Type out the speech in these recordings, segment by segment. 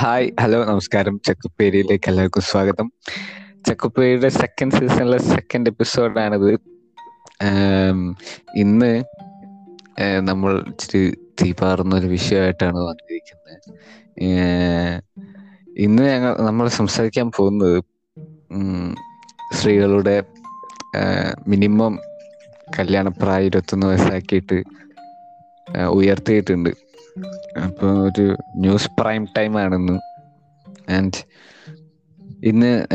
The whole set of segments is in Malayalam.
ഹായ് ഹലോ നമസ്കാരം. ചക്കുപ്പേരിയിലേക്ക് എല്ലാവർക്കും സ്വാഗതം. ചക്കുപ്പേരിയുടെ സെക്കൻഡ് സീസണിലെ സെക്കൻഡ് എപ്പിസോഡാണിത് ഇന്ന് നമ്മൾ ഇച്ചിരി തീപാറുന്ന ഒരു വിഷയമായിട്ടാണ് വന്നിരിക്കുന്നത്. ഇന്ന് ഞങ്ങൾ നമ്മൾ സംസാരിക്കാൻ പോകുന്നത് സ്ത്രീകളുടെ മിനിമം കല്യാണപ്രായം ഇരുപത്തൊന്ന് വയസ്സാക്കിയിട്ട് ഉയർത്തിയിട്ടുണ്ട്. അപ്പോൾ ഒരു ന്യൂസ് പ്രൈം ടൈം ആണെന്ന്. ആൻഡ് ഇന്ന്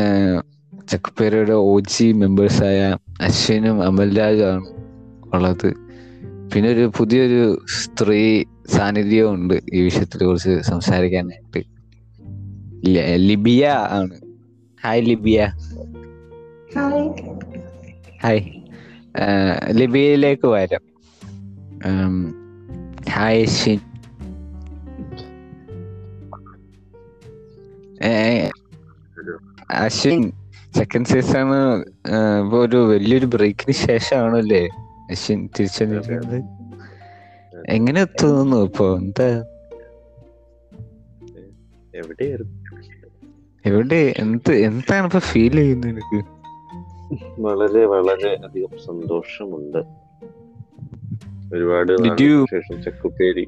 ചക്കുപേരയുടെ ഒ ജി മെമ്പേഴ്സായ അശ്വിനും അമൽരാജുമാണ് ഉള്ളത്. പിന്നെ ഒരു പുതിയൊരു സ്ത്രീ സാന്നിധ്യവും ഉണ്ട് ഈ വിഷയത്തെ കുറിച്ച് സംസാരിക്കാനായിട്ട്. ലിബിയ ആണ്. Hi Libya. ഹായ് ലിബിയയിലേക്ക് വരാം. Hi Ashwin. Ashwin second season ഇപ്പൊ ഒരു വലിയൊരു ബ്രേക്കിന് ശേഷമാണല്ലേ അശ്വിൻ തിരിച്ചു എങ്ങനെ തോന്നുന്നു ഇപ്പൊ? എന്താ? എവിടെ? എന്ത് എന്താണ് ഇപ്പൊ ഫീൽ ചെയ്യുന്നത് എനിക്ക് വളരെ വളരെ അധികം സന്തോഷമുണ്ട്. ഒരുപാട് Did നാളുകൾക്ക് you- ശേഷം ചക്കുപ്പേരി.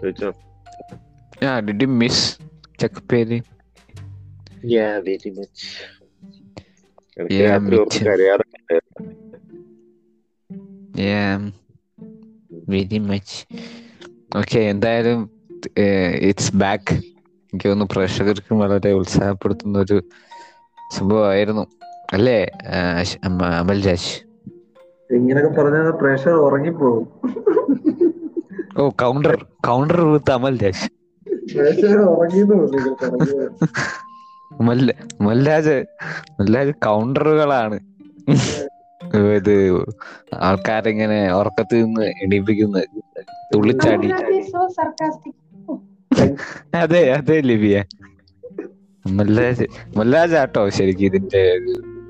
ചോദിച്ചോ? ആ did you miss Chuck Perry? Yeah, very much. Yeah. കരയാറുണ്ട് വെരി മച്ച് ഓക്കെ എന്തായാലും ഇറ്റ്സ് ബാക്ക് എനിക്ക് തോന്നുന്നു പ്രേക്ഷകർക്കും വളരെ ഉത്സാഹപ്പെടുത്തുന്ന ഒരു സംഭവമായിരുന്നു. അല്ലേ അമൽ രാജ് ഇങ്ങനൊക്കെ പറഞ്ഞാൽ പ്രേക്ഷകർ ഉറങ്ങിപ്പോകും. ഓ counter counter with Amal Raj മല്ലാജ് മല്ലാജ് കൗണ്ടറുകളാണ് ഇത് ആൾക്കാരിങ്ങനെ ഉറക്കത്തിൽ നിന്ന് എണീപ്പിക്കുന്നു തുള്ളിച്ചാടി. അതെ അതെ ലിബിയ. മല്ലാജ് മല്ലാജ് ആട്ടോ ശരിക്കും ഇതിന്റെ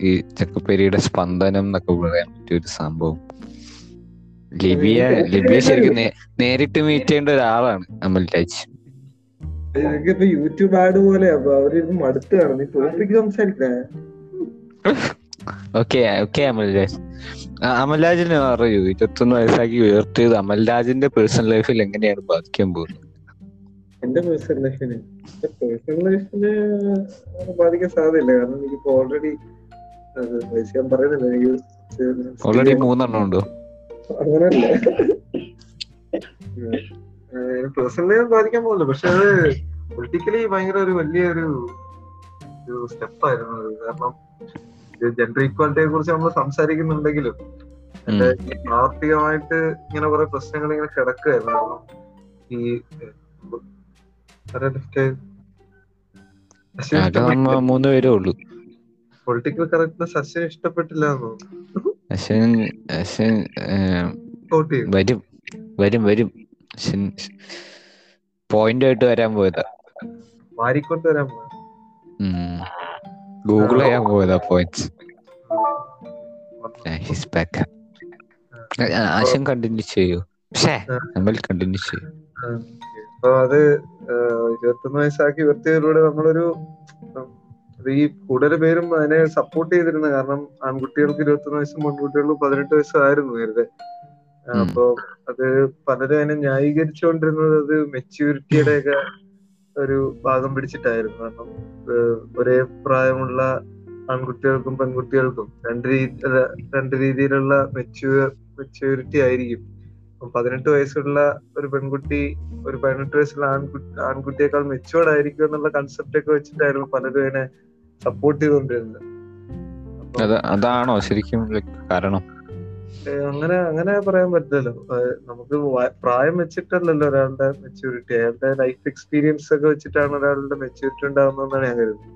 ഈ ചക്കപ്പേരിയുടെ സ്പന്ദനം എന്നൊക്കെ പറയാൻ പറ്റിയ ഒരു സംഭവം. ലിബിയ ലിബിയ ശരിക്കും നേരിട്ട് മീറ്റ് ചെയ്യേണ്ട ഒരാളാണ് അമൽ രാജ് ഇതൊക്കെ യൂട്യൂബ് ആഡ് പോലെ അപ്പൊ അവരിത് മടുത്ത് നീ ടോപ്പിക് സംസാരിക്കണേ. ഓക്കെ ഓക്കെ അമൽരാജ് അമൽരാജിന് പറയൂ ഇരുപത്തൊന്ന് വയസ്സാക്കി ഉയർത്തിയത് അമൽരാജിന്റെ പേഴ്സണൽ ലൈഫിൽ എങ്ങനെയാണ് ബാധിക്കാൻ പോകുന്നത്? എന്റെ പേഴ്സണൽ ലൈഫിന് പേഴ്സണൽ ലൈഫിന് ബാധിക്കാൻ സാധ്യതയില്ല. കാരണം എനിക്കിപ്പോ ഓൾറെഡി ഞാൻ പറയുന്നില്ല. എനിക്ക് ഓൾറെഡി മൂന്നെണ്ണം ഉണ്ടോ? അങ്ങനല്ല. പേഴ്സണലി ബാധിക്കാൻ പോകുന്നു പക്ഷെ അത് പൊളിറ്റിക്കലി ഭയങ്കര ഒരു വലിയൊരു ഒരു സ്റ്റെപ്പായിരുന്നു അത്. കാരണം ജെൻഡർ ഈക്വാലിറ്റിയെ കുറിച്ച് നമ്മൾ സംസാരിക്കുന്നുണ്ടെങ്കിലും എന്റെ പ്രാവർത്തികമായിട്ട് ഇങ്ങനെ കുറെ പ്രശ്നങ്ങൾ ഇങ്ങനെ കിടക്കുകയായിരുന്നു. കാരണം ഈ പൊളിറ്റിക്കൽ കറക്റ്റ്നെസ് ഇഷ്ടപ്പെട്ടില്ല. അശ്വൻ ചെയ്തു വരും വരും വരും. പോയിന്റ് ആയിട്ട് വരാൻ പോയതാ. വാരിക്കൊണ്ട് വരാൻ. ഗൂഗിൾ ചെയ്യാൻ പോയതാ പോയിന്റ്സ് ഹിസ് ബാക്ക് ആശം കണ്ടിന്യൂ ചെയ്യൂ. പക്ഷേ നമ്മൾ കണ്ടിന്യൂ ചെയ്യൂ. അപ്പൊ അത് ഇരുപത്തൊന്ന് വയസ്സാക്കി ഉയർത്തിയതിലൂടെ നമ്മളൊരു ഈ കൂടുതൽ പേരും അതിനെ സപ്പോർട്ട് ചെയ്തിരുന്നു. കാരണം ആൺകുട്ടികൾക്ക് ഇരുപത്തൊന്ന് വയസ്സും പെൺകുട്ടികൾക്ക് പതിനെട്ട് വയസ്സായിരുന്നു നേരത്തെ ആ, ഉം. അപ്പൊ അത് പലരും അതിനെ ന്യായീകരിച്ചുകൊണ്ടിരുന്നത് അത് മെച്യൂരിറ്റിയുടെ ഒക്കെ ഒരു ഭാഗം പിടിച്ചിട്ടായിരുന്നു. കാരണം ഒരേ പ്രായമുള്ള ആൺകുട്ടികൾക്കും പെൺകുട്ടികൾക്കും രണ്ട് രീതി രണ്ട് രീതിയിലുള്ള മെച്യൂർ മെച്യൂരിറ്റി ആയിരിക്കും. പതിനെട്ട് വയസ്സുള്ള ഒരു പെൺകുട്ടി ഒരു പതിനെട്ട് വയസ്സുള്ള ആൺകുട്ടി ആൺകുട്ടിയേക്കാൾ മെച്ചുവേർഡ് ആയിരിക്കും എന്നുള്ള കൺസെപ്റ്റ് ഒക്കെ വെച്ചിട്ടായിരുന്നു പലരും അതിനെ സപ്പോർട്ട് ചെയ്തുകൊണ്ടിരുന്നത്. അതാണോ ശരിക്കും കാരണം? അങ്ങനെ അങ്ങനെ പറയാൻ പറ്റില്ലല്ലോ. ഏഹ്, നമുക്ക് പ്രായം വെച്ചിട്ടല്ലല്ലോ ഒരാളുടെ മെച്യൂരിറ്റി അയാളുടെ ലൈഫ് എക്സ്പീരിയൻസ് ഒക്കെ വെച്ചിട്ടാണ് ഒരാളുടെ മെച്യൂരിറ്റി ഉണ്ടാകുന്നതെന്നാണ് ഞാൻ കരുതുന്നത്.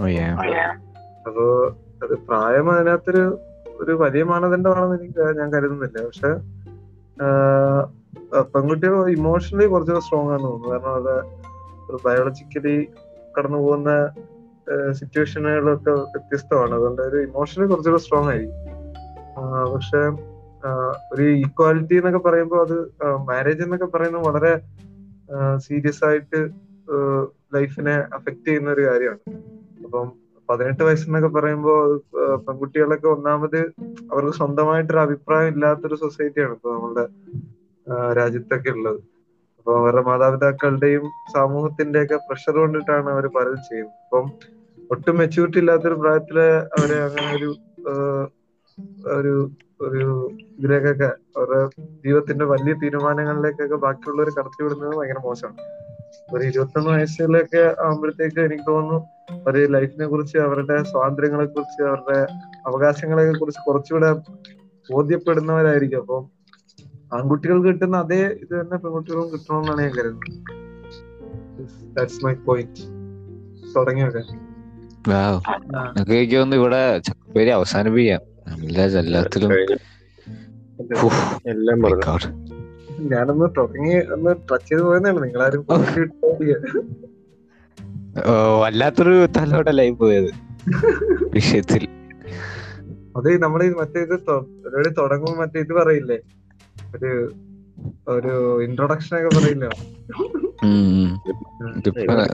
ഓ yeah. അപ്പോ അത് പ്രായം അതിനകത്തൊരു ഒരു വലിയ മാനദണ്ഡമാണെന്ന് എനിക്ക് ഞാൻ കരുതുന്നില്ല. പക്ഷെ പെൺകുട്ടികൾ ഇമോഷണലി കുറച്ചുകൂടെ സ്ട്രോങ് ആണെന്ന് തോന്നുന്നു. കാരണം അത് ഒരു ബയോളജിക്കലി കടന്നു പോകുന്ന സിറ്റുവേഷനുകളൊക്കെ വ്യത്യസ്തമാണ്. അതുകൊണ്ട് ഒരു ഇമോഷണലി കുറച്ചുകൂടെ സ്ട്രോങ് ആയിരിക്കും. പക്ഷെ ഒരു ഈക്വാലിറ്റി എന്നൊക്കെ പറയുമ്പോൾ അത് മാരേജ് എന്നൊക്കെ പറയുന്നത് വളരെ സീരിയസ് ആയിട്ട് ലൈഫിനെ അഫക്ട് ചെയ്യുന്ന ഒരു കാര്യമാണ്. അപ്പം പതിനെട്ട് വയസ്സെന്നൊക്കെ പറയുമ്പോൾ പെൺകുട്ടികളൊക്കെ ഒന്നാമത് അവർക്ക് സ്വന്തമായിട്ടൊരു അഭിപ്രായം ഇല്ലാത്തൊരു സൊസൈറ്റിയാണ് ഇപ്പൊ നമ്മളുടെ രാജ്യത്തൊക്കെ ഉള്ളത്. അപ്പൊ അവരുടെ മാതാപിതാക്കളുടെയും സമൂഹത്തിന്റെ ഒക്കെ പ്രഷർ കൊണ്ടിട്ടാണ് അവർ പലതും ചെയ്യുന്നത്. അപ്പം ഒട്ടും മെച്യൂരിറ്റി ഇല്ലാത്തൊരു പ്രായത്തിൽ അവരെ അങ്ങനെ ഒരു ഒരു ഒരു ഇതിലേക്കൊക്കെ അവരുടെ ജീവിതത്തിന്റെ വലിയ തീരുമാനങ്ങളിലേക്കൊക്കെ ബാക്കിയുള്ളവർ കടത്തി വിടുന്നത് ഭയങ്കര മോശമാണ്. ഒരു ഇരുപത്തൊന്ന് വയസ്സിലൊക്കെ ആകുമ്പോഴത്തേക്ക് എനിക്ക് തോന്നുന്നു ഒരു ലൈഫിനെ കുറിച്ച് അവരുടെ സ്വാതന്ത്ര്യങ്ങളെ കുറിച്ച് അവരുടെ അവകാശങ്ങളെ കുറിച്ച് കുറച്ചുകൂടെ ബോധ്യപ്പെടുന്നവരായിരിക്കും. അപ്പം ആൺകുട്ടികൾക്ക് കിട്ടുന്ന അതേ ഇത് തന്നെ പെൺകുട്ടികളും കിട്ടണമെന്നാണ് ഞാൻ കരുതുന്നത്. മൈ പോയിന്റ് തുടങ്ങിയൊക്കെ. ഇവിടെ അവസാനിപ്പിക്കാം. എല്ലാത്തിലും എല്ലാം പറഞ്ഞു. God. ഞാനൊന്ന് തുടങ്ങി ഒന്ന് ടച്ച് ചെയ്ത് പോയെന്നാണ് നിങ്ങളാരും point ഇട്ടില്ല. ഓ, വല്ലാത്തൊരു തലോടലായി പോയത്. വിഷയത്തിൽ. അതെ നമ്മൾ മറ്റേ ഇത് പരിപാടി തുടങ്ങുമ്പോ മറ്റേ ഇത് പറയില്ലേ? ഒരു ഒരു ഇൻട്രൊഡക്ഷൻ ഒക്കെ പറയില്ലോ?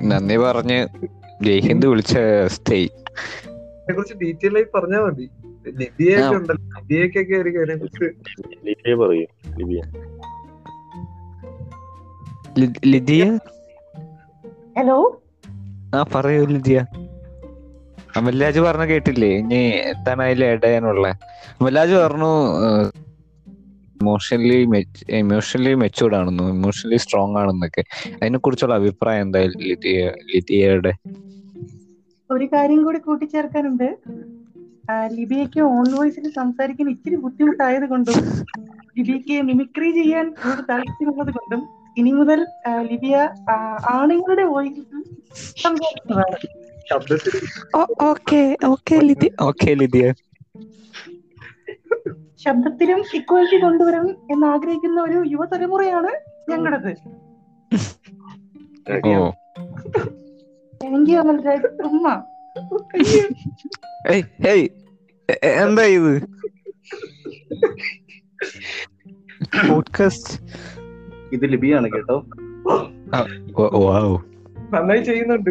നന്ദി പറഞ്ഞ് ജയ്ഹിന്ദ് വിളിച്ച സ്റ്റേ കുറിച്ച് ഡീറ്റെയിൽ ആയി പറഞ്ഞാ മതി. ലിബിയൊക്കെ ഉണ്ടല്ലോ. ലിബിയക്കൊക്കെ ആയിരിക്കും അതിനെ കുറിച്ച് ലിബിയ പറയൂ ലിബിയ. Lydia hello? ആ പറയൂ ലിദിയ അമൽരാജ് പറഞ്ഞ കേട്ടില്ലേ? ഇനി എന്താണ് അതിൽ ആഡ് അമൽരാജ് പറഞ്ഞു ഇമോഷണലി ഇമോഷണലി മെച്ചൂർഡ് ആണെന്നും ഇമോഷണലി സ്ട്രോങ് ആണെന്നൊക്കെ. അതിനെ കുറിച്ചുള്ള അഭിപ്രായം എന്തായാലും ലിദിയ ലിദിയയുടെ ഒരു കാര്യം കൂടി കൂട്ടിച്ചേർക്കാനുണ്ട്. ലിബിയയ്ക്ക് ഓൺ വോയിസിൽ സംസാരിക്കാൻ ഇച്ചിരി ബുദ്ധിമുട്ടായത് കൊണ്ടും ലിബിയയ്ക്ക് മിമിക്രി ചെയ്യാൻ ഒരു താല്പര്യമുള്ളത് കൊണ്ടും ഇനി മുതൽ ലിബിയ ആണുങ്ങളുടെ വോയിസിൽ സംസാരിക്കുന്നതാണ്. ശബ്ദത്തിൽ okay okay Lydia okay Lydia ശബ്ദത്തിലും equality കൊണ്ടുവരാൻ എന്ന് ആഗ്രഹിക്കുന്ന ഒരു യുവതലമുറയാണ് താങ്ക് യു അമൽരാജ്. ഉമ്മ. എന്താ ഇത് പോഡ്കാസ്റ്റ് ഇത് ലിബിയാണ് കേട്ടോ. വാവ് നന്നായി ചെയ്യുന്നുണ്ട്.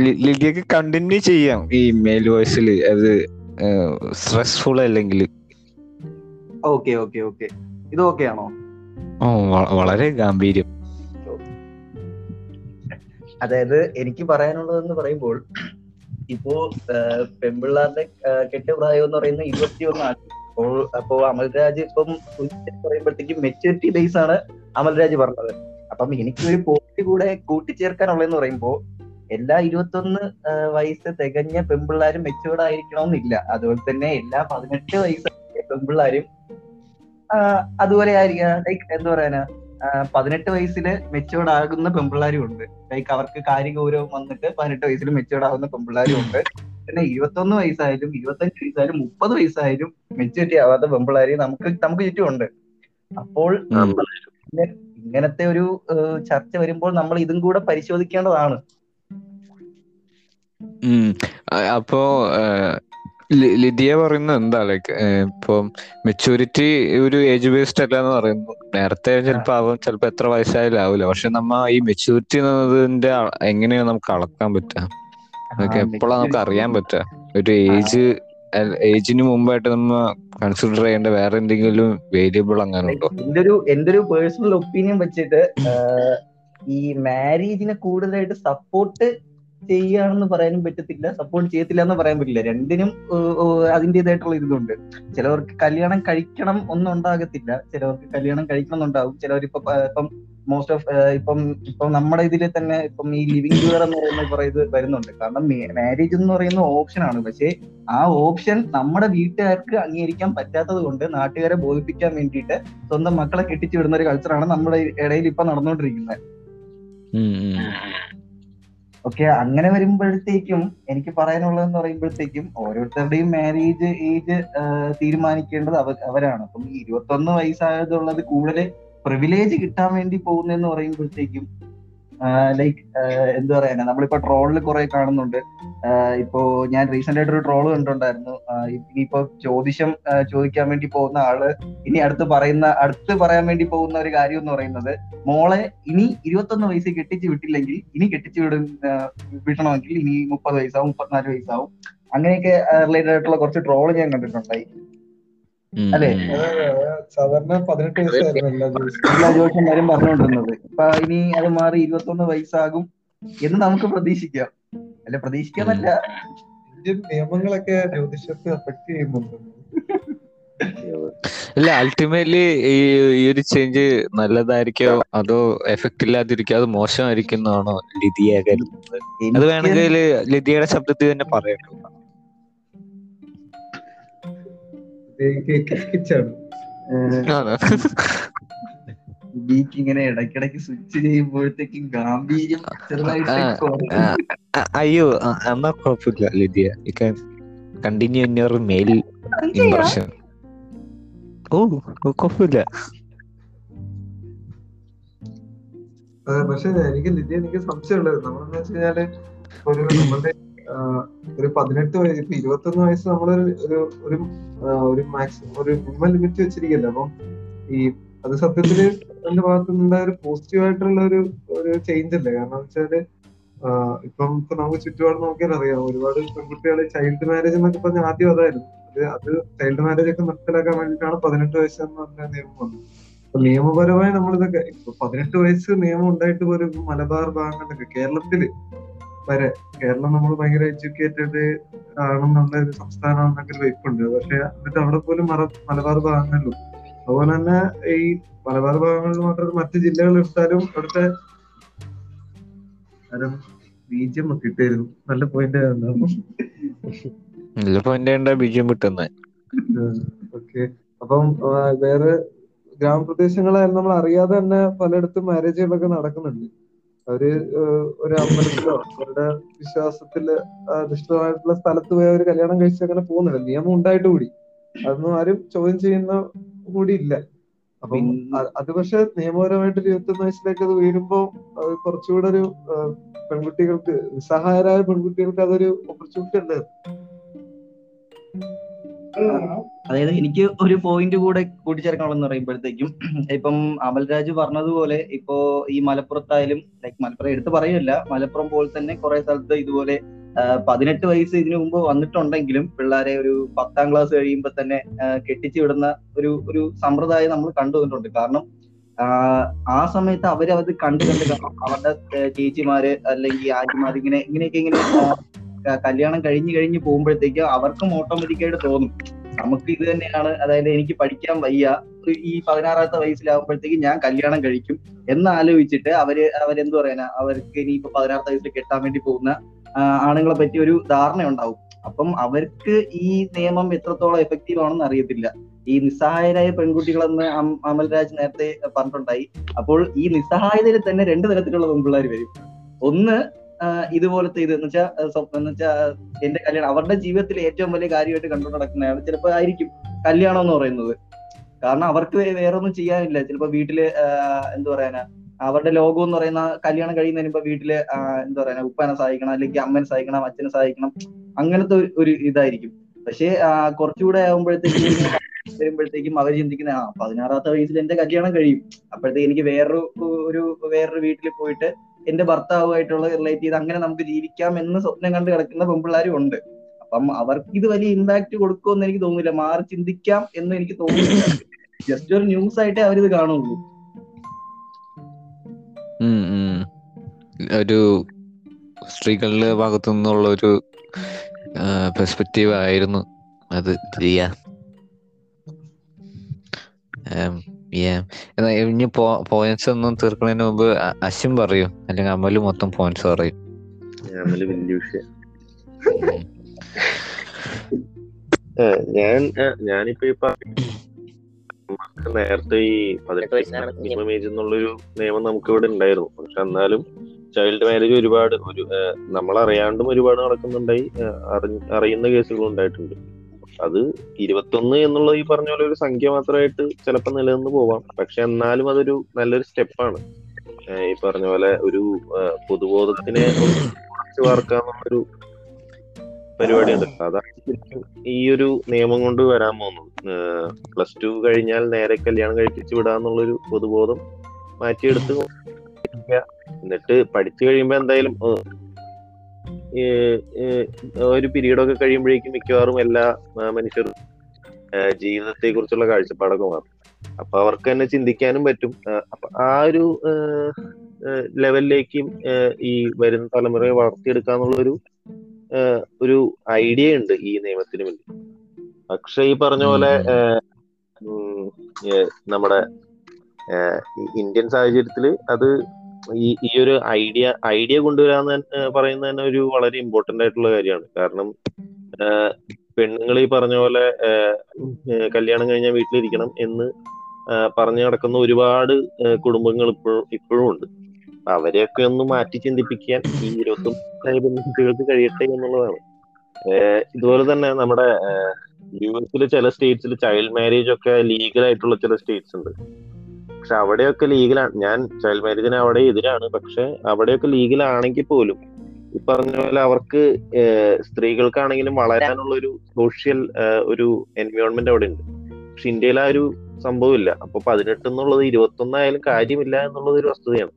ലിബിയൊക്കെ കണ്ടിന്യൂ ചെയ്യാം. ഈ മെയിൽ വോയിസിൽ അത് സ്ട്രെസ്ഫുൾ അല്ലെങ്കിൽ ഓക്കെ ഓക്കെ ഓക്കെ. ഇത് ഓക്കെ ആണോ? ഓ വളരെ ഗാംഭീര്യം. അതായത് എനിക്ക് പറയാനുള്ളതെന്ന് പറയുമ്പോൾ ഇപ്പോ പെൺപിള്ളാരുടെ ആഹ്, കെട്ട് പ്രായം എന്ന് ഒന്നാണ് അപ്പോൾ അപ്പോ അമൽരാജ് ഇപ്പം പറയുമ്പോഴത്തേക്കും മെച്ചൂരിറ്റി ബേസ് ആണ് അമൽരാജ് പറഞ്ഞത്. അപ്പം എനിക്ക് ഒരു പോയിന്റ് കൂടെ കൂട്ടിച്ചേർക്കാനുള്ളതെന്ന് പറയുമ്പോൾ എല്ലാ ഇരുപത്തൊന്ന് വയസ്സ് തികഞ്ഞ പെൺപിള്ളാരും മെച്ചൂർഡ് ആയിരിക്കണമെന്നില്ല. അതുപോലെ തന്നെ എല്ലാ പതിനെട്ട് വയസ്സ് പെൺപിള്ളാരും അതുപോലെ ആയിരിക്കാം. ലൈക്ക് എന്താ പറയാനാ? പതിനെട്ട് വയസ്സിൽ മെച്ചുവേർഡ് ആകുന്ന പെമ്പിള്ളാരും ഉണ്ട് ലൈക്ക് അവർക്ക് കാര്യ ഗൗരവം വന്നിട്ട് പതിനെട്ട് വയസ്സിൽ മെച്ചുവേർഡ് ആകുന്ന പെമ്പിള്ളാരും ഉണ്ട് പിന്നെ ഇരുപത്തൊന്ന് വയസ്സായാലും ഇരുപത്തഞ്ച് വയസ്സായാലും മുപ്പത് വയസ്സായാലും മെച്ചൂരിറ്റി ആവാത്ത പെമ്പിള്ളാരി നമുക്ക് നമുക്ക് ചുറ്റുമുണ്ട് അപ്പോൾ. ഇങ്ങനത്തെ ഒരു ചർച്ച വരുമ്പോൾ നമ്മൾ ഇതും കൂടെ പരിശോധിക്കേണ്ടതാണ്. അപ്പോ ലിദിയ പറയുന്നത് എന്താ? ലൈക്ക് ഇപ്പം മെച്ചൂരിറ്റി ഒരു ഏജ് ബേസ്ഡ് അല്ല എന്ന് പറയുന്നു. നേരത്തെ ചിലപ്പോ ആവും ചിലപ്പോ എത്ര വയസ്സായാലും ആവില്ല പക്ഷെ നമ്മ ഈ മെച്ചൂരിറ്റി എന്നതിന്റെ എങ്ങനെയാണ് എങ്ങനെയാ നമുക്ക് അളക്കാൻ പറ്റുക നമുക്ക് എപ്പോഴാ നമുക്ക് അറിയാൻ പറ്റുക ഒരു ഏജ് ഏജിന് മുമ്പായിട്ട് നമ്മ കൺസിഡർ ചെയ്യേണ്ട വേറെ എന്തെങ്കിലും വേരിയബിൾ അങ്ങനെ ഉണ്ടോ? എന്റെ ഒരു എന്റെ ഒരു പേഴ്സണൽ ഒപ്പീനിയൻ വെച്ചിട്ട് ഈ മാരേജിനെ കൂടുതലായിട്ട് സപ്പോർട്ട് ചെയ്യാണെന്ന് പറയാനും പറ്റത്തില്ല സപ്പോർട്ട് ചെയ്യത്തില്ല എന്ന് പറയാൻ പറ്റില്ല. രണ്ടിനും അതിന്റെതായിട്ടുള്ള ഇതുണ്ട്. ചിലവർക്ക് കല്യാണം കഴിക്കണം ഒന്നും ഉണ്ടാകത്തില്ല ചിലവർക്ക് കല്യാണം കഴിക്കണം എന്നുണ്ടാവും ചിലവർ ഇപ്പൊ ഇപ്പം മോസ്റ്റ് ഓഫ് ഇപ്പം ഇപ്പം നമ്മുടെ ഇതിൽ തന്നെ ഇപ്പം ഈ ലിവിങ് ടുഗർ എന്ന് പറയുന്ന കുറെ ഇത് വരുന്നുണ്ട്. കാരണം മാരേജ് എന്ന് പറയുന്ന ഓപ്ഷൻ ആണ്. പക്ഷേ ആ ഓപ്ഷൻ നമ്മുടെ വീട്ടുകാർക്ക് അംഗീകരിക്കാൻ പറ്റാത്തത് കൊണ്ട് നാട്ടുകാരെ ബോധിപ്പിക്കാൻ വേണ്ടിയിട്ട് സ്വന്തം മക്കളെ കെട്ടിച്ചു വിടുന്ന ഒരു കൾച്ചറാണ് നമ്മുടെ ഇടയിൽ ഇപ്പൊ നടന്നുകൊണ്ടിരിക്കുന്നത്. ഓക്കെ അങ്ങനെ വരുമ്പോഴത്തേക്കും എനിക്ക് പറയാനുള്ളതെന്ന് പറയുമ്പോഴത്തേക്കും ഓരോരുത്തരുടെയും മാരേജ് ഏജ് തീരുമാനിക്കേണ്ടത് അവർ അവരാണ്. അപ്പം ഈ ഇരുപത്തൊന്ന് വയസ്സായതുള്ളത് കൂടുതൽ പ്രിവിലേജ് കിട്ടാൻ വേണ്ടി പോകുന്നതെന്ന് പറയുമ്പോഴത്തേക്കും ലൈക്ക് എന്താ പറയാ നമ്മളിപ്പോ ട്രോളിൽ കുറെ കാണുന്നുണ്ട്. ഇപ്പോ ഞാൻ റീസെന്റ് ആയിട്ട് ഒരു ട്രോൾ കണ്ടിട്ടുണ്ടായിരുന്നു ഇനിയിപ്പോ ജ്യോതിഷം ചോദിക്കാൻ വേണ്ടി പോകുന്ന ആൾ ഇനി അടുത്ത് പറയുന്ന അടുത്ത് പറയാൻ വേണ്ടി പോകുന്ന ഒരു കാര്യം എന്ന് പറയുന്നത് മോളെ ഇനി ഇരുപത്തൊന്ന് വയസ്സ് കെട്ടിച്ച് വിട്ടില്ലെങ്കിൽ ഇനി കെട്ടിച്ച് വിടും വിടണമെങ്കിൽ ഇനി മുപ്പത് വയസ്സാവും മുപ്പത്തിനാല് വയസ്സാവും. അങ്ങനെയൊക്കെ റിലേറ്റഡ് ആയിട്ടുള്ള കുറച്ച് ട്രോൾ ഞാൻ കണ്ടിട്ടുണ്ടായി. ഉം. സാധാരണ പതിനെട്ട് വയസ്സായിരുന്നു എല്ലാ എല്ലാ ജോഷന്മാരും പറഞ്ഞുകൊണ്ടിരുന്നത്. ഇപ്പൊ ഇനി അത് മാറി ഇരുപത്തൊന്ന് വയസ്സാകും എന്ന് നമുക്ക് പ്രതീക്ഷിക്കാം. അല്ല പ്രതീക്ഷിക്കാന്നല്ല ഇന്ത്യൻ നിയമങ്ങളൊക്കെ ജ്യോതിഷത്തെ അഫക്ട് ചെയ്യുന്നുണ്ട്. അല്ല അൾട്ടിമേറ്റ്ലി ഈ ഈ ഒരു ചേഞ്ച് നല്ലതായിരിക്കോ? അതോ എഫക്ട് ഇല്ലാതിരിക്കോ? അത് മോശമായിരിക്കുന്നതാണോ ലിതിയെ കരുതുന്നത്? അത് വേണമെങ്കിൽ ലിതിയുടെ ശബ്ദത്തിൽ തന്നെ പറയട്ടോ കിച്ചാണ്? ബീക്ക് ഇങ്ങനെ ഇടയ്ക്കിടയ്ക്ക് സ്വിച്ച് ചെയ്യുമ്പോഴത്തേക്കും ഗാംഭീര്യം ചെറുതായിട്ട് അയ്യോ എന്നാ കുഴപ്പമില്ല Lydia continue in your male impression ഓ കുഴപ്പമില്ല. പക്ഷെ എനിക്ക് ലിദ്യ എനിക്ക് സംശയമുള്ളത്. നമ്മളെന്ന് വെച്ച് കഴിഞ്ഞാൽ ഒരു നമ്മളുടെ ഒരു പതിനെട്ട് വയസ്സ് ഇപ്പൊ ഇരുപത്തൊന്ന് വയസ്സ് നമ്മളൊരു ഒരു ഒരു ഒരു മാക്സിമം ഒരു മിനിമം ലിമിറ്റ് വെച്ചിരിക്കല്ലോ അപ്പം ഈ അത് സത്യത്തിൽ എന്റെ ഭാഗത്തു നിന്നുണ്ടായ ഒരു പോസിറ്റീവ് ആയിട്ടുള്ള ഒരു ഒരു ചേഞ്ച് അല്ലേ? കാരണം വെച്ചാൽ ഇപ്പം ഇപ്പൊ നമുക്ക് ചുറ്റുപാട് നോക്കിയാൽ അറിയാം. ഒരുപാട് പെൺകുട്ടികൾ ചൈൽഡ് മാരേജ് എന്നൊക്കെ പറഞ്ഞ ആദ്യം അതായിരുന്നു. അത് അത് ചൈൽഡ് മാരേജ് ഒക്കെ നിർത്തലാക്കാൻ വേണ്ടിയിട്ടാണ് പതിനെട്ട് വയസ്സ് എന്ന് പറഞ്ഞ നിയമം വന്നത്. അപ്പൊ നിയമപരമായി നമ്മളിതൊക്കെ ഇപ്പൊ പതിനെട്ട് വയസ്സ് നിയമം ഉണ്ടായിട്ട് പോലും മലബാർ ഭാഗങ്ങളിലൊക്കെ കേരളത്തിൽ വരെ. കേരളം നമ്മൾ ഭയങ്കര എഡ്യൂക്കേറ്റഡ് ആണെന്നുള്ള ഒരു സംസ്ഥാനം എന്നൊക്കെ ഒരു വയ്പുണ്ട് പക്ഷെ എന്നിട്ട് അവിടെ പോലും മറ മലബാർ ഭാഗങ്ങളിലും. അതുപോലെ തന്നെ ഈ മലബാർ ഭാഗങ്ങളിൽ മാത്രം മറ്റു ജില്ലകൾ എടുത്താലും അവിടുത്തെ ബീജം ഒക്കെ ഇട്ടായിരുന്നു നല്ല പോയിന്റ് നല്ല പോയിന്റ് ബീജം കിട്ടുന്നത് ഓക്കെ. അപ്പം വേറെ ഗ്രാമപ്രദേശങ്ങളായാലും നമ്മൾ അറിയാതെ തന്നെ പലയിടത്തും മാരേജുകളൊക്കെ നടക്കുന്നുണ്ട്. അവർ ഒരു അമ്പലത്തിലോ അവരുടെ വിശ്വാസത്തിൽ അധിഷ്ഠിതമായിട്ടുള്ള സ്ഥലത്ത് പോയി അവർ കല്യാണം കഴിച്ച് അങ്ങനെ പോകുന്നുണ്ട് നിയമം ഉണ്ടായിട്ട് കൂടി. അതൊന്നും ആരും ചോദ്യം ചെയ്യുന്ന കൂടി ഇല്ല. അപ്പം അത് പക്ഷെ നിയമപരമായിട്ട് ഇരുപത്തി ഇരുപത്തൊന്ന് വയസ്സിലേക്ക് അത് ഉയരുമ്പോ അത് കുറച്ചുകൂടെ ഒരു പെൺകുട്ടികൾക്ക് നിസ്സഹായരായ പെൺകുട്ടികൾക്ക് അതൊരു ഓപ്പർച്യൂണിറ്റി ഉണ്ട്. അതായത് എനിക്ക് ഒരു പോയിന്റ് കൂടെ കൂട്ടിച്ചേർക്കണമെന്ന് പറയുമ്പോഴത്തേക്കും ഇപ്പം അമൽരാജ് പറഞ്ഞതുപോലെ ഇപ്പോ ഈ മലപ്പുറത്തായാലും ലൈക് മലപ്പുറം എടുത്തു പറയല്ല മലപ്പുറം പോലെ തന്നെ കുറെ സ്ഥലത്ത് ഇതുപോലെ പതിനെട്ട് വയസ്സ് ഇതിനു മുമ്പ് വന്നിട്ടുണ്ടെങ്കിലും പിള്ളേരെ ഒരു പത്താം ക്ലാസ് കഴിയുമ്പോൾ തന്നെ കെട്ടിച്ചു വിടുന്ന ഒരു ഒരു സമ്പ്രദായം നമ്മൾ കണ്ടുവന്നിട്ടുണ്ട് കാരണം ആ, സമയത്ത് അവരത് കണ്ടു കണ്ട് അവരുടെ ചേച്ചിമാര് അല്ലെങ്കിൽ ആജിമാര് ഇങ്ങനെ ഇങ്ങനെയൊക്കെ ഇങ്ങനെ കല്യാണം കഴിഞ്ഞു കഴിഞ്ഞ് പോകുമ്പോഴത്തേക്ക് അവർക്കും ഓട്ടോമാറ്റിക്കായിട്ട് തോന്നും. നമുക്ക് ഇത് തന്നെയാണ് അതായത് എനിക്ക് പഠിക്കാൻ വയ്യ. ഈ പതിനാറാമത്തെ വയസ്സിലാവുമ്പോഴത്തേക്ക് ഞാൻ കല്യാണം കഴിക്കും എന്ന് ആലോചിച്ചിട്ട് അവർ അവരെന്ത് പറയാനാ അവർക്ക് ഇനി ഇനിയിപ്പോ പതിനാറത്തെ വയസ്സിൽ കെട്ടാൻ വേണ്ടി പോകുന്ന ആണുങ്ങളെ പറ്റി ഒരു ധാരണ ഉണ്ടാവും. അപ്പം അവർക്ക് ഈ നിയമം എത്രത്തോളം എഫക്റ്റീവ് ആണെന്ന് അറിയത്തില്ല. ഈ നിസ്സഹായരായ പെൺകുട്ടികളെന്ന് അമൽരാജ് നേരത്തെ പറഞ്ഞിട്ടുണ്ടായി. അപ്പോൾ ഈ നിസ്സഹായതയിൽ തന്നെ രണ്ട് തരത്തിലുള്ള പെൺപിള്ളേർ വരും. ഒന്ന് ഇതുപോലത്തെ ഇത്. എന്ന് എന്ന് വെച്ചാൽ എന്റെ കല്യാണം അവരുടെ ജീവിതത്തിൽ ഏറ്റവും വലിയ കാര്യമായിട്ട് കണ്ടു നടക്കുന്നതാണ് ചിലപ്പോൾ ആയിരിക്കും കല്യാണം എന്ന് പറയുന്നത്. കാരണം അവർക്ക് വേറെ ഒന്നും ചെയ്യാനില്ല. ചിലപ്പോ വീട്ടിൽ എന്താ പറയാനാ അവരുടെ ലോകം എന്ന് പറയുന്ന കല്യാണം കഴിയുന്നതിന് ഇപ്പൊ വീട്ടിൽ എന്താ പറയാ ഉപ്പാനെ സഹായിക്കണം അല്ലെങ്കിൽ അമ്മനെ സഹായിക്കണം അച്ഛനെ സഹായിക്കണം അങ്ങനത്തെ ഒരു- ഇതായിരിക്കും. പക്ഷേ കുറച്ചുകൂടെ ആകുമ്പോഴത്തേക്കും വരുമ്പോഴത്തേക്കും അവർ ചിന്തിക്കുന്ന ആ പതിനാറാമത്തെ വയസ്സിൽ എന്റെ കല്യാണം കഴിയും. അപ്പോഴത്തേക്ക് എനിക്ക് വേറൊരു ഒരു വേറൊരു വീട്ടിൽ പോയിട്ട് എന്റെ ഭർത്താവുമായിട്ടുള്ള റിലേറ്റ് ചെയ്ത് അങ്ങനെ നമുക്ക് ജീവിക്കാം എന്ന് സ്വപ്നം കണ്ട് കിടക്കുന്ന പെൺപിള്ളേരും ഉണ്ട്. അപ്പം അവർക്ക് ഇത് വലിയ ഇമ്പാക്ട് കൊടുക്കുമെന്ന് എനിക്ക് തോന്നുന്നില്ല. മാറി ചിന്തിക്കാം എന്ന് എനിക്ക് തോന്നുന്നില്ല. ജസ്റ്റ് ഒരു ന്യൂസ് ആയിട്ടേ അവരിത് കാണുള്ളൂ. ഒരു സ്ത്രീകളുടെ ഭാഗത്തു നിന്നുള്ള ഒരു പെർസ്പെക്റ്റീവ് ആയിരുന്നു അത്. എന്നാ ഇനി പോയിന്റ്സ് ഒന്നും തീർക്കുന്നതിന് മുമ്പ് അശ്വിൻ പറയൂ. അല്ലെങ്കിൽ അമൽ മൊത്തം പോയിന്റ്സ് പറയും. വലിയ വിഷയം. ഞാൻ ഞാനിപ്പോ നേരത്തെ ഈ പതിനെട്ട് വയസ്സിലാണ് മിനിമം ഏജ് എന്നുള്ളൊരു നിയമം നമുക്ക് ഇവിടെ ഉണ്ടായിരുന്നു. പക്ഷെ എന്നാലും ചൈൽഡ് മാരേജ് ഒരുപാട് ഒരു നമ്മൾ നമ്മളറിയാണ്ടും ഒരുപാട് നടക്കുന്നുണ്ടായി. അറിയുന്ന കേസുകളും ഉണ്ടായിട്ടുണ്ട്. അത് ഇരുപത്തൊന്ന് എന്നുള്ള ഈ പറഞ്ഞ പോലെ ഒരു സംഖ്യ മാത്രമായിട്ട് ചിലപ്പോൾ നിലനിന്ന് പോവാം. പക്ഷെ എന്നാലും അതൊരു നല്ലൊരു സ്റ്റെപ്പാണ്. ഈ പറഞ്ഞ പോലെ ഒരു പൊതുബോധത്തിനെ വാർക്കാന്നുള്ളൊരു പരിപാടിയുണ്ട്. അതാണ് ഈ ഒരു നിയമം കൊണ്ട് വരാൻ പോകുന്നത്. പ്ലസ് ടു കഴിഞ്ഞാൽ നേരെ കല്യാണം കഴിപ്പിച്ച് വിടാന്നുള്ളൊരു പൊതുബോധം മാറ്റിയെടുത്ത്. എന്നിട്ട് പഠിച്ചു കഴിയുമ്പോ എന്തായാലും ഒരു പീരീഡ് ഒക്കെ കഴിയുമ്പോഴേക്കും മിക്കവാറും എല്ലാ മനുഷ്യരും ജീവിതത്തെ കുറിച്ചുള്ള കാഴ്ചപ്പാടൊക്കെ മാറും. അപ്പൊ അവർക്ക് തന്നെ ചിന്തിക്കാനും പറ്റും. അപ്പൊ ആ ഒരു ലെവലിലേക്കും ഈ വരുന്ന തലമുറയെ വളർത്തിയെടുക്കാന്നുള്ള ഒരു ഒരു ഐഡിയ ഉണ്ട് ഈ നിയമത്തിന് വേണ്ടി പക്ഷെ ഈ പറഞ്ഞ പോലെ നമ്മുടെ ഇന്ത്യൻ സാഹചര്യത്തിൽ അത് ഈ ഈ ഒരു ഐഡിയ ഐഡിയ കൊണ്ടുവരാന്ന് പറയുന്നത് തന്നെ ഒരു വളരെ ഇമ്പോർട്ടന്റ് ആയിട്ടുള്ള കാര്യമാണ്. കാരണം പെണ്ണുങ്ങൾ ഈ പറഞ്ഞ പോലെ കല്യാണം കഴിഞ്ഞാൽ വീട്ടിലിരിക്കണം എന്ന് പറഞ്ഞു നടക്കുന്ന ഒരുപാട് കുടുംബങ്ങൾ ഇപ്പോഴും ഇപ്പോഴും ഉണ്ട്. അവരെയൊക്കെ ഒന്ന് മാറ്റി ചിന്തിപ്പിക്കാൻ ഈ ഇരുപത്തൊന്ന് കുട്ടികൾക്ക് കഴിയട്ടെ എന്നുള്ളതാണ്. ഇതുപോലെ തന്നെ നമ്മുടെ യു എസിലെ ചില സ്റ്റേറ്റ്സിൽ ചൈൽഡ് മാരേജ് ഒക്കെ ലീഗൽ ആയിട്ടുള്ള ചില സ്റ്റേറ്റ്സ് ഉണ്ട്. പക്ഷെ അവിടെയൊക്കെ ലീഗലാണ് ഞാൻ ചൈൽഡ് മാരേജിന് അവിടെ എതിരാണ്. പക്ഷെ അവിടെയൊക്കെ ലീഗലാണെങ്കിൽ പോലും ഈ പറഞ്ഞ പോലെ അവർക്ക് സ്ത്രീകൾക്കാണെങ്കിലും വളരാനുള്ള ഒരു സോഷ്യൽ ഒരു എൻവയോൺമെന്റ് അവിടെ ഉണ്ട്. പക്ഷെ ഇന്ത്യയിൽ ആ ഒരു സംഭവം ഇല്ല. അപ്പൊ പതിനെട്ട് എന്നുള്ളത് ഇരുപത്തി ഒന്നായാലും കാര്യമില്ല എന്നുള്ളത് ഒരു വസ്തുതയാണ്.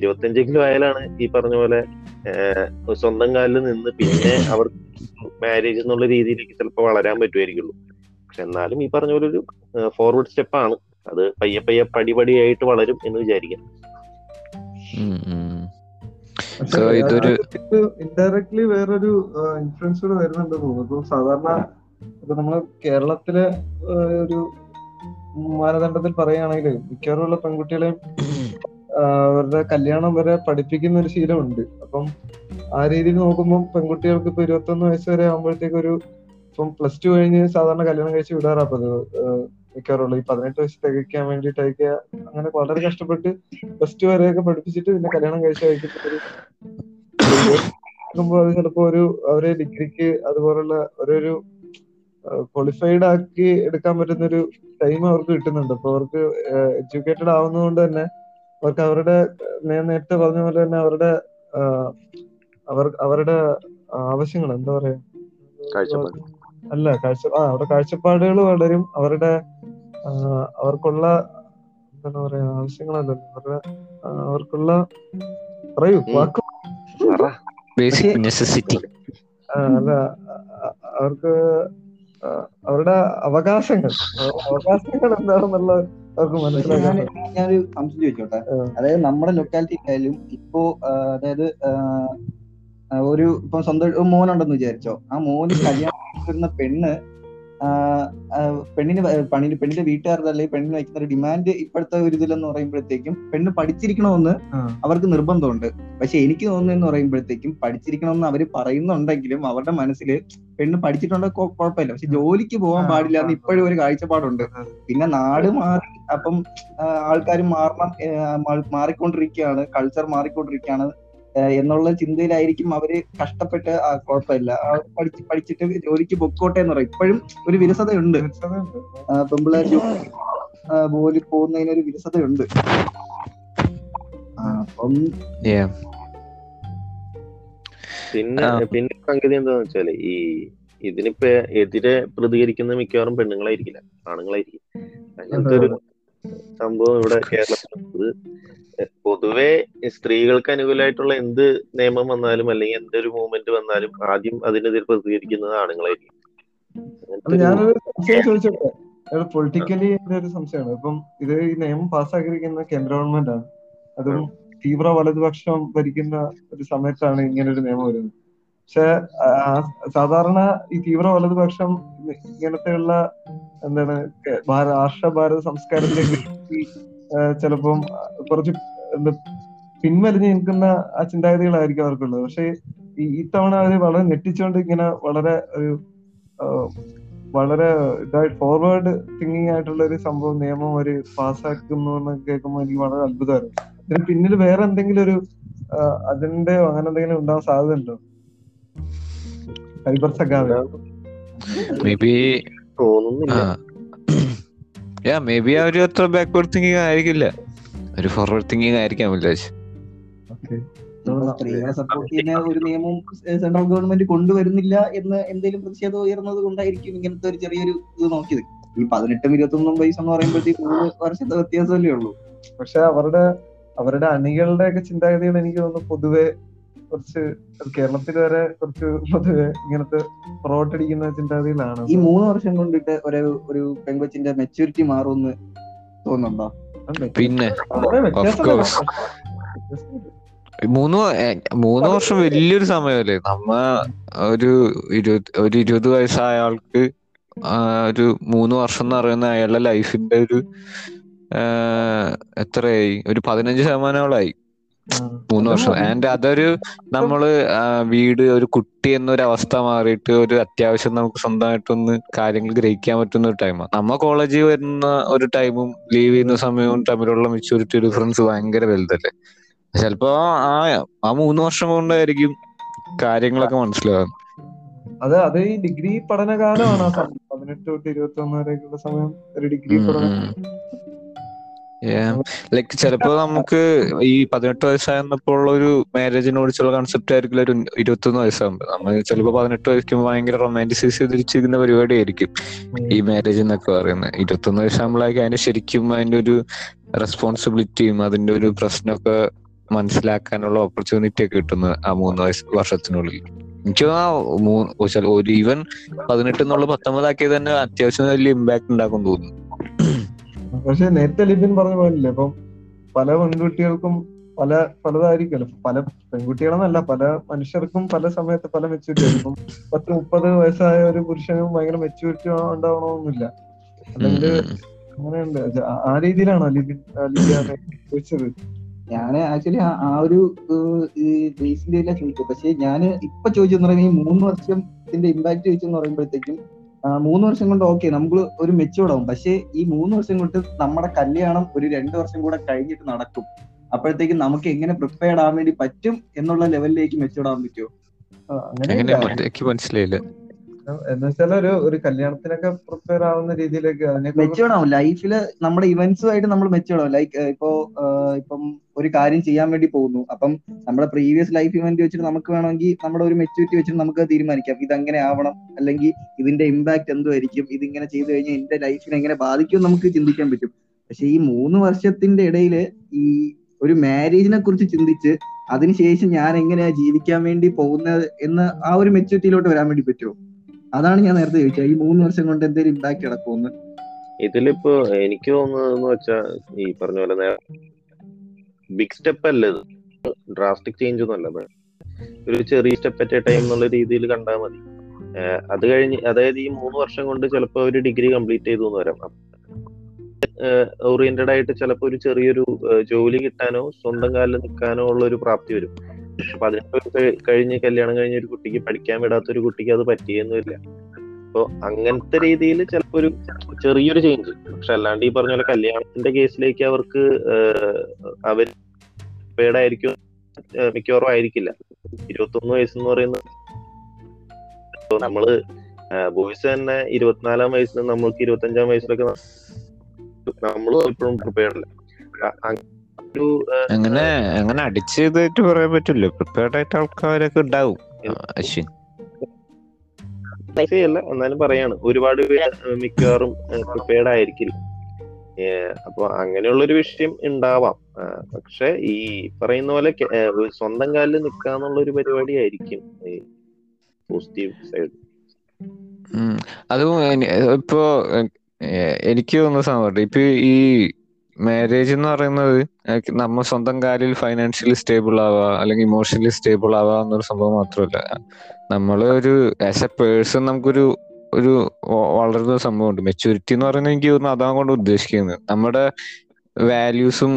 ഇരുപത്തഞ്ചെങ്കിലും ആയാലാണ് ഈ പറഞ്ഞ പോലെ സ്വന്തം കാലിൽ നിന്ന് പിന്നെ അവർ മാരേജ് എന്നുള്ള രീതിയിലേക്ക് ചിലപ്പോൾ വളരാൻ പറ്റുമായിരിക്കുള്ളൂ. പക്ഷെ എന്നാലും ഈ പറഞ്ഞ പോലെ ഒരു ഫോർവേഡ് സ്റ്റെപ്പാണ് അത് പയ്യെ പയ്യെ പടിപടിയായിട്ട് വളരും എന്ന് വിചാരിക്കാം ഇതൊരു ഇൻഡയറക്ട്ലി വേറൊരു ഇൻഫ്ലുവൻസ് കൂടെ വരുന്നുണ്ട് തോന്നുന്നു. ഇപ്പൊ സാധാരണ ഇപ്പൊ നമ്മൾ കേരളത്തിലെ ഒരു മാനദണ്ഡത്തിൽ പറയുകയാണെങ്കിൽ മിക്കവാറും ഉള്ള പെൺകുട്ടികളെയും അവരുടെ കല്യാണം വരെ പഠിപ്പിക്കുന്ന ഒരു ശീലമുണ്ട്. അപ്പം ആ രീതിയിൽ നോക്കുമ്പോൾ പെൺകുട്ടികൾക്ക് ഇപ്പൊ ഇരുപത്തൊന്ന് വയസ്സ് വരെ ആകുമ്പോഴത്തേക്ക് ഒരു ഇപ്പം പ്ലസ് ടു കഴിഞ്ഞ് സാധാരണ കല്യാണം കഴിച്ച് വിടാറാ പതിവ്. ആ, മിക്കവാറും ഉള്ള ഈ പതിനെട്ട് വയസ്സ് തികയ്ക്കാൻ വേണ്ടിയിട്ടൊക്കെ അങ്ങനെ വളരെ കഷ്ടപ്പെട്ട് പ്ലസ് ടു വരെയൊക്കെ പഠിപ്പിച്ചിട്ട് പിന്നെ കല്യാണം കഴിച്ച് കഴിക്കുമ്പോൾ അത് ചിലപ്പോ ഒരു അവരെ ഡിഗ്രിക്ക് അതുപോലുള്ള ഒരു ക്വാളിഫൈഡ് ആക്കി എടുക്കാൻ പറ്റുന്ന ഒരു ടൈം അവർക്ക് കിട്ടുന്നുണ്ട്. അപ്പൊ അവർക്ക് എഡ്യൂക്കേറ്റഡ് ആവുന്നതുകൊണ്ട് തന്നെ അവർക്ക് അവരുടെ ഞാൻ നേരത്തെ പറഞ്ഞ പോലെ തന്നെ അവരുടെ അവർ അവരുടെ ആവശ്യങ്ങൾ എന്താ പറയാ? അല്ല കാഴ്ച ആ അവരുടെ കാഴ്ചപ്പാടുകൾ വളരും അവരുടെ അവർക്കുള്ള എന്താണ് പറയാ ആവശ്യങ്ങളല്ലല്ലോ അവരുടെ അവർക്കുള്ള പറയൂ വാക്ക്. അല്ല അവർക്ക് അവരുടെ അവകാശങ്ങൾ അവകാശങ്ങൾ എന്താണെന്നുള്ള അവർക്ക് മനസ്സിലാക്കാൻ ഞാനൊരു സംശയം ചോദിച്ചോട്ടെ? അതായത് നമ്മുടെ ലൊക്കാലിറ്റി ആയാലും ഇപ്പോ അതായത് ഒരു ഇപ്പൊ സ്വന്തം മോനുണ്ടെന്ന് വിചാരിച്ചോ. ആ മോന് കല്യാണം വരുന്ന പെണ്ണ് പെണ്ണിന് പണി പെണ്ണിന്റെ വീട്ടുകാരുടെ അല്ലെങ്കിൽ പെണ്ണിന് വയ്ക്കുന്ന ഒരു ഡിമാൻഡ് ഇപ്പോഴത്തെ ഒരു ഇതിലെന്ന് പറയുമ്പോഴത്തേക്കും പെണ്ണ് പഠിച്ചിരിക്കണമെന്ന് അവർക്ക് നിർബന്ധമുണ്ട്. പക്ഷെ എനിക്ക് തോന്നുന്നതെന്ന് പറയുമ്പോഴത്തേക്കും പഠിച്ചിരിക്കണമെന്ന് അവർ പറയുന്നുണ്ടെങ്കിലും അവരുടെ മനസ്സിൽ പെണ്ണ് പഠിച്ചിട്ടുണ്ടോ കുഴപ്പമില്ല. പക്ഷെ ജോലിക്ക് പോകാൻ പാടില്ല എന്ന് ഇപ്പോഴും ഒരു കാഴ്ചപ്പാടുണ്ട്. പിന്നെ നാട് മാറി അപ്പം ആൾക്കാർ മാറണം മാറിക്കൊണ്ടിരിക്കുകയാണ് കൾച്ചർ മാറിക്കൊണ്ടിരിക്കുകയാണ്. എന്നുള്ള ചിന്തയിലായിരിക്കും അവർ കഷ്ടപ്പെട്ട് ആ, കുഴപ്പമില്ല. പഠിച്ച് പഠിച്ചിട്ട് ജോലിക്ക് പൊക്കോട്ടെ എന്ന് പറയും. ഇപ്പോഴും ഒരു വിരസതയുണ്ട്. പെമ്പിള്ളേർ ജോലി പോകുന്നതിന് ഒരു വിരസതയുണ്ട്. അപ്പം. പിന്നെ പിന്നെ സംഗതി എന്താന്ന് വെച്ചാൽ ഈ ഇതിനിപ്പോ എതിരെ പ്രതികരിക്കുന്ന മിക്കവാറും പെണ്ണുങ്ങളായിരിക്കില്ല ആണുങ്ങളായിരിക്കും അങ്ങനത്തെ ഒരു സംഭവം ഇവിടെ കേരളത്തിൽ പൊതുവെ സ്ത്രീകൾക്ക് അനുകൂലമായിട്ടുള്ള എന്ത് നിയമം വന്നാലും അല്ലെങ്കിൽ എന്തൊരു മൂവ്മെന്റ് വന്നാലും ആദ്യം അതിനെതിരെ പ്രതികരിക്കുന്നത് ആണുങ്ങളായിരിക്കും. ഞാനൊരു സംശയം ചോദിച്ചോട്ടെ? പൊളിറ്റിക്കലി എന്റെ ഒരു സംശയമാണ്. ഇപ്പം ഇത് ഈ നിയമം പാസ്സാക്കിയിരിക്കുന്ന കേന്ദ്ര ഗവൺമെന്റ് ആണ്. അതും തീവ്ര വലതുപക്ഷം ഭരിക്കുന്ന ഒരു സമയത്താണ് ഇങ്ങനെ ഒരു നിയമം വരുന്നത്. പക്ഷെ സാധാരണ ഈ തീവ്ര വലതുപക്ഷം ഇങ്ങനത്തെയുള്ള എന്താണ് രാഷ്ട്ര ഭാരത സംസ്കാരത്തിലേക്ക് ചിലപ്പം കുറച്ച് എന്താ പിൻവലിഞ്ഞ് നിൽക്കുന്ന ആ ചിന്താഗതികളായിരിക്കും അവർക്കുള്ളത്. പക്ഷെ ഈ ഇത്തവണ അവർ വളരെ ഞെട്ടിച്ചുകൊണ്ട് ഇങ്ങനെ വളരെ ഒരു വളരെ ഇതായിട്ട് ഫോർവേഡ് തിങ്കിങ് ആയിട്ടുള്ള ഒരു സംഭവം നിയമം ഒരു പാസ്സാക്കുന്നു എന്ന് കേൾക്കുമ്പോൾ എനിക്ക് വളരെ അത്ഭുതമായിരുന്നു. ഇതിന് പിന്നിൽ വേറെ എന്തെങ്കിലും ഒരു അതിന്റെ അങ്ങനെ എന്തെങ്കിലും ഉണ്ടാവാൻ സാധ്യത ഉണ്ടോ സൈബർ സഖാവ് മേ ബി തോന്നുന്നില്ല. യാ മേ ബി അവർ അത്ര ബാക്ക്വേർഡ് തിങ്കിങ് ആയിരിക്കില്ല. ഒരു ഫോർവേഡ് തിങ്കിങ് ആയിരിക്കാം വില്ലേജ് ഓക്കെ. ഇപ്പൊ സ്ത്രീകളെ സപ്പോർട്ട് ചെയ്യുന്ന ഒരു നിയമം സെൻട്രൽ ഗവൺമെന്റ് കൊണ്ടുവരുന്നില്ല എന്ന് എന്തെങ്കിലും പ്രതിഷേധം ഉയർന്നത് കൊണ്ടായിരിക്കും ഇങ്ങനത്തെ ഒരു ചെറിയൊരു ഇത് നോക്കിയത്. ഈ പതിനെട്ടും ഇരുപത്തൊന്നും വയസ്സ് എന്ന് പറയുമ്പോഴത്തേക്ക് മൂന്ന് വർഷത്തെ വ്യത്യാസമല്ലേ ഉള്ളൂ. പക്ഷെ അവരുടെ അവരുടെ അണികളുടെ ഒക്കെ ചിന്താഗതികൾ എനിക്ക് തോന്നുന്നു പൊതുവെ കുറച്ച് കേരളത്തിൽ വരെ കുറച്ച് പൊതുവെ ഇങ്ങനത്തെ പുറകോട്ടടിക്കുന്ന ചിന്താഗതിയിലാണ്. ഈ മൂന്ന് വർഷം കൊണ്ടിട്ട് ഒരു ഒരു പെങ്കൊച്ചിന്റെ മെച്ചൂരിറ്റി മാറുമെന്ന് തോന്നുന്നുണ്ടോ? പിന്നെ മൂന്ന് മൂന്ന് വർഷം വലിയൊരു സമയമല്ലേ? നമ്മ ഒരു ഇരുപത് ഒരു ഇരുപത് വയസ്സായ ആൾക്ക് ഒരു മൂന്ന് വർഷം എന്ന് പറയുന്ന അയാളുടെ ലൈഫിന്റെ ഒരു എത്രയായി? ഒരു പതിനഞ്ച് ശതമാനോളായി മൂന്ന് വർഷം ആൻഡ് അതൊരു നമ്മൾ വീട് ഒരു കുട്ടി എന്നൊരു അവസ്ഥ മാറിയിട്ട് ഒരു അത്യാവശ്യം നമുക്ക് സ്വന്തമായിട്ടൊന്ന് കാര്യങ്ങൾ ഗ്രഹിക്കാൻ പറ്റുന്ന ഒരു ടൈമാണ് നമ്മ കോളേജിൽ വരുന്ന ഒരു ടൈമും ലീവ് ചെയ്യുന്ന സമയവും തമ്മിലുള്ള മെച്ചൂരിറ്റി ഡിഫറൻസ് ഭയങ്കര വലുതല്ലേ. ചിലപ്പോ ആ ആ മൂന്ന് വർഷം കൊണ്ടായിരിക്കും കാര്യങ്ങളൊക്കെ മനസ്സിലാവുന്നത് അത് അത് ഈ ഡിഗ്രി പഠനകാലമാണ് ആ സമയം. പതിനെട്ട് തൊട്ട് ഇരുപത്തി ഒന്ന് വരെയൊക്കെയുള്ള സമയം ഒരു ഡിഗ്രി പഠനം. ലൈക്ക് ചിലപ്പോ നമുക്ക് ഈ പതിനെട്ട് വയസ്സായിരുന്നപ്പോൾ ഉള്ള ഒരു മാരേജിനോടിച്ചുള്ള കൺസെപ്റ്റ് ആയിരിക്കില്ല ഒരു ഇരുപത്തൊന്ന് വയസ്സാകുമ്പോൾ നമ്മൾ ചിലപ്പോ പതിനെട്ട് വയസ്സും ഭയങ്കര റൊമാന്റിസൈസ് ചെയ്തിരിച്ചിരിക്കുന്ന പരിപാടി ആയിരിക്കും ഈ മാരേജ് എന്നൊക്കെ പറയുന്നത് ഇരുപത്തൊന്ന് വയസ്സാകുമ്പോഴേക്കും അതിന്റെ ശരിക്കും അതിന്റെ ഒരു റെസ്പോൺസിബിലിറ്റിയും അതിന്റെ ഒരു പ്രശ്നമൊക്കെ മനസ്സിലാക്കാനുള്ള ഓപ്പർച്യൂണിറ്റി ഒക്കെ കിട്ടുന്നത് ആ മൂന്ന് വയസ്സ് വർഷത്തിനുള്ളിൽ. എനിക്ക് ആ ഒരു ഈവൻ പതിനെട്ട് എന്നുള്ള പത്തൊമ്പതാക്കിയത് തന്നെ അത്യാവശ്യം വലിയ ഇമ്പാക്ട് ഉണ്ടാക്കും തോന്നുന്നു. പക്ഷെ നേരത്തെ ലിബിൻ പറഞ്ഞ പോലില്ലേ ഇപ്പം പല പെൺകുട്ടികൾക്കും പല പലതായിരിക്കുമല്ലോ. പല പെൺകുട്ടികളെന്നല്ല പല മനുഷ്യർക്കും പല സമയത്ത് പല മെച്ചൂരിറ്റി ഇപ്പം പത്ത് മുപ്പത് വയസ്സായ ഒരു പുരുഷനും ഭയങ്കര മെച്ചൂരിറ്റി ഉണ്ടാവണമെന്നില്ല. അല്ലെങ്കിൽ അങ്ങനെയുണ്ട്. ആ- രീതിയിലാണോ ലിബിൻ ചോദിച്ചത് ഞാൻ ആക്ച്വലി ആ ഒരു ബേസിന്റെ ചോദിച്ചത് പക്ഷെ ഞാൻ ഇപ്പൊ ചോദിച്ചെന്ന് പറയുമ്പോൾ ഈ മൂന്ന് വർഷത്തിന്റെ ഇമ്പാക്ട് ചോദിച്ചെന്ന് പറയുമ്പോഴത്തേക്കും മൂന്ന് വർഷം കൊണ്ട് ഓക്കെ നമ്മൾ ഒരു മെച്ചൂർഡ് ആവും. പക്ഷേ ഈ മൂന്ന് വർഷം കൊണ്ട് നമ്മുടെ കല്യാണം ഒരു രണ്ട് വർഷം കൂടെ കഴിഞ്ഞിട്ട് നടക്കും. അപ്പോഴത്തേക്ക് നമുക്ക് എങ്ങനെ പ്രിപ്പയർഡ് ആവാൻ വേണ്ടി പറ്റും എന്നുള്ള ലെവലിലേക്ക് മെച്ചൂർഡ് ആവാൻ പറ്റുമോ മനസ്സിലായില്ല. എന്ന് വെച്ചാൽ ഒരു ഒരു കല്യാണത്തിനൊക്കെ പ്രിപ്പയർ ആവുന്ന രീതിയിലേക്ക് മെച്ചൂർഡ് ആവും. ലൈഫിൽ നമ്മുടെ ഇവന്റ്സുമായിട്ട് നമ്മൾ മെച്ചൂർഡ് ആവും. ലൈക്ക് ഇപ്പോ ഇപ്പം ഒരു കാര്യം ചെയ്യാൻ വേണ്ടി പോകുന്നു. അപ്പം നമ്മുടെ പ്രീവിയസ് ലൈഫ് ഇവന്റ് വെച്ചിട്ട് നമുക്ക് വേണമെങ്കിൽ നമ്മുടെ ഒരു മെച്ചൂരിറ്റി വെച്ചിട്ട് നമുക്ക് തീരുമാനിക്കാം. ഇതെങ്ങനെ ആവണം. അല്ലെങ്കിൽ ഇതിന്റെ ഇമ്പാക്ട് എന്തുമായിരിക്കും ഇതിങ്ങനെ ചെയ്തു കഴിഞ്ഞാൽ എന്റെ ലൈഫിനെ എങ്ങനെ ബാധിക്കും നമുക്ക് ചിന്തിക്കാൻ പറ്റും. പക്ഷെ ഈ മൂന്ന് വർഷത്തിന്റെ ഇടയിൽ ഈ ഒരു മാരേജിനെ കുറിച്ച് ചിന്തിച്ച് അതിനുശേഷം ഞാൻ എങ്ങനെയാ ജീവിക്കാൻ വേണ്ടി പോകുന്നത് എന്ന് ആ ഒരു മെച്ചൂരിറ്റിയിലോട്ട് വരാൻ വേണ്ടി പറ്റുമോ? അതാണ് ഞാൻ നേരത്തെ ചോദിച്ചത്. ഈ മൂന്ന് വർഷം കൊണ്ട് എന്തെങ്കിലും ഇമ്പാക്ട് കിടക്കുമെന്ന് ഇതിലിപ്പോ എനിക്ക് തോന്നുന്നതെന്ന് വെച്ചാ ഈ പറഞ്ഞ പോലെ ബിഗ് സ്റ്റെപ്പ് അല്ല ഇത്? ഡ്രാസ്റ്റിക് ചേഞ്ച് ഒന്നും അല്ല. ഒരു ചെറിയ സ്റ്റെപ്പ് അറ്റ് എ ടൈം എന്നുള്ള രീതിയിൽ കണ്ടാൽ മതി. അത് കഴിഞ്ഞ് അതായത് ഈ മൂന്ന് വർഷം കൊണ്ട് ചിലപ്പോൾ ഒരു ഡിഗ്രി കംപ്ലീറ്റ് ചെയ്തു എന്ന് വരാം. ഓറിയന്റഡ് ആയിട്ട് ചിലപ്പോൾ ഒരു ചെറിയൊരു ജോലി കിട്ടാനോ സ്വന്തം കാലിൽ നിൽക്കാനോ ഉള്ള ഒരു പ്രാപ്തി വരും. പതിനെട്ട് വയസ്സ് കഴിഞ്ഞ് കല്യാണം കഴിഞ്ഞ ഒരു കുട്ടിക്ക് പഠിക്കാൻ വിടാത്ത ഒരു കുട്ടിക്ക് അത് പറ്റിയെന്നില്ല അപ്പൊ അങ്ങനത്തെ രീതിയിൽ ചിലപ്പോ ഒരു ചെറിയൊരു ചേഞ്ച് പക്ഷെ അല്ലാണ്ട് ഈ പറഞ്ഞ പോലെ കല്യാണത്തിന്റെ കേസിലേക്ക് അവർക്ക് അവർ പേടായിരിക്കും മിക്കവാറും ആയിരിക്കില്ല. ഇരുപത്തൊന്ന് വയസ്സെന്ന് പറയുന്നത് നമ്മൾ ബോയ്സ് തന്നെ ഇരുപത്തിനാലാം വയസ്സിൽ നമ്മൾക്ക് ഇരുപത്തഞ്ചാം വയസ്സിലൊക്കെ നമ്മളും ഇപ്പോഴും പ്രിപ്പയർ അല്ല. അങ്ങനെ അങ്ങനെ അടിച്ച് ഇതായിട്ട് പറയാൻ പറ്റില്ല പ്രിപ്പയർഡ് ആയിട്ട് ആൾക്കാരൊക്കെ ഉണ്ടാവും. അശ്വിൻ. അല്ല എന്നാലും പറയാണ്. ഒരുപാട് പേര് മിക്കവാറും പ്രിപ്പയർഡ് ആയിരിക്കില്ല അപ്പൊ അങ്ങനെയുള്ള ഒരു വിഷയം ഉണ്ടാവാം. പക്ഷെ ഈ പറയുന്ന പോലെ സ്വന്തം കാലിൽ നിൽക്കാന്നുള്ള ഒരു പരിപാടി ആയിരിക്കും പോസിറ്റീവ് സൈഡ്. അതും ഇപ്പോ എനിക്ക് തോന്നുന്ന സംഭവം ഇപ്പൊ ഈ മാരേജ് എന്ന് പറയുന്നത് നമ്മൾ നമ്മ സ്വന്തം കാലിൽ ഫൈനാൻഷ്യലി സ്റ്റേബിൾ ആവുക അല്ലെങ്കിൽ ഇമോഷണലി സ്റ്റേബിൾ ആവുക എന്നൊരു സംഭവം മാത്രമല്ല. നമ്മൾ ഒരു ആസ് എ പേഴ്സൺ നമുക്കൊരു ഒരു വളരുന്ന സംഭവമുണ്ട്. മെച്ചൂരിറ്റി എന്ന് പറയുന്നത് എനിക്ക് തോന്നുന്നു അതാണ് കൊണ്ട് ഉദ്ദേശിക്കുന്നത്. നമ്മുടെ വാല്യൂസും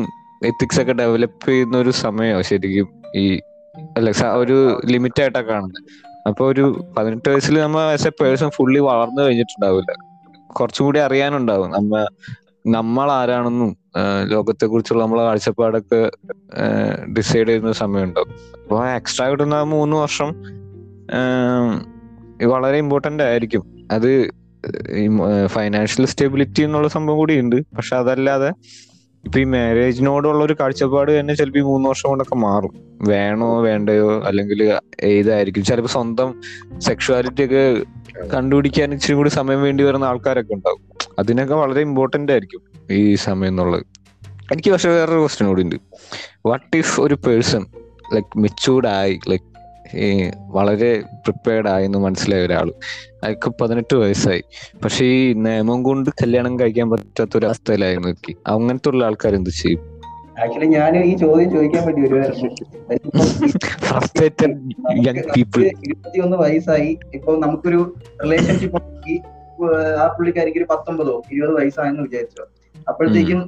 എത്തിക്സ് ഒക്കെ ഡെവലപ്പ് ചെയ്യുന്ന ഒരു സമയമാണ് ശരിക്കും ഈ അല്ല ഒരു ലിമിറ്റ് ആയിട്ടാണ് കാണുന്നത്. അപ്പൊ ഒരു പതിനെട്ട് വയസ്സിൽ നമ്മൾ ആസ് എ പേഴ്സൺ ഫുള്ളി വളർന്നു കഴിഞ്ഞിട്ടുണ്ടാവില്ല. കുറച്ചും കൂടി അറിയാനുണ്ടാവും നമ്മ നമ്മൾ ആരാണെന്നും ലോകത്തെ കുറിച്ചുള്ള നമ്മളെ കാഴ്ചപ്പാടൊക്കെ ഡിസൈഡ് ചെയ്യുന്ന സമയമുണ്ടാവും. അപ്പൊ എക്സ്ട്രാ കിട്ടുന്ന മൂന്ന് വർഷം വളരെ ഇമ്പോർട്ടന്റ് ആയിരിക്കും. അത് ഫൈനാൻഷ്യൽ സ്റ്റെബിലിറ്റി എന്നുള്ള സംഭവം കൂടി ഉണ്ട്. പക്ഷെ അതല്ലാതെ ഇപ്പൊ ഈ മാരേജിനോടുള്ള ഒരു കാഴ്ചപ്പാട് തന്നെ ചിലപ്പോൾ ഈ മൂന്ന് വർഷം കൊണ്ടൊക്കെ മാറും. വേണോ വേണ്ടയോ അല്ലെങ്കിൽ ഏതായിരിക്കും. ചിലപ്പോൾ സ്വന്തം സെക്ഷുവാലിറ്റി ഒക്കെ കണ്ടുപിടിക്കാൻ ഇച്ചിരി കൂടി സമയം വേണ്ടി വരുന്ന ആൾക്കാരൊക്കെ ഉണ്ടാവും. അതിനൊക്കെ വളരെ ഇമ്പോർട്ടന്റ് ആയിരിക്കും ഈ സമയം എന്നുള്ളത്. എനിക്ക് പക്ഷെ വേറൊരു ക്വസ്റ്റ്യൻ കൂടി ഉണ്ട്. വാട്ട് ഇഫ് ഒരു പേഴ്സൺ ലൈക് മെച്ചൂർഡ് ആയി ലൈക്ക് വളരെ പ്രിപ്പയർഡ് ആയി എന്ന് മനസ്സിലായ ഒരാൾ അയാൾക്ക് പതിനെട്ട് വയസ്സായി. പക്ഷെ ഈ നിയമം കൊണ്ട് കല്യാണം കഴിക്കാൻ പറ്റാത്ത ഒരു അവസ്ഥയിലായി നോക്കി അങ്ങനത്തെ ഉള്ള ആൾക്കാർ എന്ത് ചെയ്യും? ആക്ച്വലി ഞാൻ ഈ ചോദ്യം ചോദിക്കാൻ വേണ്ടി വരുമായിരുന്നു ഇരുപത്തിയൊന്ന് വയസ്സായി. ഇപ്പൊ നമുക്കൊരു റിലേഷൻഷിപ്പ് ആ പുള്ളിക്കാരിക്ക് ഒരു പത്തൊമ്പതോ ഇരുപത് വയസ്സായെന്ന് വിചാരിച്ചോ. അപ്പോഴത്തേക്കും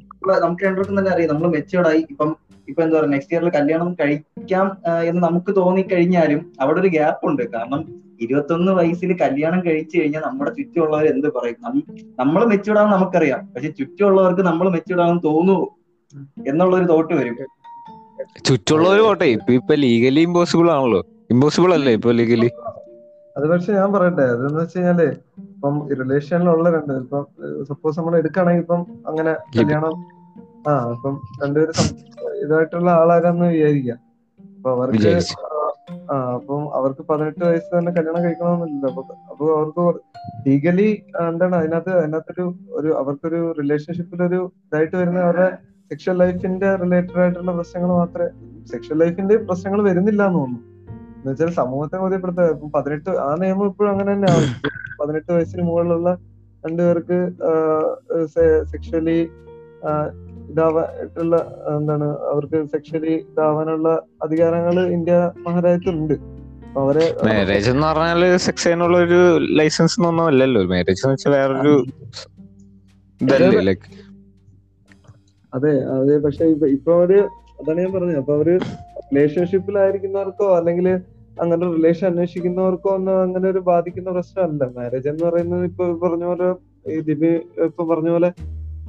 നമുക്ക് രണ്ടുപേർക്കും തന്നെ അറിയാം. നമ്മൾ മെച്ചുവേർഡ് ആയി. ഇപ്പം ഇപ്പൊ എന്താ പറയുക നെക്സ്റ്റ് ഇയറിൽ കല്യാണം കഴിക്കാം എന്ന് നമുക്ക് തോന്നി കഴിഞ്ഞാലും അവിടെ ഒരു ഗ്യാപ്പ് ഉണ്ട്. കാരണം ഇരുപത്തൊന്ന് വയസ്സിൽ കല്യാണം കഴിച്ചു കഴിഞ്ഞാൽ നമ്മുടെ ചുറ്റുമുള്ളവർ എന്ത് പറയും? നമ്മൾ മെച്ചുവിടാന്ന് ആണെന്ന് നമുക്കറിയാം. പക്ഷെ ചുറ്റുമുള്ളവർക്ക് നമ്മൾ മെച്ചുവിടാന്ന് ആണെന്ന് തോന്നുവോ എന്നുള്ള ഒരു തോട്ട് വരും. ചുറ്റുള്ളവർ പോട്ടെ. ഇപ്പൊ ഇപ്പൊ ലീഗലി ഇമ്പോസിബിൾ ആണല്ലോ. ഇമ്പോസിബിൾ അല്ലേ ഇപ്പൊ ലീഗലി അത് പക്ഷെ ഞാൻ പറയട്ടെ. അതെന്ന് വെച്ച് കഴിഞ്ഞാൽ ഇപ്പം റിലേഷനിലുള്ള രണ്ട് ഇപ്പം സപ്പോസ് നമ്മൾ എടുക്കുകയാണെങ്കിൽ ഇപ്പം അങ്ങനെ കല്യാണം ആ ഇപ്പം രണ്ടുപേരും ഇതായിട്ടുള്ള ആളാരാന്ന് വിചാരിക്കാം. അപ്പൊ അവർക്ക് ആ അപ്പം അവർക്ക് പതിനെട്ട് വയസ്സ് തന്നെ കല്യാണം കഴിക്കണമെന്നില്ല അപ്പൊ അപ്പൊ അവർക്ക് ലീഗലി എന്താണ് അതിനകത്ത് അതിനകത്തൊരു ഒരു അവർക്കൊരു റിലേഷൻഷിപ്പിലൊരു ഇതായിട്ട് വരുന്ന അവരുടെ സെക്ഷൽ ലൈഫിന്റെ റിലേറ്റഡ് ആയിട്ടുള്ള പ്രശ്നങ്ങൾ മാത്രമേ സെക്ഷൽ ലൈഫിന്റെ പ്രശ്നങ്ങൾ വരുന്നില്ല എന്ന് തോന്നുന്നു. എന്ന് വെച്ചാൽ സമൂഹത്തെ ബോധ്യപ്പെടുത്തുക. ഇപ്പം പതിനെട്ട് ആ നിയമം ഇപ്പോഴും അങ്ങനെ തന്നെയാണ് പതിനെട്ട് വയസ്സിന് മുകളിലുള്ള രണ്ടുപേർക്ക് സെക്ഷലി ഇതാവായിട്ടുള്ള എന്താണ് അവർക്ക് സെക്ഷലി ഇതാവാനുള്ള അധികാരങ്ങൾ ഇന്ത്യ മഹാരാജ്യത്തുണ്ട് അവരെ മാരേജ് എന്ന് പറഞ്ഞാൽ സെക്സ് ചെയ്യാനുള്ള ഒരു ലൈസൻസ് ഒന്നും അല്ലല്ലോ മാരേജ് എന്ന് വെച്ചാൽ വേറൊരു ഇതല്ലേ? ലൈക്ക് അതെ അതെ. പക്ഷെ ഇപ്പൊ ഇപ്പൊ അവർ അതാണ് ഞാൻ പറഞ്ഞത്. അപ്പൊ അവർ റിലേഷൻഷിപ്പിലായിരിക്കുന്നവർക്കോ അല്ലെങ്കിൽ അങ്ങനെ റിലേഷൻ അന്വേഷിക്കുന്നവർക്കോ ഒന്നും അങ്ങനെ ഒരു ബാധിക്കുന്ന പ്രശ്നമല്ല. മാരേജ് എന്ന് പറയുന്നത് ഇപ്പൊ പറഞ്ഞ പോലെ ഈ ദിബി ഇപ്പൊ പറഞ്ഞ പോലെ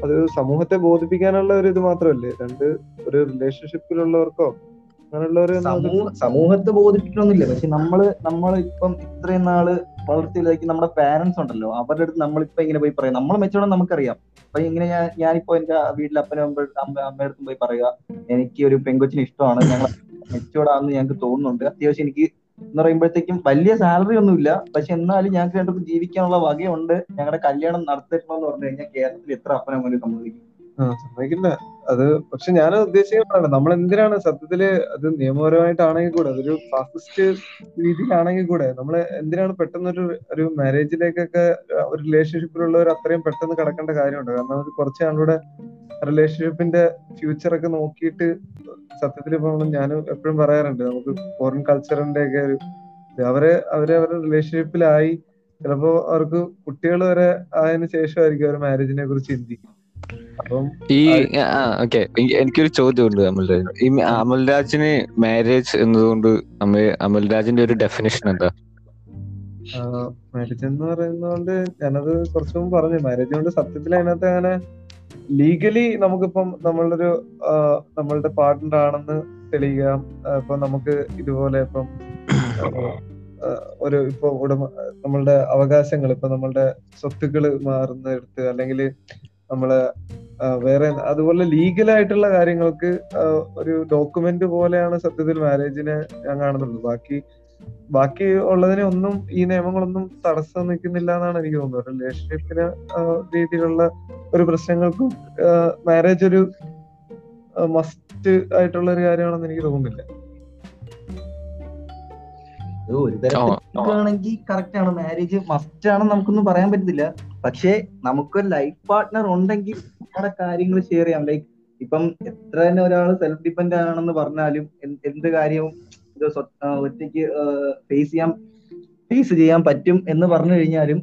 അത് സമൂഹത്തെ ബോധിപ്പിക്കാനുള്ള ഒരു ഇത് മാത്രമല്ലേ? രണ്ട് ഒരു റിലേഷൻഷിപ്പിലുള്ളവർക്കോ സമൂഹത്തെ ബോധിപ്പിക്കണമെന്നില്ല. പക്ഷെ നമ്മൾ നമ്മൾ ഇപ്പം ഇത്രയും നാൾ വളർത്തിയിലേക്ക് നമ്മുടെ പാരന്റ്സ് ഉണ്ടല്ലോ. അവരുടെ അടുത്ത് നമ്മളിപ്പോ ഇങ്ങനെ പോയി പറയാം. നമ്മൾ മെച്ചോടെ നമുക്കറിയാം. അപ്പൊ ഇങ്ങനെ ഞാൻ ഞാനിപ്പോ എന്റെ വീട്ടിൽ അപ്പനും അമ്മ അമ്മയുടെ അടുത്തും പോയി പറയുക എനിക്ക് ഒരു പെങ്കൊച്ചിന് ഇഷ്ടമാണ്. ഞങ്ങൾ മെച്ചോർഡാണെന്ന് ഞങ്ങൾക്ക് തോന്നുന്നുണ്ട്. അത്യാവശ്യം എനിക്ക് എന്ന് പറയുമ്പോഴത്തേക്കും വലിയ സാലറി ഒന്നുമില്ല. പക്ഷെ എന്നാലും ഞങ്ങൾക്ക് രണ്ടുപേർക്കും ജീവിക്കാനുള്ള വകയുണ്ട്. ഞങ്ങളുടെ കല്യാണം നടത്തണമെന്ന് പറഞ്ഞു കഴിഞ്ഞാൽ കേരളത്തിൽ എത്ര അപ്പനമ്മ സമ്മതിക്കും സമ്മതിക്കില്ല. അത് പക്ഷെ ഞാൻ ഉദ്ദേശിക്കുന്നതാണ്. നമ്മൾ എന്തിനാണ് സത്യത്തിൽ അത് നിയമപരമായിട്ടാണെങ്കിൽ കൂടെ അതൊരു ഫാസിസ്റ്റ് രീതിയിലാണെങ്കിൽ കൂടെ നമ്മൾ എന്തിനാണ് പെട്ടെന്ന് ഒരു ഒരു മാരേജിലേക്കൊക്കെ ഒരു റിലേഷൻഷിപ്പിലുള്ളവർ അത്രയും പെട്ടെന്ന് കടക്കേണ്ട കാര്യമുണ്ട്. കാരണം അത് കുറച്ച് നാളുടെ റിലേഷൻഷിപ്പിന്റെ ഫ്യൂച്ചർ ഒക്കെ നോക്കിയിട്ട് സത്യത്തിൽ ഇപ്പൊ ഞാൻ എപ്പോഴും പറയാറുണ്ട് നമുക്ക് ഫോറിൻ കൾച്ചറിന്റെ ഒക്കെ ഒരു അവരെ അവരെ അവരുടെ റിലേഷൻഷിപ്പിലായി ചിലപ്പോ അവർക്ക് കുട്ടികൾ വരെ ആയതിനു ശേഷമായിരിക്കും അവർ മാരേജിനെ കുറിച്ച് ചിന്തിക്കും ഈ ഓക്കെ. എനിക്കൊരു ചോദ്യമുണ്ട് അമൽരാജ്. ഈ അമൽരാജിന് മാരേജ് എന്നതുകൊണ്ട് നമ്മൾ അമൽരാജിന്റെ ഒരു ഡെഫിനേഷൻ എന്താ? മാരേജ് എന്ന് പറയുന്നതുകൊണ്ട് ഞാനത് കുറച്ചു മുമ്പ് പറഞ്ഞു. മാരേജ് കൊണ്ട് സത്യത്തിൽ അതിനകത്ത് അങ്ങനെ ലീഗലി നമുക്കിപ്പം നമ്മളൊരു ഒരു നമ്മളുടെ പാർട്ട്ണർ ആണെന്ന് തെളിയിക്കാം ഇപ്പൊ നമുക്ക് ഇതുപോലെ ഇപ്പം ഒരു ഇപ്പൊ ഉടമ നമ്മളുടെ അവകാശങ്ങൾ ഇപ്പൊ നമ്മളുടെ സ്വത്തുക്കൾ മാറുന്നെടുത്ത് അല്ലെങ്കിൽ നമ്മൾ വേറെ അതുപോലെ ലീഗലായിട്ടുള്ള കാര്യങ്ങൾക്ക് ഒരു ഡോക്യുമെന്റ് പോലെയാണ് സത്യത്തിൽ മാരേജിനെ ഞാൻ കാണുന്നുള്ളൂ ബാക്കി ബാക്കി ഉള്ളതിനെ ഒന്നും ഈ നിയമങ്ങളൊന്നും തടസ്സം നിൽക്കുന്നില്ല എന്നാണ് എനിക്ക് തോന്നുന്നത്. റിലേഷൻഷിപ്പിന് രീതിയിലുള്ള ഒരു പ്രശ്നങ്ങൾക്കും മാരേജ് ഒരു മസ്റ്റ് ആയിട്ടുള്ള ഒരു കാര്യമാണെന്ന് എനിക്ക് തോന്നുന്നില്ല. ഒരു തരത്തിൽ ആണെങ്കിൽ കറക്റ്റ് ആണ്. മാരേജ് മസ്റ്റ് ആണെന്ന് നമുക്കൊന്നും പറയാൻ പറ്റത്തില്ല. പക്ഷേ നമുക്കൊരു ലൈഫ് പാർട്ട്ണർ ഉണ്ടെങ്കിൽ നമ്മുടെ കാര്യങ്ങൾ ഷെയർ ചെയ്യാം. ലൈക്ക് ഇപ്പം എത്ര തന്നെ ഒരാൾ സെൽഫ് ഡിപ്പെൻഡ് ആണെന്ന് പറഞ്ഞാലും എന്ത് കാര്യവും ഒറ്റയ്ക്ക് ഫേസ് ചെയ്യാൻ ഫേസ് ചെയ്യാൻ പറ്റും എന്ന് പറഞ്ഞു കഴിഞ്ഞാലും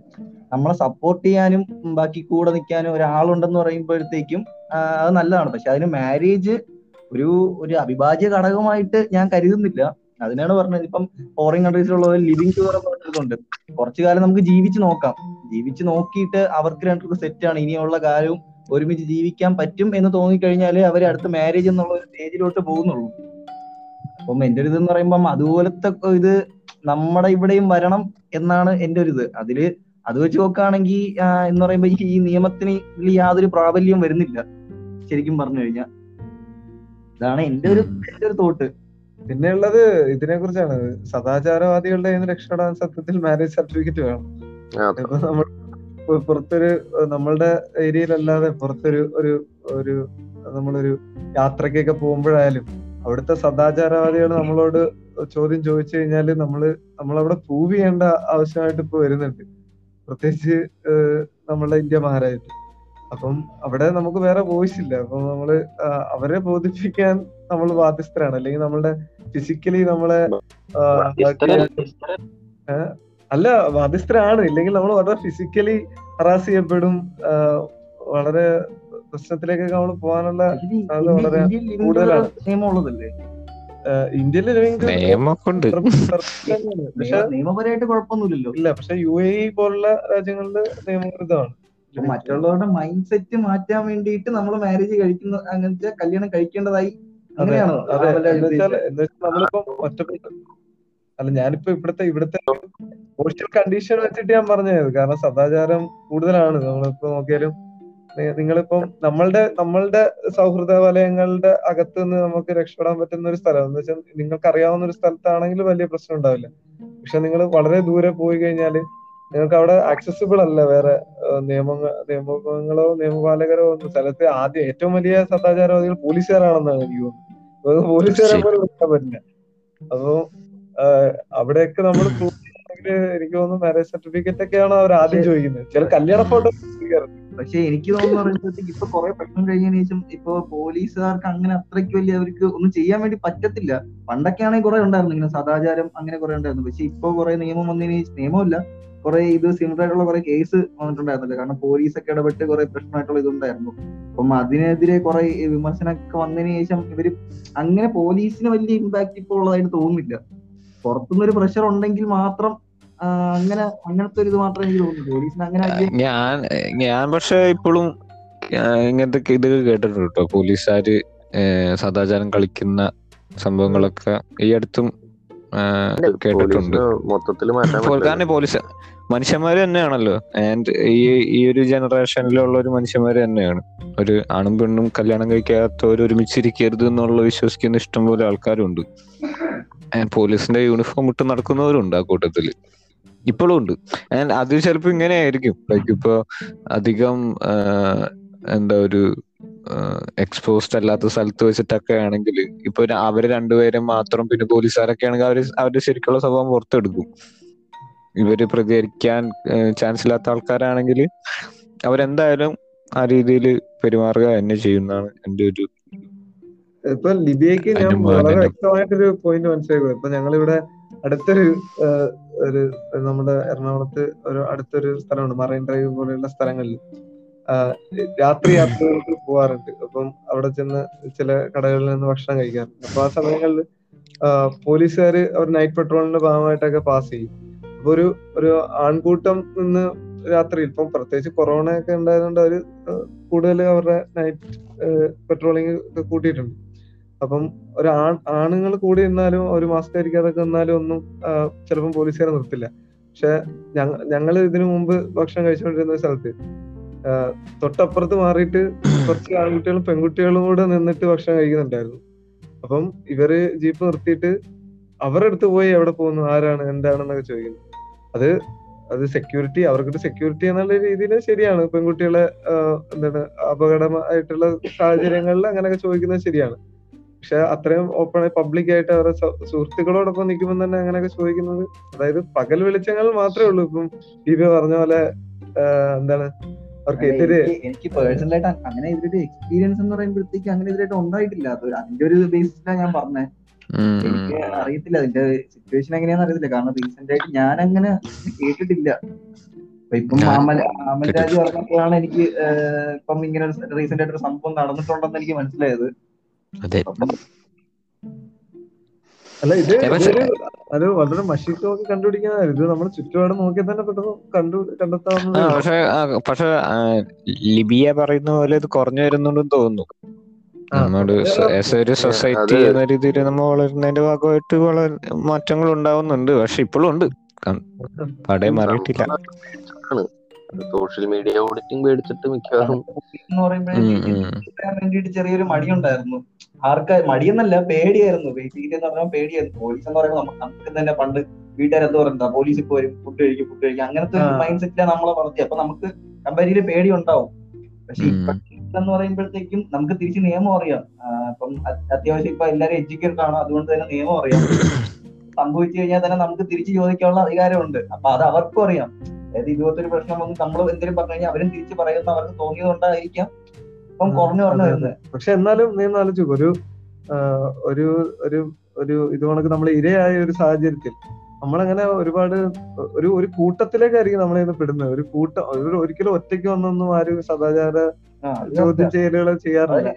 നമ്മളെ സപ്പോർട്ട് ചെയ്യാനും ബാക്കി കൂടെ നിൽക്കാനും ഒരാളുണ്ടെന്ന് പറയുമ്പോഴത്തേക്കും അത് നല്ലതാണ്. പക്ഷെ അതിന് മാരേജ് ഒരു ഒരു അവിഭാജ്യ ഘടകമായിട്ട് ഞാൻ കരുതുന്നില്ല. അതിനാണ് പറഞ്ഞത്. ഇപ്പം ഫോറിൻ കൺട്രീസിലുള്ള ലിവിങ് എന്ന് പറഞ്ഞിട്ടുണ്ട്. കുറച്ചു കാലം നമുക്ക് ജീവിച്ച് നോക്കാം. ജീവിച്ച് നോക്കിയിട്ട് അവർക്ക് രണ്ടുപേർക്കും സെറ്റ് ആണ്. ഇനിയുള്ള കാലവും ഒരുമിച്ച് ജീവിക്കാൻ പറ്റും എന്ന് തോന്നിക്കഴിഞ്ഞാൽ അവർ അടുത്ത മാരേജ് എന്നുള്ള ഒരു സ്റ്റേജിലോട്ട് പോകുന്നുള്ളൂ. അപ്പം എന്റെ ഒരു ഇതെന്ന് പറയുമ്പം അതുപോലത്തെ ഇത് നമ്മുടെ ഇവിടെയും വരണം എന്നാണ് എന്റെ ഒരു ഇത്. അതിൽ അത് വെച്ച് നോക്കുകയാണെങ്കിൽ എന്ന് പറയുമ്പോ ഈ- നിയമത്തിന് യാതൊരു പ്രാബല്യവും വരുന്നില്ല. ശരിക്കും പറഞ്ഞു കഴിഞ്ഞാൽ. ഇതാണ് എന്റെ ഒരു എന്റെ ഒരു തോട്ട് പിന്നെയുള്ളത് ഇതിനെ കുറിച്ചാണ് സദാചാരവാദികളുടെ കയ്യിൽ നിന്ന് രക്ഷപ്പെടാൻ സത്യത്തിൽ മാരേജ് സർട്ടിഫിക്കറ്റ് വേണം. ഇപ്പൊ നമ്മൾ പുറത്തൊരു നമ്മളുടെ ഏരിയയിലല്ലാതെ പുറത്തൊരു ഒരു ഒരു നമ്മളൊരു യാത്രക്കൊക്കെ പോകുമ്പോഴായാലും അവിടുത്തെ സദാചാരവാദികൾ നമ്മളോട് ചോദ്യം ചോദിച്ചു കഴിഞ്ഞാൽ നമ്മൾ നമ്മളവിടെ പ്രൂവ് ചെയ്യേണ്ട ആവശ്യമായിട്ട് ഇപ്പൊ വരുന്നുണ്ട്. പ്രത്യേകിച്ച് നമ്മളുടെ ഇന്ത്യ മഹാരാജ്യത്ത്. അപ്പം അവിടെ നമുക്ക് വേറെ വോയിസ് ഇല്ല. അപ്പൊ നമ്മൾ അവരെ ബോധിപ്പിക്കാൻ നമ്മൾ ബാധ്യസ്ഥരാണ്. അല്ലെങ്കിൽ നമ്മളുടെ ഫിസിക്കലി നമ്മളെ അല്ല ബാധ്യസ്ഥരാണ്. ഇല്ലെങ്കിൽ നമ്മൾ വളരെ ഫിസിക്കലി ഹറാസ് ചെയ്യപ്പെടും. വളരെ പ്രശ്നത്തിലേക്കൊക്കെ നമ്മൾ പോകാനുള്ള വളരെ കൂടുതലാണ്. ഇന്ത്യയിൽ ഇന്ത്യയിലെ നിയമപരമായിട്ട് കുഴപ്പമൊന്നുമില്ലല്ലോ. ഇല്ല പക്ഷെ യു എ പോലുള്ള രാജ്യങ്ങളിൽ നിയമവിരുദ്ധമാണ്. മറ്റുള്ളവരുടെ മൈൻഡ് സെറ്റ് മാറ്റാൻ വേണ്ടിയിട്ട് നമ്മൾ മാരേജ് കഴിക്കുന്ന അങ്ങനത്തെ കല്യാണം കഴിക്കേണ്ടതായി അതെ. നമ്മളിപ്പോ ഒറ്റപ്പെട്ടു അല്ല ഞാനിപ്പോ ഇവിടുത്തെ ഇവിടുത്തെ സോഷ്യൽ കണ്ടീഷൻ വെച്ചിട്ട് ഞാൻ പറഞ്ഞത്. കാരണം സദാചാരം കൂടുതലാണ്. നമ്മളിപ്പോ നോക്കിയാലും നിങ്ങളിപ്പം നമ്മളുടെ നമ്മളുടെ സൗഹൃദ വലയങ്ങളുടെ അകത്ത് നിന്ന് നമുക്ക് രക്ഷപ്പെടാൻ പറ്റുന്ന ഒരു സ്ഥലം. എന്ന് വെച്ചാൽ നിങ്ങൾക്ക് അറിയാവുന്ന ഒരു സ്ഥലത്താണെങ്കിൽ വലിയ പ്രശ്നം ഉണ്ടാവില്ല. പക്ഷെ നിങ്ങൾ വളരെ ദൂരെ പോയി കഴിഞ്ഞാൽ നിങ്ങൾക്ക് അവിടെ ആക്സസിബിൾ അല്ല വേറെ നിയമങ്ങൾ നിയമങ്ങളോ നിയമപാലകരോ ഒന്നും. സ്ഥലത്ത് ആദ്യം ഏറ്റവും വലിയ സദാചാരവാദികൾ പോലീസുകാരാണെന്നാണ് എനിക്ക് തോന്നുന്നത്. പോലീസുകാരെ പോലും വിളിക്കാൻ പറ്റില്ല അപ്പോ അവിടെയൊക്കെ നമ്മൾ എനിക്ക് തോന്നുന്നു മാരേജ് സർട്ടിഫിക്കറ്റ് ഒക്കെയാണ് അവർ ആദ്യം ചോദിക്കുന്നത്. ചില കല്യാണ ഫോട്ടോ പക്ഷെ എനിക്ക് തോന്നുന്നു ഇപ്പൊ കുറെ പ്രശ്നം കഴിഞ്ഞതിന് ശേഷം ഇപ്പൊ പോലീസുകാർക്ക് അങ്ങനെ അത്രയ്ക്ക് വലിയ അവർക്ക് ഒന്നും ചെയ്യാൻ വേണ്ടി പറ്റത്തില്ല. പണ്ടൊക്കെ ആണെങ്കിൽ കുറെ ഉണ്ടായിരുന്നു. ഇങ്ങനെ സദാചാരം അങ്ങനെ കുറെ ഉണ്ടായിരുന്നു. പക്ഷെ ഇപ്പൊ കുറെ നിയമം വന്നതിന് നിയമമില്ല. കുറെ ഇത് സിമിലർ ആയിട്ടുള്ള കുറെ കേസ് വന്നിട്ടുണ്ടായിരുന്നല്ലോ. കാരണം പോലീസൊക്കെ ഇടപെട്ട് കുറെ പ്രശ്നമായിട്ടുള്ള ഇതുണ്ടായിരുന്നു. അപ്പം അതിനെതിരെ കുറെ വിമർശനമൊക്കെ വന്നതിന് ശേഷം ഇവർ അങ്ങനെ പോലീസിന് വലിയ ഇമ്പാക്ട് ഇപ്പോൾ ഉള്ളതായിട്ട് തോന്നുന്നില്ല. പുറത്തുനിന്ന് ഒരു പ്രഷർ ഉണ്ടെങ്കിൽ മാത്രം അങ്ങനെ അങ്ങനത്തെ ഒരു ഇത് മാത്രമേ എനിക്ക് തോന്നുന്നു പോലീസിന് അങ്ങനെ ഞാൻ ഞാൻ പക്ഷെ ഇപ്പോഴും ഇങ്ങനത്തെ ഇതൊക്കെ കേട്ടിട്ടുണ്ട് കേട്ടോ. പോലീസുകാര് സദാചാരം കളിക്കുന്ന സംഭവങ്ങളൊക്കെ ഈ അടുത്തും കേട്ടിട്ടുണ്ട്. മൊത്തത്തിൽ കാരണം പോലീസ് മനുഷ്യന്മാര് തന്നെയാണല്ലോ. ആൻഡ് ഈ ഈ ഒരു ജനറേഷനിലുള്ള ഒരു മനുഷ്യന്മാര് തന്നെയാണ്. ഒരു ആണും പെണ്ണും കല്യാണം കഴിക്കാത്തവർ ഒരുമിച്ചിരിക്കരുത് എന്നുള്ള വിശ്വസിക്കുന്ന ഇഷ്ടംപോലെ ആൾക്കാരുണ്ട്. പോലീസിന്റെ യൂണിഫോം ഇട്ട് നടക്കുന്നവരുണ്ട് ആ കൂട്ടത്തിൽ. ഇപ്പോഴും ഉണ്ട്. ആൻഡ് അത് ചിലപ്പോ ഇങ്ങനെ ആയിരിക്കും ലൈക്ക് ഇപ്പൊ അധികം എന്താ ഒരു എക്സ്പോസ്ഡ് അല്ലാത്ത സ്ഥലത്ത് വെച്ചിട്ടൊക്കെ ആണെങ്കിൽ ഇപ്പൊ അവർ രണ്ടുപേരും മാത്രം പിന്നെ പോലീസുകാരൊക്കെ ആണെങ്കിൽ അവർ അവരുടെ ശരിക്കുള്ള സ്വഭാവം പുറത്തെടുക്കും. ഇവർ പ്രതികരിക്കാൻ ചാൻസ് ഇല്ലാത്ത ആൾക്കാരാണെങ്കിൽ അവരെന്തായാലും ആ രീതിയിൽ പെരുമാറുക തന്നെ ചെയ്യുന്നതാണ് എന്റെ ഒരു ഇപ്പൊ ലിബിയക്ക് ഞാൻ വളരെ. വ്യക്തമായിട്ടൊരു പോയിന്റ് മനസ്സിലാക്കുക ഇപ്പൊ ഞങ്ങളിവിടെ അടുത്തൊരു ഒരു നമ്മുടെ എറണാകുളത്ത് ഒരു അടുത്തൊരു സ്ഥലമുണ്ട്. മറൈൻ ഡ്രൈവ് പോലെയുള്ള സ്ഥലങ്ങളിൽ. രാത്രി യാത്രകൾക്ക് പോവാറുണ്ട്. അപ്പം അവിടെ ചെന്ന് ചില കടകളിൽ നിന്ന് ഭക്ഷണം കഴിക്കാറുണ്ട്. അപ്പൊ ആ സമയങ്ങളിൽ പോലീസുകാർ അവർ നൈറ്റ് പെട്രോളിന്റെ ഭാഗമായിട്ടൊക്കെ പാസ് ചെയ്യും. അപ്പൊ ഒരു ഒരു ആൺകൂട്ടം നിന്ന് രാത്രി ഇപ്പം പ്രത്യേകിച്ച് കൊറോണ ഒക്കെ ഉണ്ടായതുകൊണ്ട് അവർ കൂടുതൽ അവരുടെ നൈറ്റ് പെട്രോളിങ് കൂട്ടിയിട്ടുണ്ട്. അപ്പം ഒരു ആണുങ്ങൾ കൂടി നിന്നാലും ഒരു മാസ്ക് ധരിക്കാതെ നിന്നാലും ഒന്നും ചിലപ്പം പോലീസുകാരെ നിർത്തില്ല. പക്ഷെ ഞങ്ങൾ ഇതിനു മുമ്പ് ഭക്ഷണം കഴിച്ചുകൊണ്ടിരുന്ന സ്ഥലത്ത് തൊട്ടപ്പുറത്ത് മാറിയിട്ട് കുറച്ച് ആൺകുട്ടികളും പെൺകുട്ടികളും കൂടെ നിന്നിട്ട് ഭക്ഷണം കഴിക്കുന്നുണ്ടായിരുന്നു. അപ്പം ഇവർ ജീപ്പ് നിർത്തിയിട്ട് അവരുടെ അടുത്ത് പോയി എവിടെ പോകുന്നു ആരാണ് എന്താണെന്നൊക്കെ ചോദിക്കുന്നു. അത് അത് സെക്യൂരിറ്റി അവർക്കൊരു സെക്യൂരിറ്റി എന്നുള്ള രീതിയിൽ ശരിയാണ്. പെൺകുട്ടികളെ എന്താണ് അപകടമായിട്ടുള്ള സാഹചര്യങ്ങളിൽ അങ്ങനെയൊക്കെ ചോദിക്കുന്നത് ശരിയാണ്. പക്ഷെ അത്രയും ഓപ്പൺ പബ്ലിക് ആയിട്ട് അവരുടെ സുഹൃത്തുക്കളോടൊപ്പം നിൽക്കുമ്പോൾ തന്നെ അങ്ങനെയൊക്കെ ചോദിക്കുന്നത് അതായത് പകൽ വെളിച്ചങ്ങൾ മാത്രമേ ഉള്ളൂ. ഇപ്പം ദീപ പറഞ്ഞ പോലെ എന്താണ് എനിക്ക് പേഴ്സണലായിട്ട് പേഴ്സണൽ ആയിട്ട് അങ്ങനെ ഇതിലൊരു എക്സ്പീരിയൻസ് എന്ന് പറയുമ്പോഴത്തേക്ക് അങ്ങനെ ഇതിലായിട്ട് ഉണ്ടായിട്ടില്ല. അത് അതിന്റെ ഒരു ബേസിലാണ് ഞാൻ പറഞ്ഞത്. എനിക്ക് അറിയത്തില്ല. അതിന്റെ സിറ്റുവേഷൻ എങ്ങനെയാന്ന് അറിയത്തില്ല. കാരണം റീസെന്റ് ആയിട്ട് ഞാൻ അങ്ങനെ കേട്ടിട്ടില്ല. അപ്പൊ ഇപ്പം മാമൽ രാജ് പറഞ്ഞപ്പോഴാണ് എനിക്ക് ഇപ്പം ഇങ്ങനെ റീസെന്റ് ആയിട്ട് ഒരു സംഭവം നടന്നിട്ടുണ്ടെന്ന് എനിക്ക് മനസ്സിലായത്. അല്ല ഇത് അത് വളരെ മഷിക്കൊക്കെ കണ്ടുപിടിക്കുന്നതാണ്. ഇത് നമ്മൾ ചുറ്റുപാടും നോക്കി തന്നെ പെട്ടെന്ന് കണ്ടു കണ്ടെത്താവുന്ന പക്ഷെ പക്ഷെ ലിബിയ പറയുന്ന പോലെ ഇത് കുറഞ്ഞു വരുന്നുണ്ടെന്ന് തോന്നുന്നു. ആസ് ഒരു സൊസൈറ്റി എന്ന രീതിയിൽ നമ്മൾ വളരുന്നതിന്റെ ഭാഗമായിട്ട് വളരെ മാറ്റങ്ങൾ ഉണ്ടാവുന്നുണ്ട്. പക്ഷെ ഇപ്പോഴും ഉണ്ട്. പടയെ മാറിയിട്ടില്ല. സോഷ്യൽ മീഡിയ ഓഡിറ്റിംഗ് മേടിച്ചിട്ട് മിക്കവാറും വേണ്ടിയിട്ട് ചെറിയൊരു മടിയുണ്ടായിരുന്നു. ആർക്കാ മടിയെന്നല്ല പേടിയായിരുന്നു. ബേസിക്കലി എന്ന് പറഞ്ഞാൽ പേടിയായിരുന്നു. പോലീസ് എന്ന് പറയുമ്പോൾ നമുക്ക് തന്നെ പണ്ട് വീട്ടുകാർ എന്ത് പറയുന്നത് പോലീസ് ഇപ്പൊ വരും ഫുഡ് കഴിക്കും ഫുഡ് കഴിക്കും. അങ്ങനത്തെ ഒരു മൈൻഡ് സെറ്റിലാണ് നമ്മളെ വളർത്തി അപ്പൊ നമുക്ക് കമ്പാരിറ്റീവ് പേടി ഉണ്ടാവും. പക്ഷെ ഇപ്പൊ എന്ന് പറയുമ്പോഴത്തേക്കും നമുക്ക് തിരിച്ച് നിയമം അറിയാം. അപ്പം അത്യാവശ്യം ഇപ്പൊ എല്ലാരും എഡ്യൂക്കേറ്റഡ് ആണ് അതുകൊണ്ട് തന്നെ നിയമം അറിയാം. സംഭവിച്ചു കഴിഞ്ഞാൽ തന്നെ നമുക്ക് തിരിച്ചു ചോദിക്കാനുള്ള അധികാരമുണ്ട്. അപ്പൊ അത് അവർക്കും അറിയാം. അതായത് ഇതുപോലത്തെ ഒരു പ്രശ്നം വന്ന് നമ്മൾ എന്തെങ്കിലും പറഞ്ഞു കഴിഞ്ഞാൽ അവരും തിരിച്ച് പറയുന്ന അവർക്ക് തോന്നിയതുകൊണ്ടായിരിക്കാം. ഇപ്പം കുറഞ്ഞു കുറഞ്ഞു വരുന്നത്. പക്ഷെ എന്നാലും നീ ആലോചിച്ചു ഒരു ഒരു ഒരു ഒരു ഇത് കണക്ക് നമ്മൾ ഇരയായ ഒരു സാഹചര്യത്തിൽ നമ്മളങ്ങനെ ഒരുപാട് ഒരു ഒരു കൂട്ടത്തിലേക്കായിരിക്കും നമ്മളിന്ന് പെടുന്നത്. ഒരു കൂട്ടം ഒരിക്കലും ഒറ്റയ്ക്ക് വന്നൊന്നും ആരും സദാചാര ചോദ്യം ചെയ്യലുകൾ ചെയ്യാറില്ല.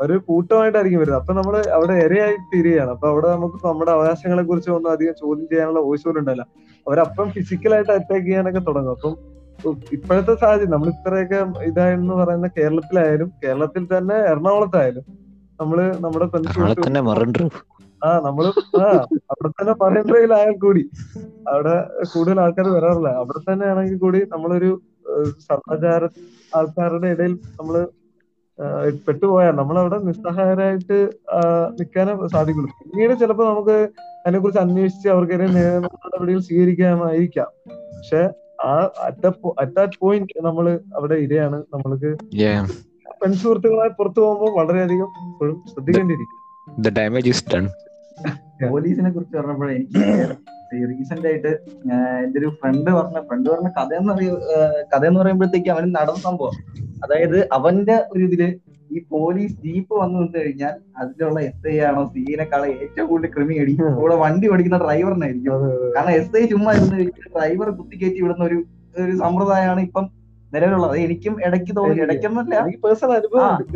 ഒരു കൂട്ടമായിട്ടായിരിക്കും വരുന്നത്. അപ്പൊ നമ്മൾ അവിടെ ഇരയായി തീരുകയാണ് അപ്പൊ അവിടെ നമുക്ക് നമ്മുടെ അവകാശങ്ങളെ കുറിച്ച് ഒന്നും അധികം ചോദ്യം ചെയ്യാനുള്ള വോയിസ് പോലും ഉണ്ടല്ല അവരപ്പം ഫിസിക്കലായിട്ട് അറ്റാക്ക് ചെയ്യാനൊക്കെ തുടങ്ങും. അപ്പം ഇപ്പോഴത്തെ സാഹചര്യം നമ്മൾ ഇത്രയൊക്കെ ഇതായെന്ന് പറയുന്ന കേരളത്തിലായാലും കേരളത്തിൽ തന്നെ എറണാകുളത്തായാലും നമ്മൾ നമ്മുടെ മറണ്ടു. ആ നമ്മൾ ആ അവിടെ തന്നെ പറയുന്നതിലായാൽ കൂടി അവിടെ കൂടുതൽ ആൾക്കാർ വരാറില്ല. അവിടെ തന്നെ ആണെങ്കിൽ കൂടി നമ്മളൊരു സദാചാര ആൾക്കാരുടെ ഇടയിൽ നമ്മൾ പെട്ടുപോയാൽ നമ്മൾ അവിടെ നിസ്സഹായരായിട്ട് നിൽക്കാനേ സാധിക്കുള്ളൂ പിന്നീട് ചിലപ്പോൾ നമുക്ക് അതിനെ കുറിച്ച് അന്വേഷിച്ച് അവർക്കെതിരെ നിയമ നടപടികൾ സ്വീകരിക്കാമായിരിക്കാം. പക്ഷെ ആ അറ്റ് അറ്റ് ദാറ്റ് പോയിന്റ് നമ്മൾ അവിടെ ഇരയാണ്. നമ്മൾക്ക് പെൺസുഹൃത്തുക്കളായി പുറത്തു പോകുമ്പോൾ വളരെയധികം ഇപ്പോഴും ശ്രദ്ധിക്കേണ്ടിയിരിക്കും ദ ഡാമേജ് ഇസ് ഡൺ പോലീസിനെ കുറിച്ച് പറഞ്ഞപ്പോഴേ എനിക്ക് റീസെന്റ് ആയിട്ട് എന്റെ ഒരു ഫ്രണ്ട് പറഞ്ഞ ഫ്രണ്ട് പറഞ്ഞ കഥ എന്ന് പറയ കഥ എന്ന് പറയുമ്പോഴത്തേക്ക് അവന് നടന്ന സംഭവം. അതായത് അവന്റെ ഒരു ഇതിൽ ഈ പോലീസ് ജീപ്പ് വന്നു നിന്ന് കഴിഞ്ഞാൽ അതിലുള്ള എസ് ഐ ആണോ സീനക്കാളെ ഏറ്റവും കൂടുതൽ ക്രിമി അടിക്കും കൂടെ വണ്ടി ഓടിക്കുന്ന ഡ്രൈവറിനായിരിക്കും കാരണം എസ് ഐ ചുമ്മാ ഇരുന്ന് ഡ്രൈവർ കുത്തിക്കയറ്റി വിടുന്ന ഒരു ഒരു സമ്പ്രദായമാണ് ഇപ്പം നിലവിലുള്ളത്. അത് എനിക്കും ഇടയ്ക്ക് തോന്നി ഇടയ്ക്കൊന്നല്ല.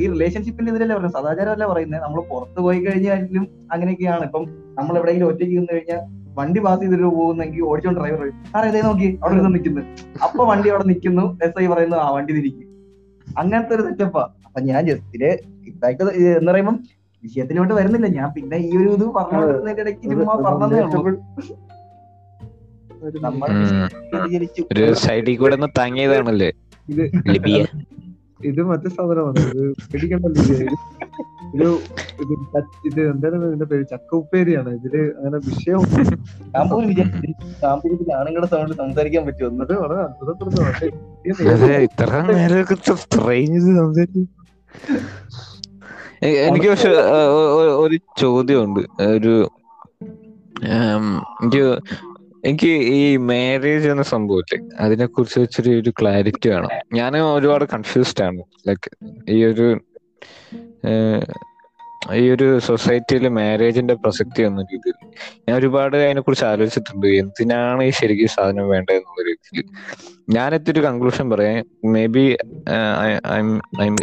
ഈ റിലേഷൻഷിപ്പിന്റെ ഇതിലല്ലേ പറയുന്നത്? സദാചാരം അല്ല പറയുന്നത്? നമ്മൾ പുറത്ത് പോയി കഴിഞ്ഞാലും അങ്ങനെയൊക്കെയാണ്. ഇപ്പം നമ്മൾ എവിടെയെങ്കിലും ഒറ്റയ്ക്ക് നിന്ന് കഴിഞ്ഞാൽ വണ്ടി പാസ് ചെയ്തിട്ട് പോകുന്നെങ്കിൽ ഓടിച്ചോണ്ട് ഡ്രൈവർ സാറേ ഇതേ നോക്കി അവിടെ ഇരുന്ന് നിൽക്കുന്നു. അപ്പൊ വണ്ടി അവിടെ നിൽക്കുന്നു. എസ് ഐ പറയുന്നു ആ വണ്ടി തിരിക്കും. അങ്ങനത്തെ ഒരു സെറ്റപ്പാ അപ്പൊ ഞാൻ ജസ്റ്റിൽ ഇതായിട്ട് എന്ന് പറയുമ്പം വിഷയത്തിലോട്ട് വരുന്നില്ല. ഞാൻ പിന്നെ ഈ ഒരു ഇത് പറഞ്ഞോണ്ടിരുന്നതിന്റെ ഇടയ്ക്ക് ചുമ്മാ പറഞ്ഞതേ ഉള്ളൂ. നമ്മൾ ഒരു സൈഡിൽ കൂടെ ഒന്ന് തങ്ങിയതാണല്ലേ? ഇത് മറ്റേ സാധനമാണ്. പിടിക്കണ്ടല്ലോ ഇത് ഇത് എന്താണ് ഇതിന്റെ പേര്? ചക്ക ഉപ്പേരിയാണ് ഇതിൽ അങ്ങനെ വിഷയം ഞാൻ പോലും വിചാരിച്ചു ആണുങ്ങളുടെ സൗണ്ട് സംസാരിക്കാൻ പറ്റുമെന്ന് അത് വളരെ അത്ഭുതപ്പെടുന്നു. പക്ഷേ ഇത്ര നേരമൊക്കെ എനിക്ക് പക്ഷെ ഒരു ചോദ്യമുണ്ട്. ഒരു എനിക്ക് എനിക്ക് ഈ മാരേജ് എന്ന സംഭവത്തെ അതിനെ കുറിച്ച് വെച്ചൊരു ഒരു ക്ലാരിറ്റി വേണം. ഞാൻ ഒരുപാട് കൺഫ്യൂസ്ഡ് ആണ്. ലൈക്ക് ഈ ഒരു ഈ ഒരു സൊസൈറ്റിയിൽ മാരേജിന്റെ പ്രസക്തി എന്ന രീതിയിൽ ഞാൻ ഒരുപാട് അതിനെ കുറിച്ച് ആലോചിച്ചിട്ടുണ്ട്. എന്തിനാണ് ഈ ശരിക്കും സാധനം വേണ്ടത് എന്നുള്ള രീതിയിൽ. ഞാനെത്തി ഒരു കൺക്ലൂഷൻ പറയാം. Maybe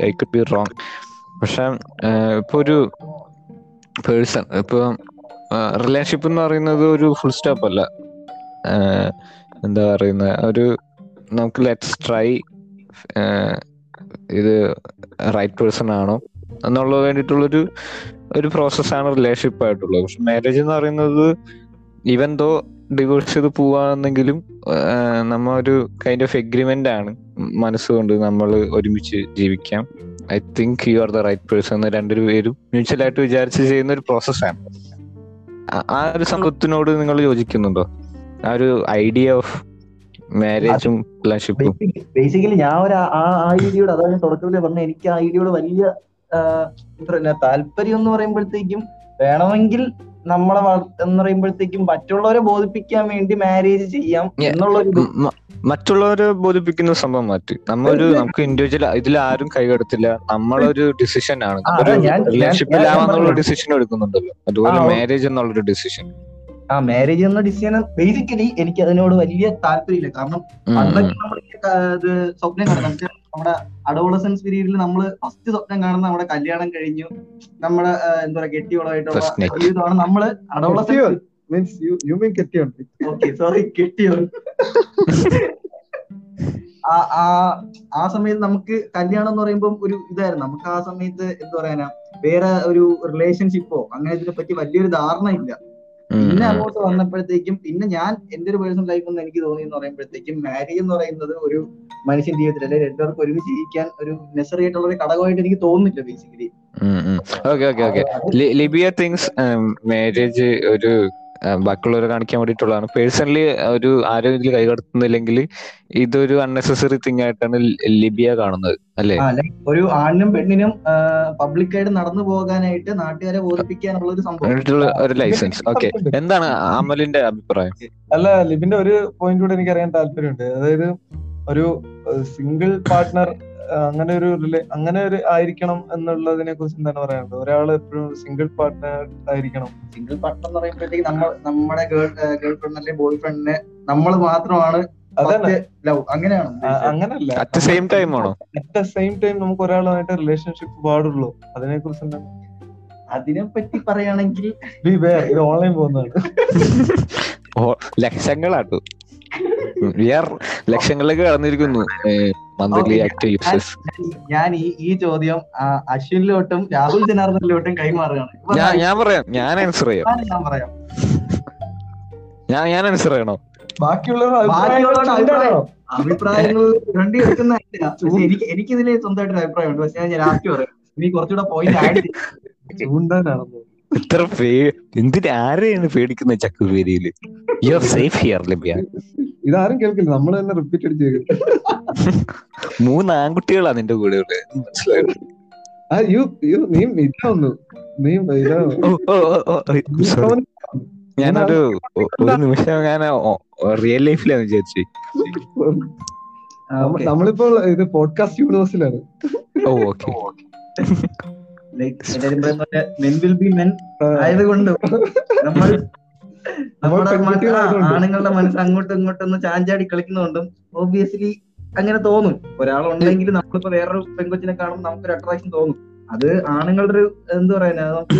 I could be wrong പക്ഷെ ഇപ്പൊ ഒരു പേഴ്സൺ ഇപ്പൊ റിലേഷൻഷിപ്പ് എന്ന് പറയുന്നത് ഒരു ഫുൾ സ്റ്റോപ്പ് അല്ല. എന്താ പറയുന്ന ഒരു നമുക്ക് ലെറ്റ്സ് ട്രൈ ഇത് റൈറ്റ് പേഴ്സൺ ആണോ? എന്നുള്ളത് വേണ്ടിയിട്ടുള്ളൊരു ഒരു പ്രോസസ്സാണ് റിലേഷൻഷിപ്പ് ആയിട്ടുള്ളത്. പക്ഷെ മാരേജ് എന്ന് പറയുന്നത് ഈവൻ ദോ ഡിവോഴ്സ് ചെയ്ത് പോവാന്നെങ്കിലും നമ്മ ഒരു കൈൻഡ് ഓഫ് എഗ്രിമെന്റ് ആണ് മനസ്സുകൊണ്ട് നമ്മൾ ഒരുമിച്ച് ജീവിക്കാം. I think you are the right person എന്ന് രണ്ടു പേരും മ്യൂച്വൽ ആയിട്ട് വിചാരിച്ച് ചെയ്യുന്ന ഒരു പ്രോസസ്സാണ് ആ ഒരു സംഭവത്തിനോട് നിങ്ങൾ യോജിക്കുന്നുണ്ടോ? ആ ഒരു ഐഡിയ ഓഫ് മാരേജും റിലേഷൻഷിപ്പും ബേസിക്കലി ഞാൻ ഒരു ആ ഐഡിയോട് അതായത് തുടക്കത്തിൽ പറഞ്ഞ എനിക്ക് ആ ഐഡിയോട് വലിയ എന്താ താല്പര്യം എന്ന് പറയുമ്പോഴത്തേക്കും വേണമെങ്കിൽ നമ്മളെ എന്ന് പറയുമ്പോഴത്തേക്കും മറ്റുള്ളവരെ ബോധിപ്പിക്കാൻ വേണ്ടി മാരേജ് ചെയ്യാം. എന്നുള്ള മറ്റുള്ളവരെ ബോധിപ്പിക്കുന്ന സംഭവം മാറ്റി. നമ്മളൊരു നമുക്ക് ഇൻഡിവിജ്വൽ ഇതിൽ ആരും കൈകടത്തില്ല നമ്മളൊരു ഡിസിഷൻ ആണ്. റിലേഷൻഷിപ്പിലാവാന്നുള്ള ഡിസിഷൻ എടുക്കുന്നുണ്ടല്ലോ. അതുപോലെ. മാരേജ് എന്നുള്ളൊരു ഡിസിഷൻ ആ മാരേജ് എന്ന ഡിസിഷൻ ബേസിക്കലി എനിക്ക് അതിനോട് വലിയ താല്പര്യമില്ല. കാരണം അന്നൊക്കെ നമ്മൾ ഇത് സ്വപ്നം നമ്മുടെ അഡോളസൻസ് പീരീഡിൽ നമ്മൾ ഫസ്റ്റ് സ്വപ്നം കാണുന്ന നമ്മുടെ കല്യാണം കഴിഞ്ഞു. നമ്മുടെ ആ, എന്താ പറയാ കെട്ടിയോളായിട്ടുള്ള ജീവിതമാണ് നമ്മൾ adolescence means you you mean കെട്ടിയോ? Okay sorry കെട്ടിയോ. ആ ആ ആ സമയത്ത് നമുക്ക് കല്യാണം എന്ന് പറയുമ്പോൾ ഒരു ഇതായിരുന്നു. നമുക്ക് ആ സമയത്ത് എന്താ പറയാനാ വേറെ ഒരു റിലേഷൻഷിപ്പോ അങ്ങനെ ഇതിനെ പറ്റി വലിയൊരു ധാരണ ഇല്ല പിന്നെ അങ്ങോട്ട് വന്നപ്പോഴത്തേക്കും പിന്നെ ഞാൻ എന്റെ ഒരു പേഴ്സണൽ ലൈഫ് എന്ന് എനിക്ക് തോന്നി എന്ന് പറയുമ്പോഴത്തേക്കും മാരേജ് എന്ന് പറയുന്നത് ഒരു മനുഷ്യൻ ജീവിതത്തിൽ അല്ലെങ്കിൽ രണ്ടുപേർക്ക് ഒരുമിച്ച് ജീവിക്കാൻ ഒരു നെസറി ആയിട്ടുള്ള ഒരു ഘടകമായിട്ട് എനിക്ക് തോന്നുന്നില്ല basically okay okay okay Lydia things marriage ഒരു ബാക്കിയുള്ളവരെ കാണിക്കാൻ വേണ്ടിയിട്ടുള്ളതാണ്. പേഴ്സണലി ഒരു ആരും ഇതിൽ കൈകടത്തുന്നില്ലെങ്കിൽ ഇതൊരു അൺനെസസറി തിങ് ആയിട്ടാണ് ലിബിയ കാണുന്നത് അല്ലേ? ഒരു ആണിനും പെണ്ണിനും പബ്ലിക്കായിട്ട് നടന്നു പോകാനായിട്ട് നാട്ടുകാരെ ബോധിപ്പിക്കാനുള്ള ഒരു സംഭവം. ഒരു ലൈസൻസ് ഓക്കെ എന്താണ് അമലിന്റെ അഭിപ്രായം? അല്ല ലിബിന്റെ ഒരു പോയിന്റ് കൂടെ എനിക്ക് അറിയാൻ താല്പര്യമുണ്ട്. അതായത് ഒരു സിംഗിൾ പാർട്ട്ണർ അങ്ങനെ ഒരു അങ്ങനെ ഒരു ആയിരിക്കണം എന്നുള്ളതിനെ കുറിച്ച് എന്താണ് പറയാനുള്ളത്? ഒരാൾ എപ്പോഴും സിംഗിൾ പാർട്ട്ണർ ആയിരിക്കണം. സിംഗിൾ പാർട്ണർ എന്ന് പറയുമ്പോഴത്തേക്ക് നമ്മൾ നമ്മുടെ ഗേൾ ഗേൾ ഫ്രണ്ട് അല്ലെങ്കിൽ ബോയ് ഫ്രണ്ടിനെ നമ്മൾ മാത്രമാണ് അങ്ങനെയല്ല ലവ് അങ്ങനെയാണ് അങ്ങനല്ല. അറ്റ് ദ സെയിം ടൈം ആണോ? അറ്റ് ദ സെയിം ടൈം നമുക്ക് ഒരാളുമായിട്ട് റിലേഷൻഷിപ്പ് പാടുള്ളൂ. അതിനെ കുറിച്ച് എന്താണ് അതിനെ പറ്റി പറയുകയാണെങ്കിൽ ഇത് ഓൺലൈൻ പോകുന്നതാണ്. ലക്ഷങ്ങളാട്ടു ലക്ഷങ്ങളിലേക്ക് കടന്നിരിക്കുന്നു. മന്ത്ലി. ആക്റ്റീവ് യൂസേഴ്സ് ഞാൻ ഈ ഈ ചോദ്യം അശ്വിനിലോട്ടും രാഹുൽ ജനാർദ്ദനിലോട്ടും കൈമാറുകയാണ്. ഞാൻ ഞാൻ പറയാം. ഞാൻ ആൻസർ ചെയ്യാം. ഞാൻ- ഞാൻ പറയാം. ഞാൻ ഞാൻ ആൻസർ ചെയ്യണോ? ബാക്കിയുള്ളവരുടെ അഭിപ്രായങ്ങൾ വണ്ടി എടുക്കുന്ന പക്ഷെ എനിക്ക് എനിക്കിതിൽ സ്വന്തമായിട്ടൊരു അഭിപ്രായമുണ്ട്. പക്ഷെ ഞാൻ ലാസ്റ്റ് പറയാം. നീ കുറച്ചുകൂടെ പോയിന്റ് ആഡ് ചൂണ്ടാനാണെന്ന് ഇത്ര പേ എന്തിന് ആരെയാണ് പേടിക്കുന്നത് ചക്കുപേരിയിൽ യു ആർ സേഫ് ഹിയർ ലഭ്യ ഇതാരും കേൾക്കില്ല. നമ്മൾ തന്നെ റിപ്പീറ്റ് അടിച്ച് കേൾക്കും. മൂന്ന് ആൺകുട്ടികളാ നിന്റെ കൂടെ ഉള്ളത്. മനസ്സിലായോ? നീ ഇതാവുന്നു നീ. ഞാനൊരു ഒരു നിമിഷം ഞാൻ റിയൽ ലൈഫിലാണ് വിചാരിച്ചു. നമ്മളിപ്പോ നമ്മളിപ്പോൾ ഇത് പോഡ്കാസ്റ്റ് യൂണിവേഴ്സിലാണ് ഓ ഓക്കെ ആയതുകൊണ്ട് നമ്മൾ നമ്മുടെ. ആണുങ്ങളുടെ മനസ്സ് അങ്ങോട്ടും ഇങ്ങോട്ടും ഒന്ന് ചാഞ്ചാടി കളിക്കുന്നതുകൊണ്ടും ഓബിയസ്ലി അങ്ങനെ തോന്നും. ഒരാളുണ്ടെങ്കിൽ നമ്മളിപ്പോ വേറൊരു പെൺകൊച്ചിനെ കാണുമ്പോൾ നമുക്കൊരു അട്രാക്ഷൻ തോന്നും. അത് ആണുങ്ങളുടെ ഒരു എന്താ പറയാ നമുക്ക്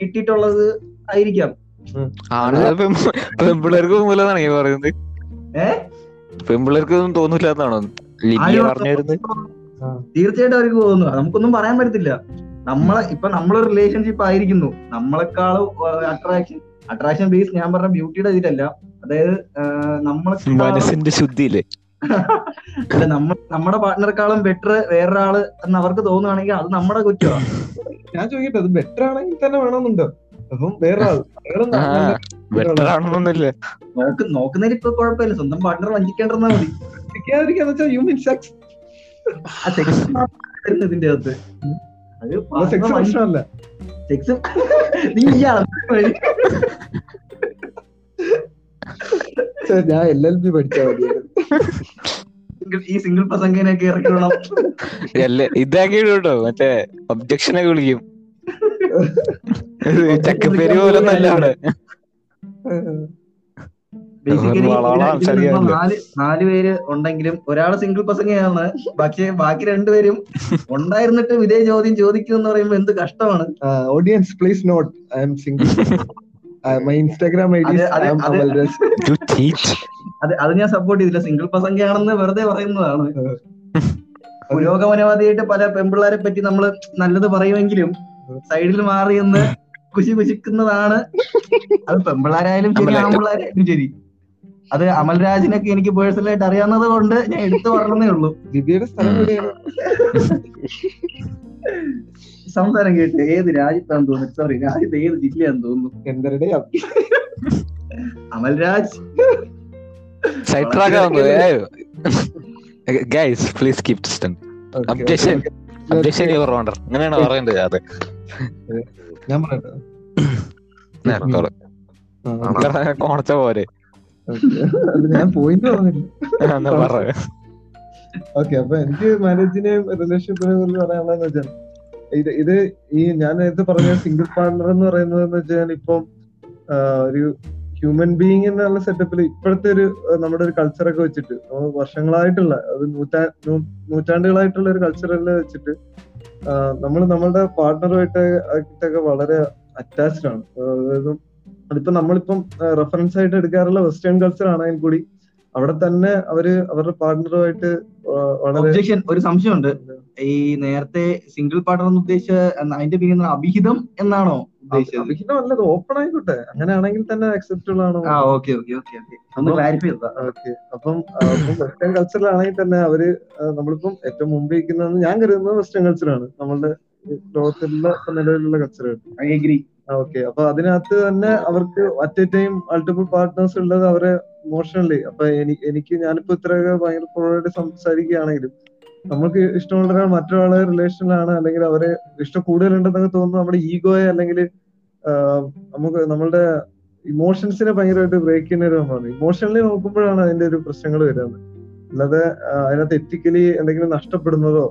കിട്ടിയിട്ടുള്ളത് ആയിരിക്കാം. ആണുങ്ങൾ പെൺപിള്ളേർക്ക് മൂലമാണ് ഈ പറയുന്നത്? ഏ? പെൺപിള്ളേർക്ക് ഒന്നും തീർച്ചയായിട്ടും അവർക്ക് തോന്നുന്നു. നമുക്കൊന്നും പറയാൻ പറ്റത്തില്ല. നമ്മളെ ഇപ്പൊ നമ്മളെ റിലേഷൻഷിപ്പ് ആയിരിക്കുന്നു. നമ്മളെക്കാളും അട്രാക്ഷൻ അട്രാക്ഷൻ ബേസ് ഞാൻ പറഞ്ഞ ബ്യൂട്ടിയുടെ ഇതിലല്ല. അതായത് നമ്മളെ മനസ്സിന്റെ ശുദ്ധിയില്ലേ? അല്ല നമ്മൾ നമ്മുടെ പാർട്ട്ണറെക്കാളും ബെറ്റർ വേറൊരാൾ എന്ന് അവർക്ക് തോന്നുവാണെങ്കിൽ അത് നമ്മുടെ കുറ്റമാണ് ഞാൻ ചോദിക്കട്ടെ അത് ബെറ്റർ ആണെങ്കിൽ തന്നെ വേണമെന്നുണ്ടോ? അപ്പം വേറെ ആൾ അയാളും ആ നല്ല- ബെറ്റർ നോക്ക് നോക്കുന്നതിൽ ഇപ്പൊ കുഴപ്പമില്ല. സ്വന്തം പാർട്ട്ണർ വഞ്ചിക്കേണ്ടെന്നാ മതി. വെച്ചാൽ സെക്സ് ആ സെക്സ് ഇതിന്റെ അകത്ത്. അത് സെക്സ് പ്രശ്നമല്ല സെക്സ് നീ ഞാൻ എൽ എൽ ബി പഠിച്ചാൽ മതിയായിരുന്നു. ഈ സിംഗിൾ പ്രസംഗനൊക്കെ ഇറക്കി വിടണം അല്ല ഇതാക്കി കേട്ടോ മറ്റേ ഒബ്ജക്ഷനൊക്കെ വിളിക്കും. ചക്കപ്പേര് പോലെ നാല് പേര് ഉണ്ടെങ്കിലും ഒരാൾ സിംഗിൾ പ്രസംഗയാണ് പക്ഷേ ബാക്കി രണ്ടുപേരും ഉണ്ടായിരുന്നിട്ട് ഇതേ ചോദ്യം ചോദിക്കും എന്ന് പറയുമ്പോ എന്ത് കഷ്ടമാണ്. Audience please note I am single my Instagram ID അത് അത് അത്. ടു ടീച്ച് അത് അത് ഞാൻ സപ്പോർട്ട് ചെയ്തില്ല. സിംഗിൾ പ്രസംഗിയാണെന്ന് വെറുതെ പറയുന്നതാണ്. പുരോഗമനവാദിയായിട്ട് പല പെമ്പിള്ളാരെ പറ്റി നമ്മൾ നല്ലത് പറയുമെങ്കിലും സൈഡിൽ മാറി എന്ന് കുശി കുശിക്കുന്നതാണ്. അത് പെമ്പിള്ളാരായാലും ശരി ആമ്പിള്ളേരായാലും ശരി. അത് അമൽരാജിനൊക്കെ എനിക്ക് പേഴ്സണലായിട്ട് അറിയാവുന്നത് കൊണ്ട് ഞാൻ എടുത്തു പറഞ്ഞതേ ഉള്ളൂ. ദിവ്യയുടെ സ്ഥലം എവിടെയാണ്? സംസാരം കേട്ട് ഏത് രാജ്യത്താന്ന് തോന്നുന്നു? സോറി രാജ്യത്ത് ഏത് ജില്ലയാന്ന് തോന്നുന്നു? എന്തരുടെ Amalraj guys please keep distance Objection. Objection your honour അങ്ങനെയാണ് പറയേണ്ടത് അതെ. ഞാൻ പറയട്ടെ? കോണച്ച പോരെ ഞാൻ പോയിന്റ് പറഞ്ഞില്ല. ഓക്കെ അപ്പൊ എനിക്ക് മാരേജിനെയും റിലേഷൻഷിപ്പിനെ കുറിച്ച് പറയാനുള്ളതെന്ന് വെച്ചാൽ ഇത് ഇത് ഈ ഞാൻ നേരത്തെ പറഞ്ഞ സിംഗിൾ പാർട്ണർ എന്ന് പറയുന്നത് എന്ന് വെച്ചാൽ ഇപ്പം ഒരു ഹ്യൂമൻ ബീയിങ് എന്നുള്ള സെറ്റപ്പിൽ ഇപ്പോഴത്തെ ഒരു നമ്മുടെ ഒരു കൾച്ചറൊക്കെ വെച്ചിട്ട് വർഷങ്ങളായിട്ടുള്ള അത് നൂറ്റാ നൂറ്റാണ്ടുകളായിട്ടുള്ള ഒരു കൾച്ചറിൽ വെച്ചിട്ട് നമ്മൾ നമ്മളുടെ പാർട്ണറുമായിട്ട് ആയിട്ടൊക്കെ വളരെ അറ്റാച്ച്ഡ് ആണ്. അതായത് അതിപ്പോ നമ്മളിപ്പം റെഫറൻസ് ആയിട്ട് എടുക്കാറുള്ള വെസ്റ്റേൺ കൾച്ചർ ആണെങ്കിൽ കൂടി അവിടെ തന്നെ അവർ അവരുടെ പാർട്ട്ണറുമായിട്ട് ഒബ്ജക്ഷൻ ഒരു സംശയമുണ്ട്. ഈ നേരത്തെ സിംഗിൾ പാർട്ണർ എന്ന് ഉദ്ദേശിച്ച അതിന്റെ പിന്നെ അഭിഹിതം എന്നാണോ ഉദ്ദേശിച്ചത്? അഭിഹിതം അല്ലത് ഓപ്പൺ ആയിക്കോട്ടെ. അങ്ങനെയാണെങ്കിൽ തന്നെ അക്സെപ്റ്റബിൾ ആണോ? ഓക്കെ ഓക്കെ ഓക്കെ ഒന്ന് ക്ലാരിഫൈ ഓക്കെ അപ്പം വെസ്റ്റേൺ കൾച്ചറിലാണെങ്കിൽ തന്നെ അവർ നമ്മളിപ്പം ഏറ്റവും മുമ്പ് ഇരിക്കുന്നതെന്ന് ഞാൻ കരുതുന്നത് വെസ്റ്റേൺ കൾച്ചറാണ് നമ്മളുടെ ലോകത്തിലുള്ള നിലവിലുള്ള കൾച്ചർ ഓക്കെ അപ്പൊ അതിനകത്ത് തന്നെ അവർക്ക് at a time multiple partners ഉള്ളത് അവരെ ഇമോഷണലി അപ്പൊ എനിക്ക് ഞാനിപ്പോ ഇത്രയൊക്കെ ഭയങ്കര പുറകോട്ട് സംസാരിക്കുകയാണെങ്കിലും നമ്മൾക്ക് ഇഷ്ടമുള്ള ഒരാൾ മറ്റൊരാളെ റിലേഷനിലാണ് അല്ലെങ്കിൽ അവരെ ഇഷ്ടം കൂടുതലുണ്ടെന്നൊക്കെ തോന്നുന്നു നമ്മുടെ ഈഗോയെ അല്ലെങ്കിൽ നമുക്ക് നമ്മളുടെ ഇമോഷൻസിനെ ഭയങ്കരമായിട്ട് ബ്രേക്ക് ചെയ്യുന്ന ഒരു സംഭവമാണ്. ഇമോഷണലി നോക്കുമ്പോഴാണ് അതിന്റെ ഒരു പ്രശ്നങ്ങൾ വരുന്നത്. അല്ലാതെ അതിനകത്ത് എത്തിക്കലി എന്തെങ്കിലും നഷ്ടപ്പെടുന്നതോ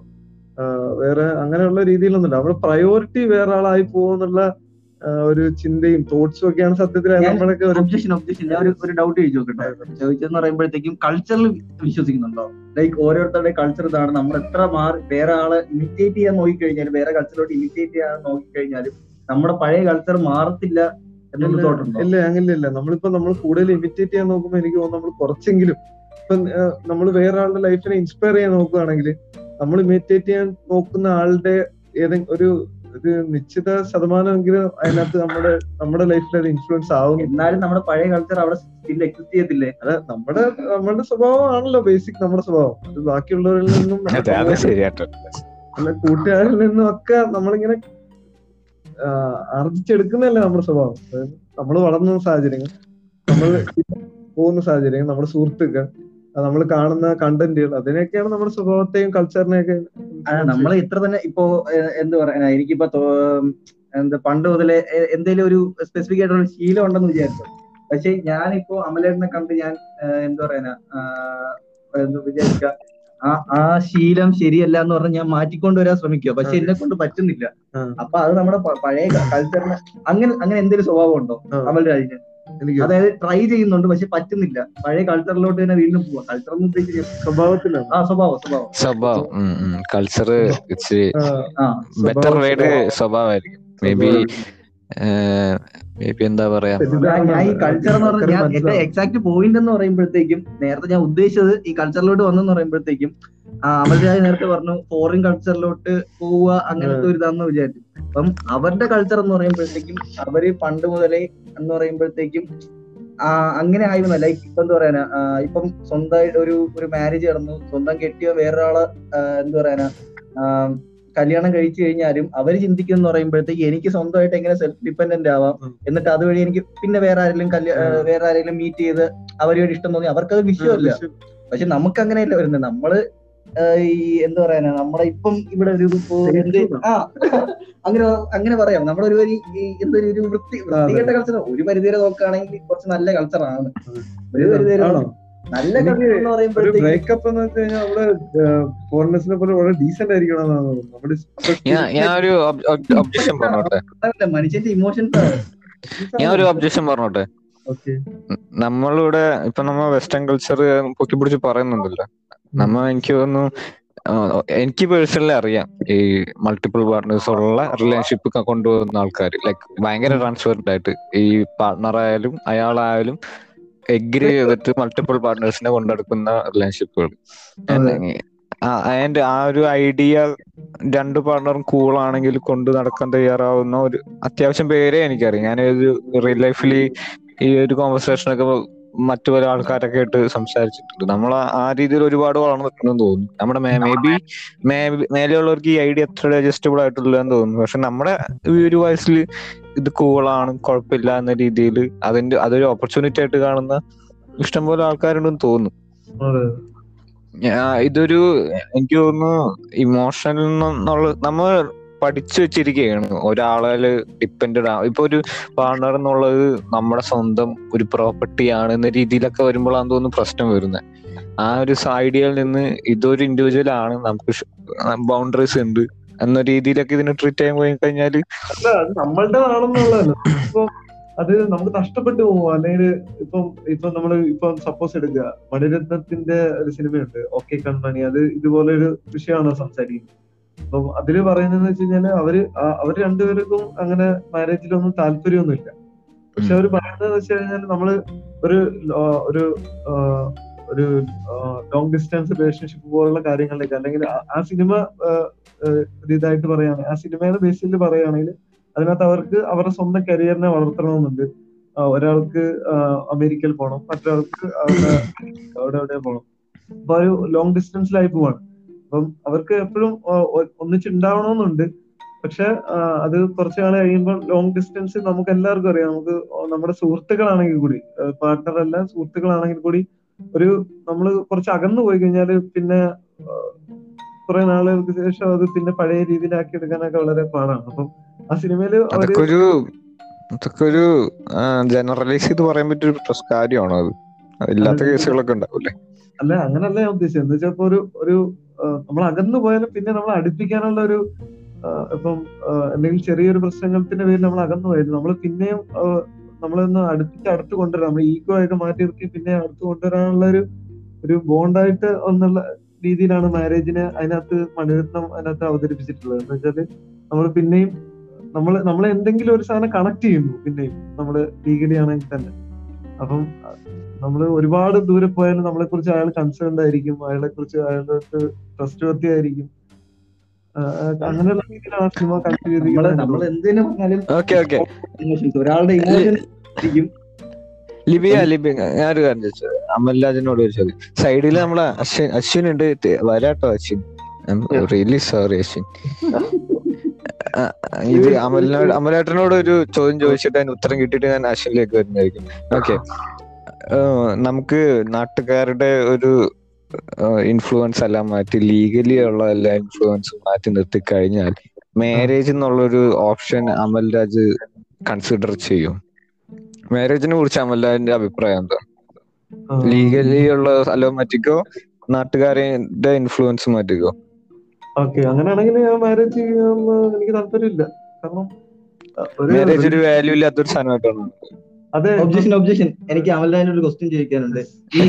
വേറെ അങ്ങനെയുള്ള രീതിയിലൊന്നുമില്ല. അവിടെ പ്രയോറിറ്റി വേറെ ആളായി പോകുന്നുള്ള ഒരു ചിന്തയും തോട്ട്സും ഒക്കെയാണ് സത്യത്തിൽ നമ്മളൊക്കെ ഒരു ഒബ്ജക്ഷൻ ഒബ്ജക്ഷൻ ഞാൻ ഒരു ഡൗട്ട് ചോദിച്ചു നോക്കട്ടെ. ചോദിച്ചെന്ന് പറയുമ്പോഴത്തേക്കും കൾച്ചറിൽ വിശ്വസിക്കുന്നുണ്ടോ? ലൈക്ക് ഓരോരുത്തരുടെ കൾച്ചർ ഇതാണ്. നമ്മൾ എത്ര മാറി വേറെ ആളെ ഇമിറ്റേറ്റ് ചെയ്യാൻ നോക്കിക്കഴിഞ്ഞാലും വേറെ കൾച്ചറിലോട്ട് ഇമിറ്റേറ്റ് ചെയ്യാൻ നോക്കിക്കഴിഞ്ഞാലും നമ്മുടെ പഴയ കൾച്ചർ മാറത്തില്ല എന്നൊരു ഇല്ല, അങ്ങനെയല്ല ഇല്ല. അങ്ങനെയില്ല നമ്മളിപ്പോ നമ്മൾ കൂടുതൽ ഇമിറ്റേറ്റ് ചെയ്യാൻ നോക്കുമ്പോൾ എനിക്ക് തോന്നുന്നു നമ്മൾ കുറച്ചെങ്കിലും ഇപ്പൊ നമ്മൾ വേറെ ആളുടെ ലൈഫിനെ ഇൻസ്പയർ ചെയ്യാൻ നോക്കുകയാണെങ്കിൽ നമ്മൾ ഇമിറ്റേറ്റ് ചെയ്യാൻ നോക്കുന്ന ആളുടെ ഏതെങ്കിലും ഒരു ഒരു നിശ്ചിത ശതമാനമെങ്കിലും അതിനകത്ത് നമ്മുടെ നമ്മുടെ ലൈഫിൽ അത് ഇൻഫ്ലുവൻസ് ആവും എന്നാലും നമ്മുടെ പഴയ കൾച്ചർ അവിടെ സ്റ്റിൽ എക്സിസ്റ്റ് ചെയ്യത്തില്ലേ അത് നമ്മുടെ നമ്മുടെ സ്വഭാവമാണല്ലോ ബേസിക് നമ്മുടെ സ്വഭാവം. അത് ബാക്കിയുള്ളവരിൽ നിന്നും അല്ല കൂട്ടുകാരിൽ നിന്നും ഒക്കെ നമ്മളിങ്ങനെ ആർജിച്ചെടുക്കുന്നതല്ലേ നമ്മുടെ സ്വഭാവം. നമ്മൾ വളർന്ന സാഹചര്യങ്ങൾ നമ്മൾ പോകുന്ന സാഹചര്യങ്ങൾ നമ്മുടെ സുഹൃത്തുക്കൾ നമ്മൾ കാണുന്ന കണ്ടന്റുകൾ അതിനൊക്കെയാണ് നമ്മുടെ സ്വഭാവത്തെയും കൾച്ചറിനെയൊക്കെ നമ്മൾ ഇത്ര തന്നെ ഇപ്പോ എന്ത് പറയാ എനിക്കിപ്പോ എന്താ പണ്ട് മുതലേ എന്തെങ്കിലും ഒരു സ്പെസിഫിക് ആയിട്ടുള്ള ശീലം ഉണ്ടെന്ന് വിചാരിച്ചു. പക്ഷെ ഞാനിപ്പോ അമലേട്ടനെ കണ്ട് ഞാൻ എന്താ പറയാ എന്താ വിചാരിക്ക ആ ആ ശീലം ശരിയല്ല എന്ന് പറഞ്ഞ് ഞാൻ മാറ്റിക്കൊണ്ടുവരാൻ ശ്രമിക്കുക പക്ഷെ എന്നെ കൊണ്ട് പറ്റുന്നില്ല. അപ്പൊ അത് നമ്മുടെ പഴയ കൾച്ചറിന് അങ്ങനെ അങ്ങനെ എന്തെങ്കിലും സ്വഭാവം ഉണ്ടോ. അമൽ രാജിന്? അതായത് ട്രൈ ചെയ്യുന്നുണ്ട് പക്ഷെ പറ്റുന്നില്ല. പഴയ കൾച്ചറിലോട്ട് തന്നെ വീണ്ടും പോവാ. കൾച്ചർ എന്ന് ഉദ്ദേശിച്ച് സ്വഭാവത്തിലാണ്? ആ സ്വഭാവം സ്വഭാവം. സ്വഭാവം. കൾച്ചർ ബെറ്റർ വേർഡ് സ്വഭാവമായിരിക്കും. മേ ബി എന്താ പറയാ? ഈ കൾച്ചർ എന്ന് പറഞ്ഞാൽ എന്റെ എക്സാക്ട് പോയിന്റ് എന്ന് പറയുമ്പോഴത്തേക്കും നേരത്തെ ഞാൻ ഉദ്ദേശിച്ചത് ഈ കൾച്ചറിലോട്ട് വന്നെന്ന് പറയുമ്പോഴത്തേക്കും അവരുടെ നേരത്തെ പറഞ്ഞു ഫോറിൻ കൾച്ചറിലോട്ട് പോവുക അങ്ങനത്തെ ഒരു ഇതാന്ന് വിചാരിച്ചു. അപ്പം അവരുടെ കൾച്ചർ എന്ന് പറയുമ്പോഴത്തേക്കും അവർ പണ്ട് മുതലേ എന്ന് പറയുമ്പോഴത്തേക്കും ആ അങ്ങനെ ആയിരുന്നു. ലൈക്ക് ഇപ്പൊ എന്താ പറയാനാ ഇപ്പം സ്വന്തമായിട്ട് ഒരു ഒരു മാരേജ് നടന്നു. സ്വന്തം കെട്ടിയോ വേറൊരാളെ എന്താ പറയാനാ കല്യാണം കഴിച്ചു കഴിഞ്ഞാലും അവർ ചിന്തിക്കുന്ന പറയുമ്പോഴത്തേക്ക് എനിക്ക് സ്വന്തമായിട്ട് എങ്ങനെ സെൽഫ് ഡിപ്പെൻഡന്റ് ആവാം? എന്നിട്ട് അതുവഴി എനിക്ക് പിന്നെ വേറെ ആരെങ്കിലും കല്യാ വേറെ ആരെങ്കിലും മീറ്റ് ചെയ്ത് അവരോട് ഇഷ്ടം തോന്നി. അവർക്കത് വിഷയമല്ല. പക്ഷെ നമുക്ക് അങ്ങനെയല്ല വരുന്നത്. നമ്മൾ ഈ എന്താ പറയാനാ നമ്മളെ ഇപ്പം ഇവിടെ ഒരു ആ അങ്ങനെ അങ്ങനെ പറയാം. നമ്മുടെ ഒരു എന്തൊരു ഒരു വൃത്തി വൃത്തികെട്ട കൾച്ചർ ഒരു പരിധിവരെ നോക്കുകയാണെങ്കിൽ കുറച്ച് നല്ല കൾച്ചറാണ് ഒരു പരിധിവരെ നല്ല ഒരു ബ്രേക്കപ്പ് എന്ന് വെച്ച് കഴിഞ്ഞാൽ നമ്മൾ ഫോറിനേഴ്സിനെ പോലെ വളരെ ഡീസെന്റ് ആയിരിക്കണം നമ്മുടെ മനുഷ്യന്റെ ഞാൻ ഒരു ഒബ്ജക്ഷൻ പറഞ്ഞോട്ടെ? ഓക്കെ നമ്മളിവിടെ ഇപ്പൊ നമ്മ വെസ്റ്റേൺ കൾച്ചർ പൊക്കി പിടിച്ച് പറയുന്നുണ്ടല്ലോ. നമ്മ എനിക്ക് തോന്നുന്നു ആ, എനിക്ക് പേഴ്സണലി അറിയാം ഈ മൾട്ടിപ്പിൾ പാർട്ട്നേഴ്സ് ഉള്ള റിലേഷൻഷിപ്പ് കൊണ്ടുപോകുന്ന ആൾക്കാർ ലൈക് ഭയങ്കര ട്രാൻസ്പെറന്റ് ആയിട്ട് ഈ പാർട്ട്ണർ ആയാലും അയാളായാലും എഗ്രി ചെയ്തിട്ട് മൾട്ടിപ്പിൾ പാർട്ട്നേഴ്സിനെ കൊണ്ടെടുക്കുന്ന റിലേഷൻഷിപ്പുകൾ ആൻഡ് ആ ഒരു ഐഡിയ രണ്ട് പാർട്ണറും കൂൾ ആണെങ്കിൽ കൊണ്ട് നടക്കാൻ തയ്യാറാവുന്ന ഒരു അത്യാവശ്യം പേരെ എനിക്കറിയാം. ഞാൻ ഒരു റിയൽ ലൈഫിൽ ഈ ഒരു കോൺവെർസേഷൻ ഒക്കെ മറ്റു പല ആൾക്കാരൊക്കെ ആയിട്ട് സംസാരിച്ചിട്ടുണ്ട്. നമ്മൾ ആ രീതിയിൽ ഒരുപാട് വളർന്നിട്ടുണ്ടെന്ന് തോന്നുന്നു. നമ്മുടെ മേ ബി മേലെയുള്ളവർക്ക് ഈ ഐഡിയ എത്ര ഡൈജസ്റ്റബിൾ ആയിട്ടുള്ളതെന്ന് തോന്നുന്നു. പക്ഷെ നമ്മുടെ ഈ ഒരു വയസ്സിൽ ഇത് കൂളാണ് കുഴപ്പമില്ല എന്ന രീതിയിൽ അതിന്റെ അതൊരു ഓപ്പർച്യൂണിറ്റി ആയിട്ട് കാണുന്ന ഇഷ്ടംപോലെ ആൾക്കാരുണ്ടെന്ന് തോന്നുന്നു. ഇതൊരു എനിക്ക് തോന്നുന്നു ഇമോഷണൽ എന്നുള്ള നമ്മൾ പഠിച്ചു വെച്ചിരിക്കുകയാണ്. ഒരാളെ ഡിപ്പെൻഡ് ആ ഇപ്പൊ ഒരു പാർട്ണർ എന്നുള്ളത് നമ്മുടെ സ്വന്തം ഒരു പ്രോപ്പർട്ടി ആണ് എന്ന രീതിയിലൊക്കെ വരുമ്പോഴാണ് തോന്നുന്നു പ്രശ്നം വരുന്നത് ആ ഒരു ഐഡിയയിൽ നിന്ന് ഇതൊരു ഇൻഡിവിജ്വൽ ആണ് നമുക്ക് ബൗണ്ടറീസ് ഉണ്ട്. എന്ന രീതിയിലൊക്കെ ഇതിനെ ട്രീറ്റ് ചെയ്യാൻ പോയി കഴിഞ്ഞാൽ നമ്മളുടെ അത് നമുക്ക് നഷ്ടപ്പെട്ടു പോകും. അല്ലെങ്കിൽ ഇപ്പം ഇപ്പൊ നമ്മൾ ഇപ്പൊ സപ്പോസ് എടുക്കുക. മണിരത്നത്തിന്റെ ഒരു സിനിമയുണ്ട്. ഓക്കെ കൺമണി. അത് ഇതുപോലെ ഒരു വിഷയമാണ് സംസാരിക്കുന്നത്. അപ്പം അതിൽ പറയുന്നത് വെച്ച് കഴിഞ്ഞാൽ അവർ അവർ രണ്ടുപേർക്കും അങ്ങനെ മാരേജിലൊന്നും താല്പര്യമൊന്നുമില്ല. പക്ഷെ അവർ പറയുന്നത് വെച്ച് കഴിഞ്ഞാൽ നമ്മൾ ഒരു ഒരു ഒരു ലോങ് ഡിസ്റ്റൻസ് റിലേഷൻഷിപ്പ് പോലുള്ള കാര്യങ്ങളിലേക്ക് അല്ലെങ്കിൽ ആ സിനിമ ഒരു ഇതായിട്ട് പറയുകയാണെങ്കിൽ ആ സിനിമയുടെ ബേസിൽ പറയുകയാണെങ്കിൽ അതിനകത്ത് അവർക്ക് അവരുടെ സ്വന്തം കരിയറിനെ വളർത്തണമെന്നുണ്ട്. ഒരാൾക്ക് അമേരിക്കയിൽ പോകണം മറ്റൊരാൾക്ക് അവിടെ എവിടെ പോകണം അപ്പൊ ഒരു ലോങ് ഡിസ്റ്റൻസിലായി പോവാണ്. അപ്പം അവർക്ക് എപ്പോഴും ഒന്നിച്ചുണ്ടാവണമെന്നുണ്ട്. പക്ഷെ അത് കുറച്ചു നാൾ കഴിയുമ്പോൾ ലോങ് ഡിസ്റ്റൻസ് നമുക്ക് എല്ലാവർക്കും അറിയാം. നമുക്ക് നമ്മുടെ സുഹൃത്തുക്കളാണെങ്കിൽ കൂടി പാർട്ട്ണർ അല്ല സുഹൃത്തുക്കളാണെങ്കിൽ കൂടി ഒരു നമ്മൾ കുറച്ച് അകന്നു പോയി കഴിഞ്ഞാൽ പിന്നെ കുറെ നാളുകൾക്ക് ശേഷം അത് പിന്നെ പഴയ രീതിയിലാക്കി എടുക്കാനൊക്കെ വളരെ പാടാണ്. അപ്പം ആ സിനിമയിൽ ഒരു അതൊക്കെ ഒരു ജനറലൈസ് ചെയ്ത് പറയാൻ പറ്റിയ ഒരു കാര്യമാണോ അത്? ഇല്ലാത്ത കേസുകളൊക്കെ ഉണ്ടാവില്ലേ? അല്ല അങ്ങനല്ല ഞാൻ ഉദ്ദേശിച്ചത്. എന്ന് വെച്ചാൽ ഒരു ഒരു നമ്മൾ അകന്നു പോയാലും പിന്നെ നമ്മൾ അടുപ്പിക്കാനുള്ള ഒരു ഇപ്പം എന്തെങ്കിലും ചെറിയൊരു പ്രശ്നങ്ങളുടെ പേരിൽ നമ്മൾ അകന്നു പോയാലും നമ്മൾ പിന്നെയും നമ്മളൊന്ന് അടുപ്പിച്ച് അടുത്ത് കൊണ്ടുവരാം. നമ്മൾ ഈഗോ ആയിട്ട് മാറ്റി നിർത്തി പിന്നെ അടുത്ത് കൊണ്ടുവരാനുള്ള ഒരു ഒരു ബോണ്ടായിട്ട് എന്നുള്ള രീതിയിലാണ് മാരേജിനെ അതിനകത്ത് മണിരത്നം അതിനകത്ത് അവതരിപ്പിച്ചിട്ടുള്ളത്. എന്ന് വെച്ചാൽ നമ്മൾ പിന്നെയും നമ്മൾ നമ്മൾ എന്തെങ്കിലും ഒരു സാധനം കണക്ട് ചെയ്യുന്നു പിന്നെയും നമ്മൾ ലീഗലി ആണെങ്കിൽ തന്നെ. അപ്പം നമ്മൾ ഒരുപാട് ദൂരെ പോയാലും നമ്മളെ കുറിച്ച് അയാൾ കൺസേൺഡ് ആയിരിക്കും അയാളെ കുറിച്ച് അയാളുടെ ട്രസ്റ്റ് വർത്തി ആയിരിക്കും. അങ്ങനെയുള്ള രീതിയിലാണ് സിനിമ കണക്ട് ചെയ്ത് നമ്മൾ ഇമോഷൻസ് ഒരാളുടെ ലിബിയ ഇരിക്കും ലിബിയ ലിബി ഞാനൊരു കാര്യം ചോദിച്ചത് അമൽരാജിനോട് ഒരു ചോദ്യം. സൈഡിൽ നമ്മളെ അശ്വിൻ അശ്വിൻ ഉണ്ട് വരാട്ടോ അശ്വിൻ. Really sorry Ashwin. ഇത് അമലിനോട് അമലേട്ടനോട് ഒരു ചോദ്യം ചോദിച്ചിട്ട് അതിന് ഉത്തരം കിട്ടിയിട്ട് ഞാൻ അശ്വിനിലേക്ക് വരുന്നതായിരിക്കും. ഓക്കെ. നമുക്ക് നാട്ടുകാരുടെ ഒരു ഇൻഫ്ലുവൻസ് എല്ലാം മാറ്റി ലീഗലി ഉള്ള എല്ലാ ഇൻഫ്ലുവൻസും മാറ്റി നിർത്തി കഴിഞ്ഞാൽ മാരേജ് എന്നുള്ളൊരു ഓപ്ഷൻ അമൽരാജ് കൺസിഡർ ചെയ്യും. മാരേജിനെ കുറിച്ച് അമൽരാജിന്റെ അഭിപ്രായം എന്താ? ലീഗലി ഉള്ള സ്ഥലവും മാറ്റിക്കോ? നാട്ടുകാരുടെ ഇൻഫ്ലുവൻസ് മാറ്റിക്കോ? ഓക്കെ അങ്ങനെയാണെങ്കിൽ ഞാൻ മാരേജ് ചെയ്യാൻ എനിക്ക് താല്പര്യമില്ല. കാരണം മാരേജ് ഒരു വാല്യൂ ഇല്ലാത്തൊരു സാധനമായിട്ടാണ് അതെ. ഒബ്ജക്ഷൻ ഒബ്ജക്ഷൻ എനിക്ക് അമൽരാജിന് ഒരു ക്വസ്റ്റ്യൻ ചോദിക്കാനുണ്ട്. ഈ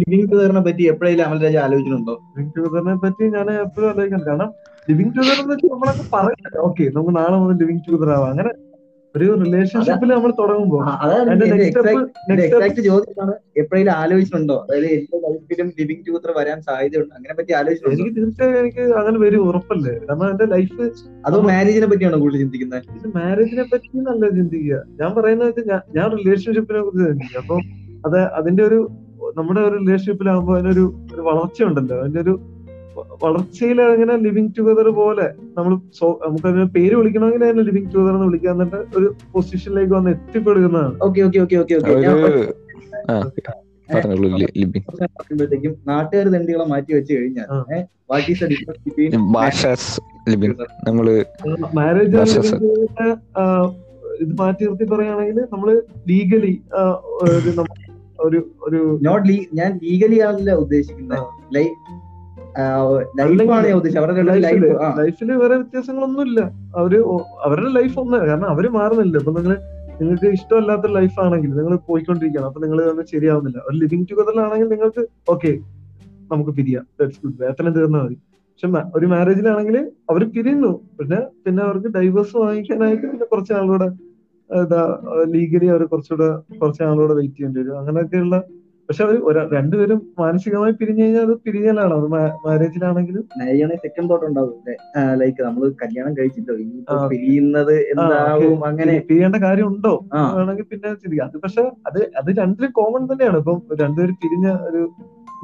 ലിവിംഗ് ടുഗറിനെ പറ്റി എപ്പോഴെങ്കിലും അമൽരാജ് ആലോചിക്കുന്നുണ്ടോ ലിവിങ് ടുഗദറിനെ പറ്റി ഞാൻ എപ്പോഴും ആലോചിക്കുന്നത് കാരണം ലിവിങ് ടുഗദർ എന്ന് വെച്ചാൽ നമ്മളൊക്കെ പറയാം. ഓക്കെ നമുക്ക് നാളെ മുതൽ ലിവിങ് ടുഗദർ ആവാം. അങ്ങനെ ഒരു റിലേഷൻഷിപ്പിൽ നമ്മൾ തുടങ്ങുമ്പോ ചോദ്യമാണ് എപ്പോഴെങ്കിലും ആലോചിച്ചിട്ടുണ്ടോ? അതായത് എന്റെ ലൈഫിലും ലിവിംഗ് ടൂത്ര വരാൻ സാധ്യതയുണ്ട്? അങ്ങനെ പറ്റി ആലോചിച്ചിട്ടുണ്ടോ? എനിക്ക് തീർച്ചയായും എനിക്ക് അങ്ങനെ വരും ഉറപ്പല്ലേ? നമ്മൾ എന്റെ ലൈഫ് അതോ മാരേജിനെ പറ്റിയാണോ കൂടുതൽ ചിന്തിക്കുന്നത് മാരേജിനെ പറ്റി നല്ല ചിന്തിക്കുക. ഞാൻ പറയുന്നത് ഞാൻ- ഞാൻ റിലേഷൻഷിപ്പിനെ കുറിച്ച് ചിന്തിക്കുക. അപ്പൊ അത് അതിന്റെ ഒരു നമ്മുടെ ഒരു റിലേഷൻഷിപ്പിലാകുമ്പോ അതിനൊരു വളർച്ച ഉണ്ടല്ലോ അതിന്റെ ഒരു വളർച്ചയിൽ അങ്ങനെ ലിവിങ് ടുഗദർ പോലെ നമ്മൾ നമുക്ക് അതിന് പേര് വിളിക്കണമെങ്കിൽ അതിനെ ലിവിങ് ടുഗദർ എന്ന് വിളിക്കാൻ തന്നെ ഒരു പൊസിഷനിലേക്ക് വന്ന് എത്തിപ്പെടുന്നതാണ്. Okay okay okay okay okay ഒരു ഞാൻ ആ പറഞ്ഞോളൂ ലി- പറയുമ്പോഴത്തേക്കും നാട്ടുകാർ തെണ്ടികളെ മാറ്റി വെച്ച് കഴിഞ്ഞാൽ മാരേജ്. ഇത് മാറ്റി നിർത്തി പറയുകയാണെങ്കിൽ നമ്മൾ ലീഗലി ഒരു ഒരു നോട്ട് ലീ ഞാൻ ലീഗലി ആണല്ല ഉദ്ദേശിക്കുന്നത്. ആ. ലൈഫ് ലൈഫാണ് ഞാൻ ഉദ്ദേശിച്ചത് അവരുടെ ലൈഫ് ലൈഫിൽ ആ. ലൈഫിൽ വേറെ വ്യത്യാസങ്ങളൊന്നുമില്ല. അവർ അവരുടെ ലൈഫ് ഒന്ന് കാരണം അവർ മാറുന്നില്ല. അപ്പൊ നിങ്ങൾ നിങ്ങൾക്ക് ഇഷ്ടമല്ലാത്ത ലൈഫ് ആണെങ്കിൽ നിങ്ങൾ പോയിക്കൊണ്ടിരിക്കുകയാണ് അപ്പൊ നിങ്ങൾ തന്നെ ശരിയാവുന്നില്ല. ഒരു ലിവിങ് ടുഗദറിലാണെങ്കിൽ നിങ്ങൾക്ക് ഓക്കെ നമുക്ക് പിരിയാം. വേതനം തീർന്നാൽ മതി. പക്ഷെ ഒരു മാരേജിലാണെങ്കിൽ അവർ പിരിയുന്നു. പിന്നെ പിന്നെ അവർക്ക് ഡൈവേഴ്സ് വാങ്ങിക്കാനായിട്ട് പിന്നെ കുറച്ച് ആളുകൂടെ ലീഗലി അവർ കുറച്ചുകൂടെ കുറച്ച് ആളുകൂടെ വെയിറ്റ് ചെയ്യേണ്ടി വരും. അങ്ങനെയൊക്കെയുള്ള പക്ഷെ അവർ ഒരാ രണ്ടുപേരും മാനസികമായി പിരിഞ്ഞു കഴിഞ്ഞാൽ അത് പിരിഞ്ഞലാണ് അത് മാരേജിലാണെങ്കിലും. സെക്കൻഡ് തോട്ട് ഉണ്ടാവും. ലൈക്ക് നമ്മൾ കല്യാണം കഴിച്ചിട്ടോ ഇനി. പിരിയുന്നത് എന്താവും അങ്ങനെ. പിരിയേണ്ട കാര്യം ഉണ്ടോ ആണെങ്കിൽ പിന്നെ ചിന്തിക്കാം. അത് പക്ഷെ അത് അത് രണ്ടിലും കോമൺ തന്നെയാണ്. ഇപ്പം രണ്ടുപേരും പിരിഞ്ഞ ഒരു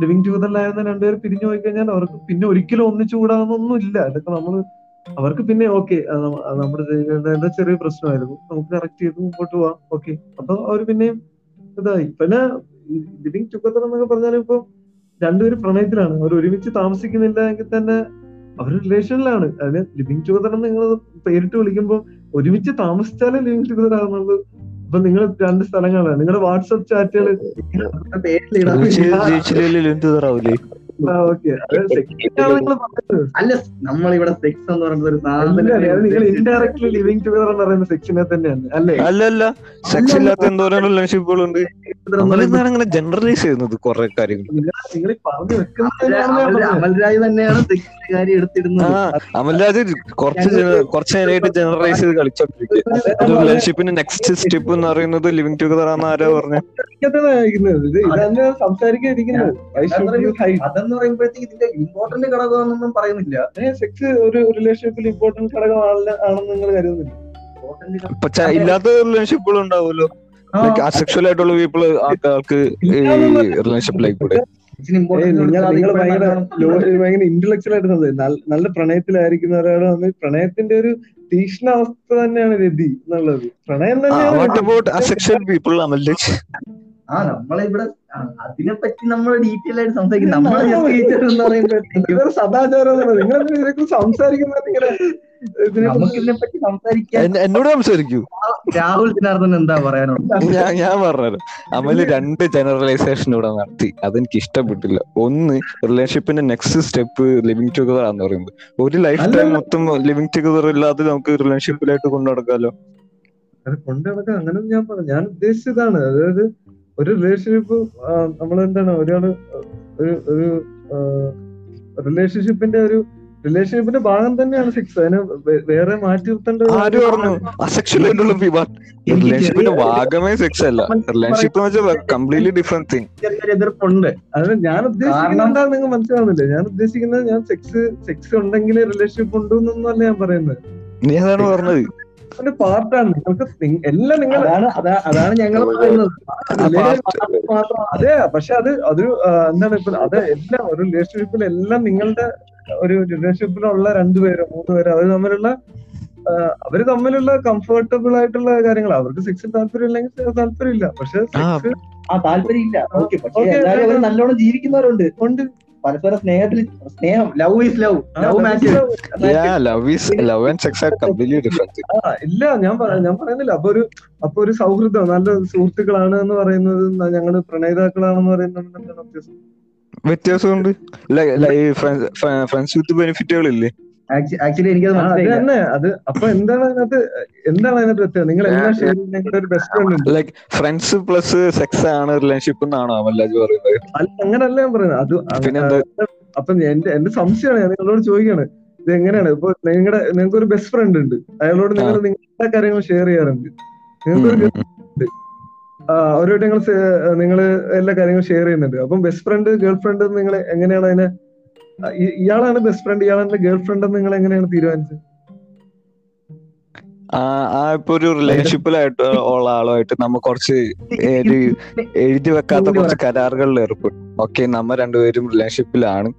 ലിവിങ് ടുഗദറിലായിരുന്ന രണ്ടുപേരും പിരിഞ്ഞു പോയി കഴിഞ്ഞാൽ അവർക്ക് പിന്നെ ഒരിക്കലും ഒന്നിച്ചുകൂടാന്നൊന്നും ഇല്ല. അതൊക്കെ നമ്മൾ അവർക്ക് പിന്നെ ഓക്കെ നമ്മുടെ ജീവിതത്തിന്റെ ചെറിയ പ്രശ്നമായിരുന്നു. നമുക്ക് കറക്റ്റ് ചെയ്ത് മുമ്പോട്ട് പോവാം. ഓക്കെ. അപ്പൊ അവർ പിന്നെയും ഇതായി. പിന്നെ ലിവിങ് ടുഗദർ എന്നൊക്കെ പറഞ്ഞാലും ഇപ്പൊ രണ്ടുപേരും പ്രണയത്തിലാണ്. അവർ ഒരുമിച്ച് താമസിക്കുന്നില്ല എങ്കിൽ തന്നെ അവർ റിലേഷനിലാണ് അതിന് ലിവിങ് ടുഗദർ എന്ന് നിങ്ങൾ പേരിട്ട് വിളിക്കുമ്പോൾ ഒരുമിച്ച് താമസിച്ചാലേ ലിവിങ് ടുഗദർ ആകുന്നുള്ളൂ അപ്പൊ നിങ്ങൾ രണ്ട് സ്ഥലങ്ങളാണ്. നിങ്ങളുടെ വാട്സപ്പ് ചാറ്റുകൾ പേരിലിടാൻ നമ്മൾ ഇവിടെ സെക്സ് അല്ല എന്ന് പറയുന്നത് ഒരു അല്ല, സാധനം ഇൻഡയറക്ട്ലി ലിവിങ് ടുഗദർ എന്ന് പറയുന്ന സെക്ഷനെ തന്നെയാണ് അല്ലേ? അല്ല അല്ല. സെക്സ് ഇല്ലാത്ത എന്തോരം റിലേഷൻഷിപ്പുകളുണ്ട് അങ്ങനെ ജനറലൈസ് ചെയ്യുന്നത് കുറെ കാര്യങ്ങൾ നിങ്ങൾ പറഞ്ഞു അമൽ- വെക്കുന്നതാണ് അമൽരാജ് തന്നെയാണ് സെക്സിന്റെ കാര്യം എടുത്തിരുന്നത് അമൽരാജ് കുറച്ച് കുറച്ച് നേരമായിട്ട് ജനറലൈസ് ചെയ്ത് കളിച്ചോണ്ടിരിക്കുക ഒരു റിലേഷൻഷിപ്പിന്റെ നെക്സ്റ്റ് സ്റ്റെപ്പ് എന്ന് പറയുന്നത് ലിവിങ് ടുഗദർ ആണെന്ന് ആരാ പറഞ്ഞു? സംസാരിക്കാതിരിക്കുന്നത്. അതെന്ന് പറയുമ്പോഴത്തേക്ക് ഇതിന്റെ ഇമ്പോർട്ടന്റ് ഘടകമാണെന്നൊന്നും പറയുന്നില്ല. സെക്സ് ഒരു റിലേഷൻഷിപ്പിൽ ഇമ്പോർട്ടന്റ് ഘടകമാണെന്ന് ആണെന്ന് നിങ്ങൾ കരുതുന്നില്ല. Important ഇല്ലാത്ത റിലേഷൻഷിപ്പുകൾ ഉണ്ടാവുമല്ലോ. അസെക്ഷൽ ആയിട്ടുള്ള പീപ്പിൾ ആൾക്ക് ഈ റിലേഷൻഷിപ്പിലേക്ക് കൂടെ. ഇതിന് important ഏയ് നിങ്ങൾ കൊടുത്താൽ ഭയങ്കര ഇന്റലക്ച്വൽ ആയിട്ടുള്ളത് നല്ല- പ്രണയത്തിലായിരിക്കുന്ന ഒരാളാണ് പ്രണയത്തിന്റെ ഒരു തീക്ഷ്ണ അവസ്ഥ തന്നെയാണ് രതി എന്നുള്ളത്. പ്രണയം തന്നെയാണ് ആ നമ്മളിവിടെ അതിനെപ്പറ്റി നമ്മൾ ഡീറ്റെയിൽ ആയിട്ട് സംസാരിക്കും. നമ്മൾ teacher എന്ന് സദാചാരം നിങ്ങൾ സംസാരിക്കുന്നത് ഇങ്ങനെ സംസാരിക്കാൻ എന്നോട് സംസാരിക്കൂ. രാഹുൽ ജനാർദ്ദൻ എന്താ പറയാനുള്ളത്? ഞാൻ ഞാൻ പറഞ്ഞത് അമൽ രണ്ട് ജനറലൈസേഷൻ ഇവിടെ നടത്തി. അതെനിക്ക് ഇഷ്ടപ്പെട്ടില്ല ഒന്ന് റിലേഷൻഷിപ്പിന്റെ നെക്സ്റ്റ് സ്റ്റെപ്പ് ലിവിങ് ടുഗദർ ആണെന്ന് പറയുന്നത്. ഒരു ലൈഫ് ടൈം. മൊത്തം ലിവിങ് ടുഗദർ ഇല്ലാതെ നമുക്ക് റിലേഷൻഷിപ്പിലായിട്ട് കൊണ്ടു നടക്കാലോ അത് കൊണ്ട് നടക്കാൻ അങ്ങനെ ഞാൻ പറഞ്ഞു ഞാൻ ഉദ്ദേശിച്ചതാണ് അതായത് ഒരു റിലേഷൻഷിപ്പ് നമ്മൾ എന്താണ് ഒരാൾ ഒരു ഒരു റിലേഷൻഷിപ്പിന്റെ ഒരു റിലേഷൻഷിപ്പിന്റെ ഭാഗം തന്നെയാണ് സെക്സ് അതിനെ വേറെ മാറ്റി നിർത്തേണ്ട ഒരു ആര് പറഞ്ഞു? അസെക്ഷൽ ആയിട്ടുള്ള എനിക്ക് റിലേഷൻഷിപ്പിന്റെ ഭാഗമേ സെക്സ് അല്ല. റിലേഷൻഷിപ്പ് എന്ന് വെച്ചാൽ കംപ്ലീറ്റ്ലി ഡിഫറെന്റ് തിങ് എതിർപ്പുണ്ട്. അത് ഞാൻ ഉദ്ദേശിക്കുന്നത് നിങ്ങൾ മനസ്സിലാവുന്നില്ല? ഞാൻ ഉദ്ദേശിക്കുന്നത് ഞാൻ സെക്സ് സെക്സ് ഉണ്ടെങ്കിൽ റിലേഷൻഷിപ്പ് ഉണ്ടു എന്നൊന്നല്ല ഞാൻ പറയുന്നത്. നീ അതാണ് പറഞ്ഞത്. അതിന്റെ പാർട്ടാണ്. നിങ്ങൾക്ക് എല്ലാം നിങ്ങൾ അതാണ് അതാണ് ഞങ്ങൾ പറയുന്നത്. അതെ പക്ഷെ അത് അതൊരു എന്താണ് ഇപ്പൊ അത് എല്ലാം ഒരു റിലേഷൻഷിപ്പിൽ എല്ലാം നിങ്ങളുടെ ഒരു റിലേഷൻഷിപ്പിലുള്ള രണ്ടുപേരോ മൂന്ന് പേരോ അവർ തമ്മിലുള്ള അവർ തമ്മിലുള്ള കംഫർട്ടബിൾ ആയിട്ടുള്ള കാര്യങ്ങൾ അവർക്ക് സെക്സിൽ താല്പര്യം ഇല്ലെങ്കിൽ താല്പര്യം ഇല്ല പക്ഷെ ആ. സെക്സ് ആ താല്പര്യമില്ല. ഓക്കെ പക്ഷെ നല്ലോണം ജീവിക്കുന്നവരുണ്ട്. ഉണ്ട്. പരസ്പര സ്നേഹത്തിൽ സ്നേഹം love is love love match love is love and sex are completely different ഇല്ല ഞാൻ പറ- ഞാൻ പറയുന്നില്ല. അപ്പൊ ഒരു അപ്പൊ ഒരു സൗഹൃദം നല്ല സുഹൃത്തുക്കളാണ് എന്ന് പറയുന്നത് ഞങ്ങൾ ഞങ്ങൾ പ്രണയിതാക്കളാണെന്ന് പറയുന്നത് വ്യത്യാസമുണ്ട്. ഫ്രണ്ട്സ് വിത്ത് ബെനിഫിറ്റുകളില്ലേ ആക്ച്വലി എനിക്കത് തന്നെ. അത് അപ്പൊ എന്താണ് അതിനകത്ത് എന്താണ് അതിനകത്ത് വ്യത്യാസം? നിങ്ങൾ എല്ലാ ഒരു ബെസ്റ്റ് ഫ്രണ്ട് ഉണ്ട്. ലൈക് ഫ്രണ്ട്സ് പ്ലസ് സെക്സ് ആണ് റിലേഷൻഷിപ്പ് എന്നാണോ പറയുന്നത്? അല്ല അങ്ങനല്ല ഞാൻ പറയുന്നത്. അത് പിന്നെന്താ? അപ്പൊ എന്റെ എന്റെ സംശയമാണ്. ഞാൻ നിങ്ങളോട് ചോദിക്കാണ്. ഇത് എങ്ങനെയാണ്? ഇപ്പൊ നിങ്ങളുടെ നിങ്ങൾക്ക് ഒരു ബെസ്റ്റ് ഫ്രണ്ട് ഉണ്ട്. അയാളോട് നിങ്ങൾ നിങ്ങളുടെ കാര്യങ്ങൾ ഷെയർ ചെയ്യാറുണ്ട്. നിങ്ങൾക്ക് ഒരു അവരോട് നിങ്ങൾ നിങ്ങൾ എല്ലാ കാര്യങ്ങളും ഷെയർ ചെയ്യുന്നുണ്ട്. അപ്പം ബെസ്റ്റ് ഫ്രണ്ട് ഗേൾ ഫ്രണ്ട് നിങ്ങൾ എങ്ങനെയാണ് അതിനെ ഇയാളാണ് ബെസ്റ്റ് ഫ്രണ്ട് ഇയാളാണ് ഗേൾ ഫ്രണ്ട് എന്ന് നിങ്ങൾ എങ്ങനെയാണ് തീരുമാനിച്ചത്? ആ ഇപ്പൊ ഒരു റിലേഷൻഷിപ്പിലായിട്ട് ഉള്ള ആളുമായിട്ട് നമ്മ കുറച്ച് എഴുതി വെക്കാത്ത കുറച്ച് കരാറുകളിൽ ഏർപ്പെടും ഓക്കെ നമ്മ രണ്ടുപേരും റിലേഷൻഷിപ്പിലാണ്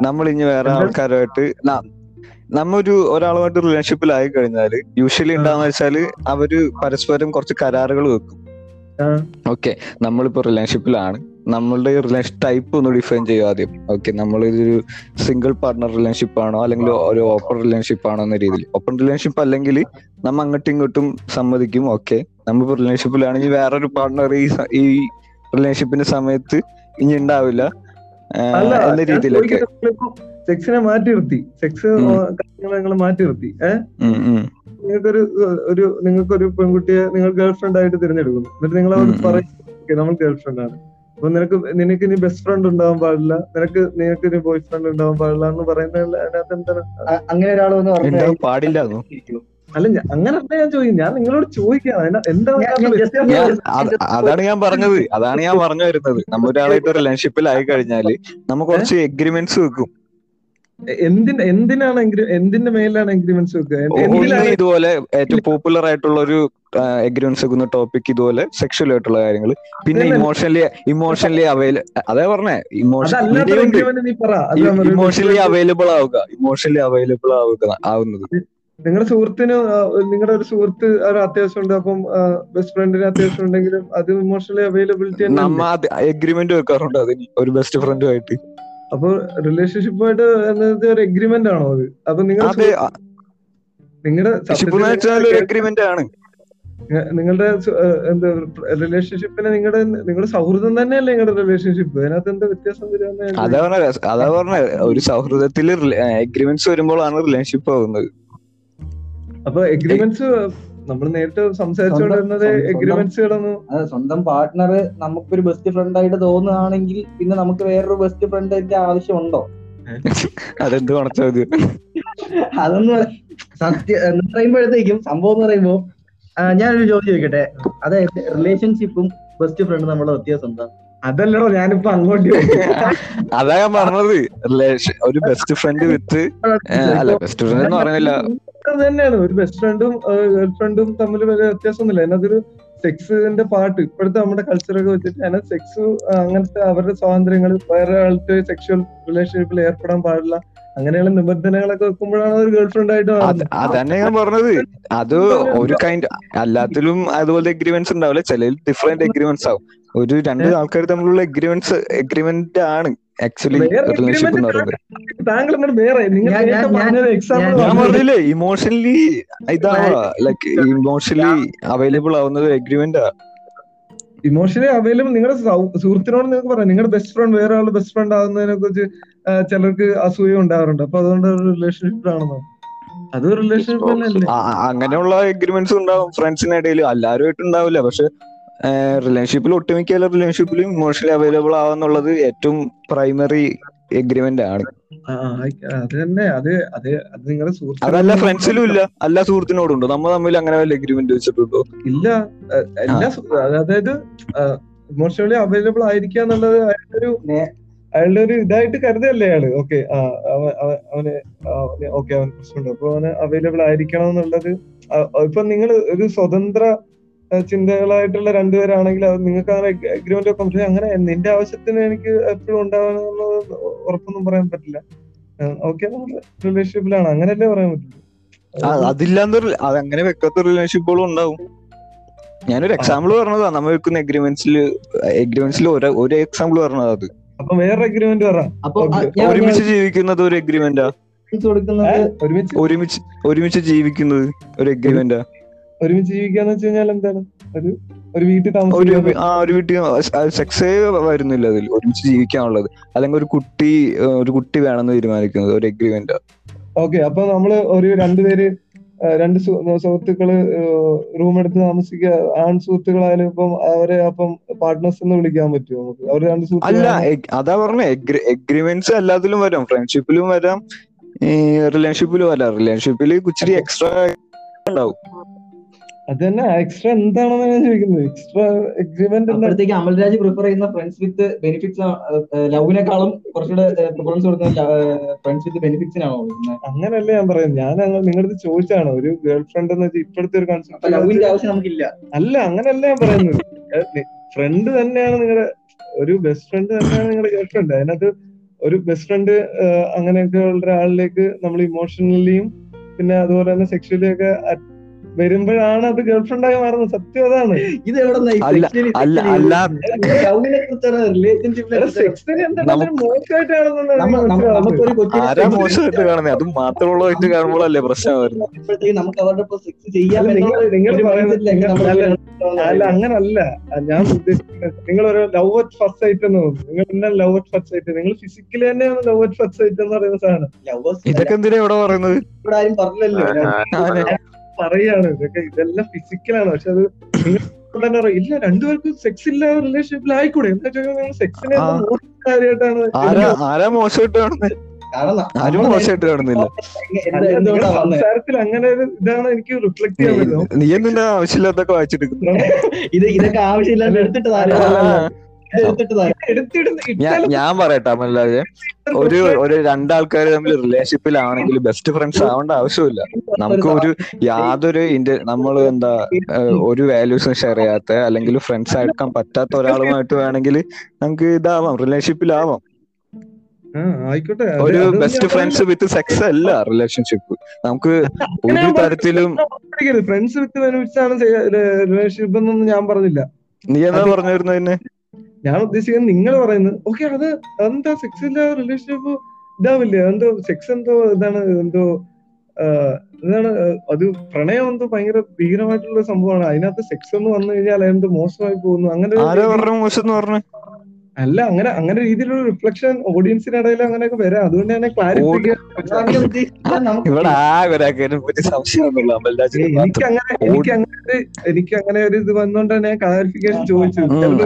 നമ്മൾ ഇനി വേറെ ആൾക്കാരുമായിട്ട് നമ്മൊരു നമ്മ ഒരു ഒരാളുമായിട്ട് റിലേഷൻഷിപ്പിലായി കഴിഞ്ഞാൽ യൂഷ്വലി ഉണ്ടാന്ന് വെച്ചാൽ അവർ പരസ്പരം കുറച്ച് കരാറുകൾ വെക്കും. ഓക്കെ നമ്മളിപ്പോ റിലേഷൻഷിപ്പിലാണ് നമ്മളുടെ റിലേഷൻ ടൈപ്പ് ഒന്ന് ഡിഫൈൻ ചെയ്യുക ആദ്യം. ഓക്കെ നമ്മൾ ഇതൊരു സിംഗിൾ പാർട്ണർ റിലേഷൻഷിപ്പ് ആണോ അല്ലെങ്കിൽ ഒരു ഓപ്പൺ റിലേഷൻഷിപ്പ് ആണോ എന്ന രീതിയിൽ. ഓപ്പൺ റിലേഷൻഷിപ്പ് അല്ലെങ്കിൽ നമ്മൾ അങ്ങോട്ടും ഇങ്ങോട്ടും സമ്മതിക്കും ഓക്കെ നമ്മൾ റിലേഷൻഷിപ്പിലാണെങ്കിൽ വേറൊരു പാർട്ണർ ഈ ഈ റിലേഷൻഷിപ്പിന്റെ സമയത്ത് ഇനി ഉണ്ടാവില്ല എന്ന രീതിയിലൊക്കെ. സെക്സിനെ മാറ്റി നിർത്തി. സെക്സ്. കാര്യങ്ങൾ മാറ്റി നിർത്തി. ഏഹ്. നിങ്ങൾക്കൊരു ഒരു നിങ്ങൾക്കൊരു പെൺകുട്ടിയെ നിങ്ങൾ ഗേൾഫ്രണ്ട് ആയിട്ട് തിരഞ്ഞെടുക്കുന്നു. എന്നിട്ട് നിങ്ങൾ ഉം. പറയും നമ്മൾ ഗേൾ ഫ്രണ്ട് ആണ്. അപ്പൊ നിനക്ക് നിനക്ക് ഇനി ബെസ്റ്റ് ഫ്രണ്ട് ഉണ്ടാവാൻ പാടില്ല. നിനക്ക് നിനക്ക് ഇനി ബോയ് ഫ്രണ്ട് ഉണ്ടാവാൻ പാടില്ല എന്ന് പറയുന്നത് അതിനകത്ത് എന്താണ്? അങ്ങനെ ഒരാൾ വന്ന് ഉണ്ടാവാൻ പറഞ്ഞു പാടില്ല? അല്ല ഞാൻ- ഞാൻ ചോദിക്കും ഞാൻ നിങ്ങളോട് ചോദിക്കാം അത് അതാണ് ഞാൻ പറഞ്ഞത്. അതാണ് ഞാൻ പറഞ്ഞു വരുന്നത്. നമ്മ ഒരാളായിട്ട് റിലേഷൻഷിപ്പിൽ ആയി കഴിഞ്ഞാൽ നമ്മ കുറച്ച് എഗ്രിമെന്റ്സ് വെക്കും. എന്തിന് എന്തിനാണ് എന്തിന്റെ മേലാണ് എഗ്രിമെന്റ്സ് വെക്കുക? എന്ത്- ഇതുപോലെ ഏറ്റവും പോപ്പുലർ ആയിട്ടുള്ള ഒരു എഗ്രിമെന്റ്സ് വെക്കുന്ന ടോപ്പിക് ഇതുപോലെ സെക്ഷൽ ആയിട്ടുള്ള കാര്യങ്ങൾ പിന്നെ ഇമോഷണലി ഇമോഷണലി അവൈല അതേ പറഞ്ഞേ ഇമോഷണലി ഇമോഷൻ ഇമോഷണലി അവൈലബിൾ ആവുക ഇമോഷണലി അവൈലബിൾ ആവുക ആവുന്നത്. നിങ്ങളുടെ സുഹൃത്തിന് നിങ്ങളുടെ ഒരു സുഹൃത്ത് ഒരു അത്യാവശ്യം ഉണ്ട് അപ്പം ബെസ്റ്റ് ഫ്രണ്ടിന് അത്യാവശ്യം ഉണ്ടെങ്കിലും അത് ഇമോഷണലി അവൈലബിലിറ്റി നമ്മ എഗ്രിമെന്റ് വെക്കാറുണ്ട് അതിന് ഒരു ബെസ്റ്റ് ഫ്രണ്ടുമായിട്ട് അപ്പൊ റിലേഷൻഷിപ്പുമായിട്ട് എന്നത് ഒരു എഗ്രിമെന്റ് ആണോ അത്? അപ്പൊ നിങ്ങൾ നിങ്ങളുടെ എഗ്രിമെന്റ് ആണ്. നിങ്ങളുടെ എന്താ റിലേഷൻഷിപ്പിനെ നിങ്ങളുടെ നിങ്ങളുടെ സൗഹൃദം തന്നെയല്ലേ നിങ്ങളുടെ റിലേഷൻഷിപ്പ് അതിനകത്ത് എന്താ വ്യത്യാസം വരുമെന്ന് ഞാൻ അതാ പറഞ്ഞ അതാ പറഞ്ഞ ഒരു സൗഹൃദത്തിൽ എഗ്രിമെന്റ്സ് വരുമ്പോഴാണ് റിലേഷൻഷിപ്പ് ആവുന്നത്. അപ്പൊ എഗ്രിമെന്റ്സ് നമ്മൾ നേരിട്ട് സംസാരിച്ചുകൊണ്ടിരുന്നത് എഗ്രിമെന്റ്സുകളൊന്നും സ്വന്തം പാർട്ട്ണർ നമുക്കൊരു ബെസ്റ്റ് ഫ്രണ്ട് ആയിട്ട് തോന്നുകയാണെങ്കിൽ പിന്നെ നമുക്ക് വേറൊരു ബെസ്റ്റ് ഫ്രണ്ട് ഫ്രണ്ടിന്റെ ആവശ്യമുണ്ടോ? അതെന്ത് അതൊന്നും സത്യം എന്ന് പറയുമ്പോഴത്തേക്കും സംഭവം എന്ന് പറയുമ്പോ ഞാനൊരു ചോദ്യം ചോദിക്കട്ടെ? അതായത് റിലേഷൻഷിപ്പും ബെസ്റ്റ് ഫ്രണ്ടും നമ്മുടെ വ്യത്യാസം എന്താ? അതല്ലടോ ഞാനിപ്പോ അങ്ങോട്ട് അതാ ഞാൻ പറഞ്ഞത്. ഒരു ബെസ്റ്റ് ഫ്രണ്ട് വിത്ത് അല്ല ബെസ്റ്റ് ഫ്രണ്ട് എന്ന് പറയുന്നില്ല. തന്നെയാണ്. ഒരു ബെസ്റ്റ് ഫ്രണ്ടും ഗേൾ ഫ്രണ്ടും തമ്മിൽ വലിയ വ്യത്യാസമൊന്നുമില്ല. അതിനകത്തൊരു സെക്സിന്റെ പാട്ട് ഇപ്പോഴത്തെ നമ്മുടെ കൾച്ചറൊക്കെ വെച്ചിട്ട് അതിനകത്ത് സെക്സ് അങ്ങനത്തെ അവരുടെ സ്വാതന്ത്ര്യങ്ങൾ വേറെ ആൾക്ക് സെക്ഷൽ റിലേഷൻഷിപ്പിൽ ഏർപ്പെടാൻ പാടില്ല. അങ്ങനെയുള്ള നിബന്ധനകളൊക്കെ വെക്കുമ്പോഴാണ് ഒരു ഗേൾഫ്രണ്ട് ആയിട്ട്. അതന്നെ ഞാൻ പറഞ്ഞത്. അത് ഒരു കൈൻഡ് എല്ലാത്തിലും അതുപോലെ എഗ്രിമെന്റ്സ് ഉണ്ടാവില്ല? ചില ഡിഫറെന്റ് എഗ്രിമെന്റ്സ് ആവും. ഒരു രണ്ട് ആൾക്കാർ തമ്മിലുള്ള എഗ്രിമെന്റ്സ് എഗ്രിമെന്റ് ആണ് ആക്ച്വലി റിലേഷൻഷിപ്പ് എന്ന് പറയുന്നത്. താങ്കൾ വേറെ നിങ്ങൾ ഞാൻ- പറഞ്ഞില്ലേ ഇമോഷണലി ഇതാ ലൈക്ക് ഇമോഷണലി അവൈലബിൾ ആവുന്നത് എഗ്രിമെന്റ് ഇമോഷണലി അവൈലബിൾ നിങ്ങളുടെ സുഹൃത്തിനോട് നിങ്ങൾക്ക് പറയാം. നിങ്ങളുടെ ബെസ്റ്റ് ഫ്രണ്ട് വേറെ ആളുടെ ബെസ്റ്റ് ഫ്രണ്ട് ആകുന്നതിനെ കുറിച്ച് ചിലർക്ക് അസൂയ ഉണ്ടാവാറുണ്ട് അപ്പൊ അതുകൊണ്ട് ഒരു റിലേഷൻഷിപ്പ് ആണെന്നോ അത് റിലേഷൻഷിപ്പ് അങ്ങനെയുള്ള എഗ്രിമെന്റ്സ് ഉണ്ടാവും. ഫ്രണ്ട്സിനിടയിൽ എല്ലാവരുമായിട്ട് ഉണ്ടാവില്ല. പക്ഷെ റിലേഷൻഷിപ്പിൽ ഒട്ടുമിക്ക റിലേഷൻഷിപ്പിലും ഇമോഷണലി അവൈലബിൾ ആവാന്നുള്ളത് ഏറ്റവും പ്രൈമറി എഗ്രിമെന്റ് ആണ്. ആ, ആ, ആയിക്ക- അത് തന്നെ. അത് അത് അത് നിങ്ങളുടെ അതല്ല ഫ്രണ്ട്സിലും ഇല്ല. എല്ലാ സുഹൃത്തിനോടും ഉണ്ട് നമ്മൾ തമ്മിൽ അങ്ങനെ വല്ല എഗ്രിമെന്റ് വെച്ചിട്ടുണ്ടോ? ഇല്ല. എല്ലാ അതായത് ഇമോഷണലി അവൈലബിൾ ആയിരിക്കുക എന്നുള്ളത് അയാളുടെ ഒരു അയാളുടെ ഒരു ഇതായിട്ട് കരുതല്ലേ അയാൾ? ഓക്കെ അവന് ഓക്കെ അവൻ പ്രശ്നമുണ്ട്. അപ്പൊ അവന് അവൈലബിൾ ആയിരിക്കണം എന്നുള്ളത് ഇപ്പൊ നിങ്ങൾ ഒരു സ്വതന്ത്ര ചിന്തകളായിട്ടുള്ള രണ്ടുപേരാണെങ്കിൽ അത് നിങ്ങൾക്ക് അങ്ങനെ അഗ്രിമെന്റ് ഒക്കെ പക്ഷേ അങ്ങനെ നിന്റെ ആവശ്യത്തിന് എനിക്ക് എപ്പോഴും ഉണ്ടാവാനുള്ളത് ഉറപ്പൊന്നും പറയാൻ പറ്റില്ല. ഓക്കെ നമ്മൾ റിലേഷൻഷിപ്പിലാണ് അങ്ങനെയല്ലേ പറയാൻ പറ്റുള്ളൂ? ആ, അതങ്ങനെ വെക്കാത്ത റിലേഷൻഷിപ്പുകളും ഉണ്ടാവും. ഞാനൊരു എക്സാമ്പിൾ പറഞ്ഞതാ. നമ്മൾ വെക്കുന്ന എഗ്രിമെന്റ്സിൽ എഗ്രിമെന്റ്സിൽ ഒരു ഒരു എക്സാമ്പിൾ പറഞ്ഞതാ അത്. അപ്പൊ വേറെ അഗ്രിമെന്റ് പറ. ഒരുമിച്ച് ജീവിക്കുന്നത് ഒരു എഗ്രിമെന്റാ കൊടുക്കുന്നത് ഒരുമിച്ച്? ഒരുമിച്ച് ഒരുമിച്ച് ജീവിക്കുന്നത് ഒരു എഗ്രിമെന്റാ ഒരുമിച്ച് ജീവിക്കാന്ന് വെച്ച് കഴിഞ്ഞാൽ എന്താണ്? ഒരു ഒരു വീട്ടിൽ ഒരു താമസിക്കാൻ ആ ഒരു വീട്ടിൽ സെക്സേ വരുന്നില്ല അതിൽ. ഒരുമിച്ച് ജീവിക്കാനുള്ളത്. അല്ലെങ്കിൽ ഒരു കുട്ടി ഒരു കുട്ടി വേണമെന്ന് തീരുമാനിക്കുന്നത് ഒരു എഗ്രിമെന്റ് ഓക്കെ അപ്പൊ നമ്മൾ ഒരു രണ്ടുപേര് രണ്ട് സുഹൃത്തുക്കൾ റൂം എടുത്ത് താമസിക്കുക ആൺ സുഹൃത്തുക്കളായാലും ഇപ്പം അവരെ അപ്പം പാർട്ട്നേഴ്സ് എന്ന് വിളിക്കാൻ പറ്റുമോ നമുക്ക്? അവർ രണ്ട് അല്ല അതാ പറഞ്ഞു എഗ്രിമെന്റ്സ് എല്ലാത്തിലും വരാം. ഫ്രണ്ട്ഷിപ്പിലും വരാം. റിലേഷൻഷിപ്പിലും വരാം. റിലേഷൻഷിപ്പിൽ ഇച്ചിരി എക്സ്ട്രാ ഉണ്ടാവും. അത് തന്നെ എക്സ്ട്രാ എന്താണെന്ന് ഞാൻ ചോദിക്കുന്നത്? എക്സ്ട്രാ എഗ്രിമെന്റ് അപ്പോഴത്തേക്ക് അമൽരാജ് പ്രിഫർ ചെയ്യുന്ന ഫ്രണ്ട്സ് വിത്ത് ബെനിഫിറ്റ്സ് ലവിനേക്കാളും കുറച്ചുകൂടെ പ്രിഫറൻസ് കൊടുക്കുന്ന ഫ്രണ്ട്സ് വിത്ത് ബെനിഫിറ്റ്സിനാണോ അങ്ങനല്ലേ ഞാൻ പറയുന്നത്. ഞാൻ അങ്ങ് നിങ്ങളുടെ ചോദിച്ചാണ്. ഒരു ഗേൾ ഫ്രണ്ട് എന്ന് വെച്ചാൽ ഇപ്പോഴത്തെ ഒരു കൺസെപ്റ്റ് ലവിന്റെ ആവശ്യം നമുക്കില്ല. അല്ല അങ്ങനല്ല ഞാൻ പറയുന്നത്. ഫ്രണ്ട് തന്നെയാണ് നിങ്ങളുടെ ഒരു ബെസ്റ്റ് ഫ്രണ്ട് തന്നെയാണ് നിങ്ങളുടെ ഗേൾ ഫ്രണ്ട് അതിനകത്ത് ഒരു ബെസ്റ്റ് ഫ്രണ്ട് അങ്ങനെയൊക്കെ ഉള്ള ഒരാളിലേക്ക് നമ്മൾ ഇമോഷണലിയും പിന്നെ അതുപോലെ തന്നെ സെക്ഷലി ഒക്കെ വരുമ്പോഴാണ് അത് ഗേൾ ഫ്രണ്ട് ആയി മാറുന്നത്. സത്യം അതാണ്. ഇത് എവിടെ അത് മാത്രമുള്ളതായിട്ട് കാണുമ്പോഴല്ലേ പ്രശ്നം നമുക്ക് അവരുടെ സെക്സ് ചെയ്യാൻ അല്ല, നിങ്ങൾ- അങ്ങനല്ല. ഞാൻ ഉദ്ദേശിക്കുന്നത് നിങ്ങൾ ഒരു ലവ് അറ്റ് ഫസ്റ്റ് സൈറ്റ് എന്ന് തോന്നുന്നു. നിങ്ങൾ എന്നാ ലവ് അറ്റ് ഫസ്റ്റ് സൈറ്റ് നിങ്ങൾ ഫിസിക്കലി തന്നെയാണ് ലവ് അറ്റ് ഫസ്റ്റ് സൈറ്റ് എന്ന് പറയുന്ന സാധനം. ഇതൊക്കെ എന്തിനാ ഇവിടെ പറയുന്നത്? ഇവിടെ ആരും പറഞ്ഞില്ലല്ലോ. ആനെ. പറയാണ്. ഇതൊക്കെ ഇതെല്ലാം ഫിസിക്കലാണ് പക്ഷെ അത് തന്നെ ഇല്ല രണ്ടുപേർക്കും സെക്സ് ഇല്ല റിലേഷൻഷിപ്പിൽ ആയിക്കൂടെ? എന്താ സെക്സിനെ. കാര്യമായിട്ടാണ് മോശമായിട്ട് കാണുന്നത് സംസാരത്തിൽ അങ്ങനെ ഒരു ഇതാണ് എനിക്ക് റിഫ്ലക്ട് ചെയ്യാൻ പറ്റുന്നത്. നീ എന്തിനാ ആവശ്യമില്ലാത്തൊക്കെ വായിച്ചെടുക്കുന്നു ഇത് ഇതൊക്കെ ആവശ്യമില്ലാതെ എടുത്തിട്ട് ഞാൻ പറയട്ടെ അമല്ലാതെ ഒരു ഒരു രണ്ടാൾക്കാർ തമ്മിൽ റിലേഷൻഷിപ്പിലാണെങ്കിൽ ബെസ്റ്റ് ഫ്രണ്ട്സ് ആവേണ്ട ആവശ്യമില്ല. നമുക്ക് ഒരു യാതൊരു ഇന്ത്യ നമ്മൾ എന്താ ഒരു വാല്യൂസും ഷെയർ ചെയ്യാത്ത അല്ലെങ്കിൽ ഫ്രണ്ട്സ് ആയിരിക്കാൻ പറ്റാത്ത ഒരാളുമായിട്ട് വേണമെങ്കിൽ നമുക്ക് ഇതാവാം റിലേഷൻഷിപ്പിലാവാം ആയിക്കോട്ടെ. ഒരു ബെസ്റ്റ് ഫ്രണ്ട്സ് വിത്ത് സെക്സ് അല്ല റിലേഷൻഷിപ്പ് നമുക്ക് ഒരു തരത്തിലും ഫ്രണ്ട്സ് വിത്ത് റിലേഷൻഷിപ്പ് എന്നൊന്നും ഞാൻ പറഞ്ഞില്ല. നീ എന്താ പറഞ്ഞു വരുന്നതിന് ഞാൻ ഉദ്ദേശിക്കുന്നത് നിങ്ങൾ പറയുന്നത് ഓക്കെ അത് എന്താ സെക്സ് ഇല്ല റിലേഷൻഷിപ്പ് ഇതാവില്ലേ? എന്തോ സെക്സ് എന്തോ ഇതാണ് എന്തോ ഇതാണ് അത് പ്രണയം എന്തോ ഭയങ്കര ഭീകരമായിട്ടുള്ള സംഭവമാണ്. അതിനകത്ത് സെക്സ് എന്ന് വന്നു കഴിഞ്ഞാൽ എന്ത് മോശമായി പോകുന്നു? അങ്ങനെ അല്ല അങ്ങനെ അങ്ങനെ രീതിയിലുള്ള റിഫ്ലക്ഷൻ ഓഡിയൻസിന്റെ ഇടയിൽ അങ്ങനെയൊക്കെ വരാം. അതുകൊണ്ട് തന്നെ എനിക്ക് അങ്ങനെ എനിക്ക് അങ്ങനെ ഒരു എനിക്ക് അങ്ങനെ ഒരു ഇത് വന്നോണ്ട് തന്നെ ക്ലാരിഫിക്കേഷൻ ചോദിച്ചു.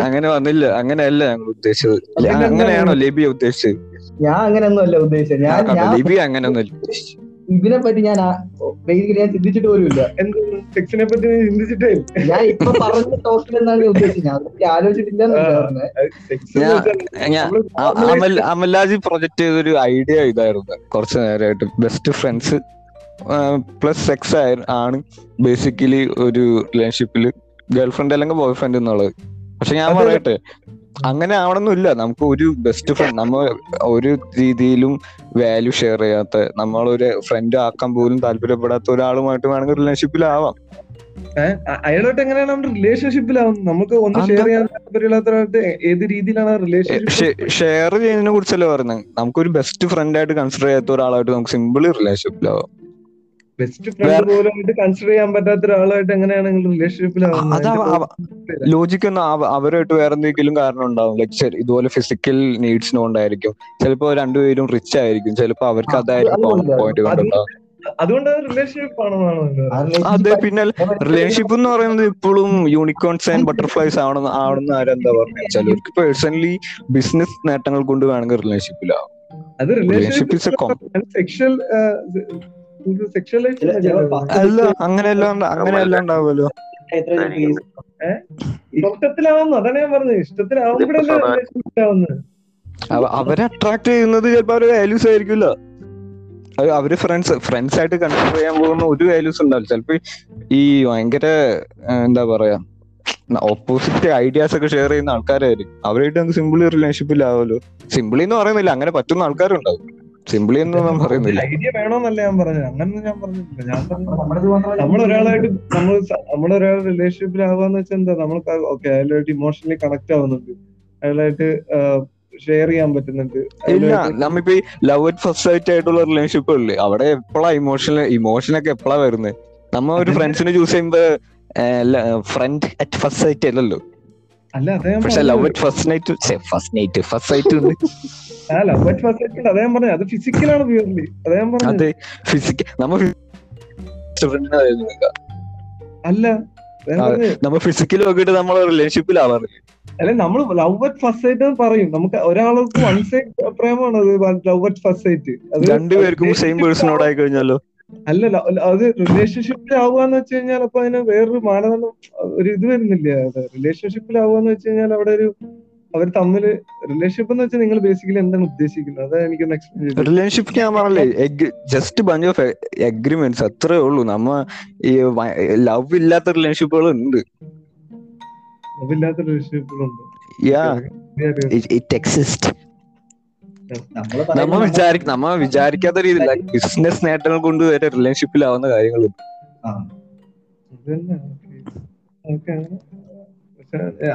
അങ്ങനെ വന്നില്ല. അങ്ങനെയല്ല ഞങ്ങൾ ഉദ്ദേശിച്ചത്. അങ്ങനെയാണോ ലിബി ഉദ്ദേശിച്ചത്? ഞാൻ അങ്ങനെയൊന്നും അല്ല ഉദ്ദേശിച്ചത്. ഞാൻ കണ്ടോ, ഞാൻ ലിബി അങ്ങനെയൊന്നും ഉദ്ദേശിച്ചത് ഇതിനെ പറ്റി ഞാൻ ബേസിക്കലി ഞാൻ ചിന്തിച്ചിട്ട് പോലുമില്ല എന്ത്? സെക്സിനെ പറ്റി ചിന്തിച്ചിട്ടേ? ഞാൻ ഇപ്പൊ പറഞ്ഞ ടോപ്പിൽ എന്നാണ് ഞാൻ ഉദ്ദേശിച്ചത്. ഞാൻ അതിനെ ആലോചിച്ചിട്ടില്ല എന്നല്ല പറഞ്ഞത് Sex എന്ന് ഞാൻ- വെച്ചാൽ ഞാൻ നമ്മൾ അ- അമൽ അമൽരാജ് പ്രൊജക്ട് ഒരു ഐഡിയ ഇതായിരുന്നു. കുറച്ച് നേരമായിട്ട് ബെസ്റ്റ് ഫ്രണ്ട്സ് പ്ലസ് സെക്സ് ആണ് ബേസിക്കലി ഒരു റിലേഷൻഷിപ്പിൽ ഗേൾഫ്രണ്ട് അല്ലെങ്കിൽ ബോയ് ഫ്രണ്ട് എന്നുള്ളത്. പക്ഷെ ഞാൻ പറയട്ടെ അങ്ങനെ ആവണമെന്നില്ല നമുക്ക് ഒരു ബെസ്റ്റ് ഫ്രണ്ട് നമ്മൾ ഒരു രീതിയിലും വാല്യൂ ഷെയർ ചെയ്യാത്ത നമ്മളൊരു ഫ്രണ്ട് ആക്കാൻ പോലും താല്പര്യപ്പെടാത്ത ഒരാളുമായിട്ട് വേണമെങ്കിൽ റിലേഷൻഷിപ്പിലാവാം അയാളോട്ട് എങ്ങനെയാണ് നമ്മുടെ റിലേഷൻഷിപ്പിലാവുന്നത് നമുക്ക് ഒന്ന് ഷെയർ ചെയ്യാൻ താല്പര്യമില്ലാത്ത ഏത് രീതിയിലാണ് റിലേഷൻഷിപ്പ് ഷെയർ ചെയ്യുന്നതിനെ കുറിച്ചല്ലേ പറയുന്നത്? നമുക്കൊരു ബെസ്റ്റ് ഫ്രണ്ട് ആയിട്ട് കൺസിഡർ ചെയ്യാത്ത ഒരാളായിട്ട് നമുക്ക് സിമ്പിളി റിലേഷൻഷിപ്പിലാവാം ബെസ്റ്റ് ഫ്രണ്ട് പോലും കൺസിഡർ ചെയ്യാൻ പറ്റാത്ത ഒരാളായിട്ട് എങ്ങനെയാണ് ഒന്നും അവ- അവരുമായിട്ട് വേറെ എന്തെങ്കിലും കാരണം ഉണ്ടാവും. ലെക്ചർ ഇതുപോലെ ഫിസിക്കൽ നീഡ്സിന് കൊണ്ടായിരിക്കും. ചിലപ്പോ രണ്ടുപേരും റിച്ച് ആയിരിക്കും. ചിലപ്പോ അവർക്ക് അതായിരിക്കും. പോയിന്റ് കൊണ്ടുണ്ടാവും അതുകൊണ്ട് റിലേഷൻഷിപ്പ് ആണെന്നാണോ അതെ പിന്നെ റിലേഷൻഷിപ്പ് എന്ന് പറയുന്നത് ഇപ്പോഴും യൂണിക്കോൺസ് ആൻഡ് ബട്ടർഫ്ലൈസ് ആണെന്ന് ആണെന്ന് ആരെന്താ പറഞ്ഞു? ചിലർക്ക് പേഴ്സണലി ബിസിനസ് നേട്ടങ്ങൾ കൊണ്ട് വേണമെങ്കിൽ റിലേഷൻഷിപ്പിലാവും അത് റിലേഷൻഷിപ്പ് ഇസ് എ സെക്ഷൽ അല്ല അങ്ങനെയല്ല അങ്ങനെയല്ല ഉണ്ടാവുമല്ലോ. ഇഷ്ടത്തിലാവുന്നു അതാണ് ഞാൻ പറഞ്ഞത്. റിലേഷൻഷിപ്പ് ആവുന്നത്. അവരെ അട്രാക്ട് ചെയ്യുന്നത് ചിലപ്പോ അവർ വാല്യൂസ് ആയിരിക്കില്ല അവർ ഫ്രണ്ട്സ് ഫ്രണ്ട്സ് ആയിട്ട് കൺസിഡർ ചെയ്യാൻ പോകുന്ന ഒരു വാല്യൂസ് ഉണ്ടാവില്ല. ചിലപ്പോ ഈ ഭയങ്കര എന്താ പറയാ ഓപ്പോസിറ്റ് ഐഡിയാസ് ഒക്കെ ഷെയർ ചെയ്യുന്ന ആൾക്കാരായിരിക്കും. അവരായിട്ട് നമുക്ക് സിമ്പിളി റിലേഷൻഷിപ്പിലാവല്ലോ സിമ്പിളി എന്ന് പറയുന്നില്ല അങ്ങനെ പറ്റുന്ന ആൾക്കാരുണ്ടാവും. സിമ്പിളി എന്ന് ഞാൻ പറയുന്നില്ല. ഐഡിയ വേണമെന്നല്ല ഞാൻ പറഞ്ഞത്. അങ്ങനൊന്നും ഞാൻ പറഞ്ഞിട്ടില്ല. ഞാൻ നമ്മളൊരാളായിട്ട് നമ്മൾ ഒരാളായിട്ട് നമ്മൾ റിലേഷൻഷിപ്പിൽ ഒരാൾ റിലേഷൻഷിപ്പിലാവാന്ന് വെച്ചാൽ എന്താ? നമ്മൾക്ക് ഓക്കെ അയാളായിട്ട് ഇമോഷണലി കണക്ട് ആവുന്നുണ്ട്. അയാളായിട്ട് ഷെയർ ചെയ്യാൻ പറ്റുന്നുണ്ട്. ഇല്ല നമ്മിപ്പോ ഈ ലവ് അറ്റ് ഫസ്റ്റ് സൈറ്റ് ആയിട്ടുള്ള റിലേഷൻഷിപ്പ് ഇല്ലേ? അവിടെ എപ്പോഴാ ഇമോഷണൽ ഇമോഷനൊക്കെ എപ്പോഴാ വരുന്നത് നമ്മ ഒരു. ഫ്രണ്ട്സിനെ ചൂസ് ചെയ്യുമ്പോ ഫ്രണ്ട് അറ്റ് ഫസ്റ്റ് സൈറ്റ് അല്ലല്ലോ? പക്ഷെ love at first night first night first night ഉണ്ട് ആ ലവ് അറ്റ് ഫസ്റ്റ് നൈറ്റ് അതാ ഫിസിക്കലാണ് പ്യൂർലി അതെ ഫിസിക് നമ്മ അല്ല. നമ്മ ഫിസിക്കൽ നോക്കിയിട്ട് നമ്മൾ റിലേഷൻഷിപ്പിലാണ് അല്ല നമ്മൾ ലവ് അറ്റ് ഫസ്റ്റ് സൈറ്റ് എന്ന് പറയും. നമുക്ക് ഒരാൾക്ക് വൺ സൈഡ് അത് ലവ് അറ്റ് ഫസ്റ്റ് സൈറ്റ് രണ്ടുപേർക്കും സെയിം പേഴ്സണോട് ആയി കഴിഞ്ഞാലോ? അല്ല അത് റിലേഷൻഷിപ്പിൽ ആവുകയെന്ന് വെച്ച് കഴിഞ്ഞാൽ അപ്പൊ അതിന് വേറൊരു മാനദണ്ഡം ഒരു ഇത് വരുന്നില്ല? റിലേഷൻഷിപ്പിൽ ആവുകയെന്ന് വെച്ച് കഴിഞ്ഞാൽ അവിടെ ഒരു അവർ തമ്മിൽ റിലേഷൻഷിപ്പ് എന്ന് വെച്ചാൽ നിങ്ങൾ ബേസിക്കലി എന്താണ് ഉദ്ദേശിക്കുന്നത്? അതാ എനിക്കൊന്ന് എക്സ്പ്ലെയിൻ ചെയ്തു. റിലേഷൻഷിപ്പ് ഞാൻ പറഞ്ഞില്ലേ ജസ്റ്റ് ബഞ്ച് ഓഫ് അഗ്രിമെന്റ്സ് അത്രേ ഉള്ളൂ. നമ്മ ഈ ലവ് ഇല്ലാത്ത റിലേഷൻഷിപ്പുകൾ ഉണ്ട്. മൊബൈല്ലാത്ത റിലേഷൻഷിപ്പുകൾ ഉണ്ട്. യാ ഇറ്റ് എക്സിസ്റ്റ് നമ്മ പറയുന്നത് നമ്മൾ നമ്മ വിചാരിക്കാത്ത രീതിയില്ല ബിസിനസ് നേട്ടങ്ങൾ കൊണ്ട് വരെ റിലേഷൻഷിപ്പിലാവുന്ന കാര്യങ്ങളും.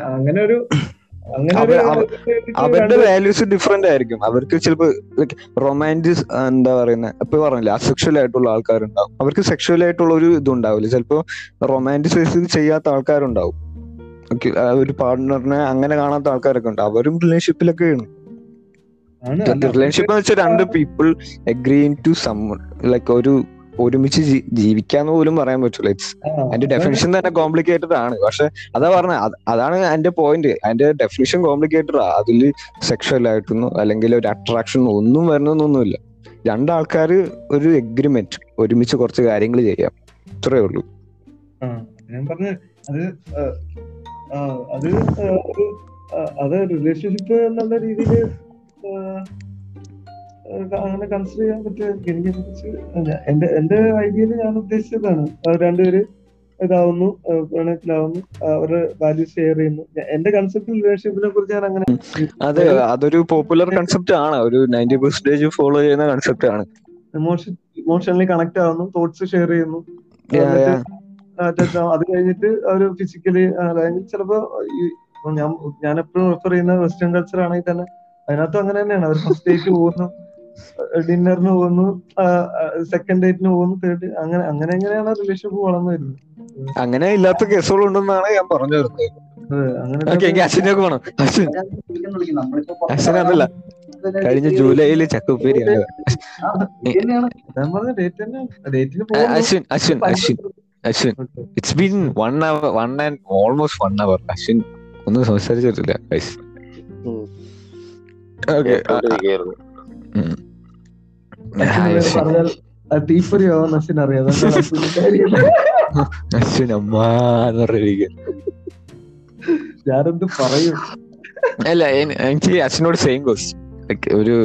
അങ്ങനെ ഒരു അവരുടെ വാല്യൂസ് ഡിഫറെന്റ് ആയിരിക്കും. അവർക്ക് ചിലപ്പോ റൊമാന്റിസ് എന്താ പറയുന്നത് ഇപ്പൊ പറഞ്ഞില്ലേ അസെക്ഷൽ ആയിട്ടുള്ള ആൾക്കാരുണ്ടാവും. അവർക്ക് സെക്ഷൽ ആയിട്ടുള്ള ഒരു ഇതുണ്ടാവില്ല. ചിലപ്പോ റൊമാന്റിസൈസ് ചെയ്യാത്ത ആൾക്കാരുണ്ടാവും. ഒരു പാർട്ട്ണറിനെ അങ്ങനെ കാണാത്ത ആൾക്കാരൊക്കെ ഉണ്ട്. അവരും റിലേഷൻഷിപ്പിലൊക്കെയാണ് റിലേഷൻഷിപ്പ് എന്ന് വെച്ചാൽ രണ്ട് people agree to some like ഒരു ഒരുമിച്ച് ജീവിക്കാന്ന് പോലും പറയാൻ പറ്റൂല. ഇറ്റ്സ് അതിന്റെ ഡെഫിനിഷൻ തന്നെ കോംപ്ലിക്കേറ്റഡ് ആണ്. പക്ഷെ അതാ പറഞ്ഞ അതാണ് അതിന്റെ പോയിന്റ് അതിന്റെ ഡെഫിനിഷൻ കോംപ്ലിക്കേറ്റഡ് ആ. അതിൽ സെക്ഷൽ ആയിട്ടൊന്നും അല്ലെങ്കിൽ ഒരു അട്രാക്ഷൻ ഒന്നും വരണമെന്നൊന്നുമില്ല രണ്ടാൾക്കാര് ഒരു എഗ്രിമെന്റ് ഒരുമിച്ച് കുറച്ച് കാര്യങ്ങൾ ചെയ്യാം. ഇത്രേ ഉള്ളൂ. ഞാൻ പറഞ്ഞ അത് അത് റിലേഷൻഷിപ്പ് എന്നുള്ള രീതിയിൽ അങ്ങനെ കൺസിഡർ ചെയ്യാൻ പറ്റിയ എനിക്ക് കുറിച്ച് എന്റെ എന്റെ ഐഡിയയിൽ ഞാൻ ഉദ്ദേശിച്ചതാണ് രണ്ടുപേര് ഇതാവുന്നു പ്രണയത്തിലാവുന്നു അവരുടെ വാല്യൂ ഷെയർ ചെയ്യുന്നു. എന്റെ കൺസെപ്റ്റ് റിലേഷൻഷിപ്പിനെ കുറിച്ച് ഞാൻ അങ്ങനെ അതെ അതൊരു പോപ്പുലർ കൺസെപ്റ്റ് ആണ് ഒരു നയന്റി പെർസെന്റേജ് ഫോളോ ചെയ്യുന്ന കൺസെപ്റ്റ് ആണ്. ഇമോഷൻ ഇമോഷണലി കണക്ട് ആവുന്നു തോട്ട്സ് ഷെയർ ചെയ്യുന്നു. അത് കഴിഞ്ഞിട്ട് അവർ ഫിസിക്കലി അതായത് ചിലപ്പോ ഞാൻ ഞാൻ എപ്പോഴും റെഫർ ചെയ്യുന്ന വെസ്റ്റേൺ കൾച്ചർ ആണെങ്കിൽ തന്നെ അതിനകത്തും അങ്ങനെ തന്നെയാണ്. അവർ ഫസ്റ്റ് ഡേറ്റ് പോകുന്നു ഡിന്നറിന് പോകുന്നു സെക്കൻഡ് ഡേറ്റിന് പോകുന്നു തേർഡ് അങ്ങനെ അങ്ങനെ എങ്ങനെയാണ് റിലേഷൻഷിപ്പ് വളർന്നു വരുന്നത്? അങ്ങനെ ഇല്ലാത്ത കേസുകളുണ്ടെന്നാണ് ഞാൻ പറഞ്ഞു വരുന്നത്. അതല്ല കഴിഞ്ഞ ജൂലൈയിൽ ചക്കുപ്പേരി ആ, ഇത് ഞാൻ പറഞ്ഞ ഡേറ്റ് തന്നെ. ഡേറ്റിന് Ashwin Ashwin Ashwin Ashwin. It's been one hour one and almost one hour Ashwin ഒന്നും സംസാരിച്ചിട്ടില്ല ഞാനെന്ത് പറയും? അല്ല എനിക്ക് അച്ഛനോട് സെയിം ക്വസ്റ്റ്യൻ ഒരു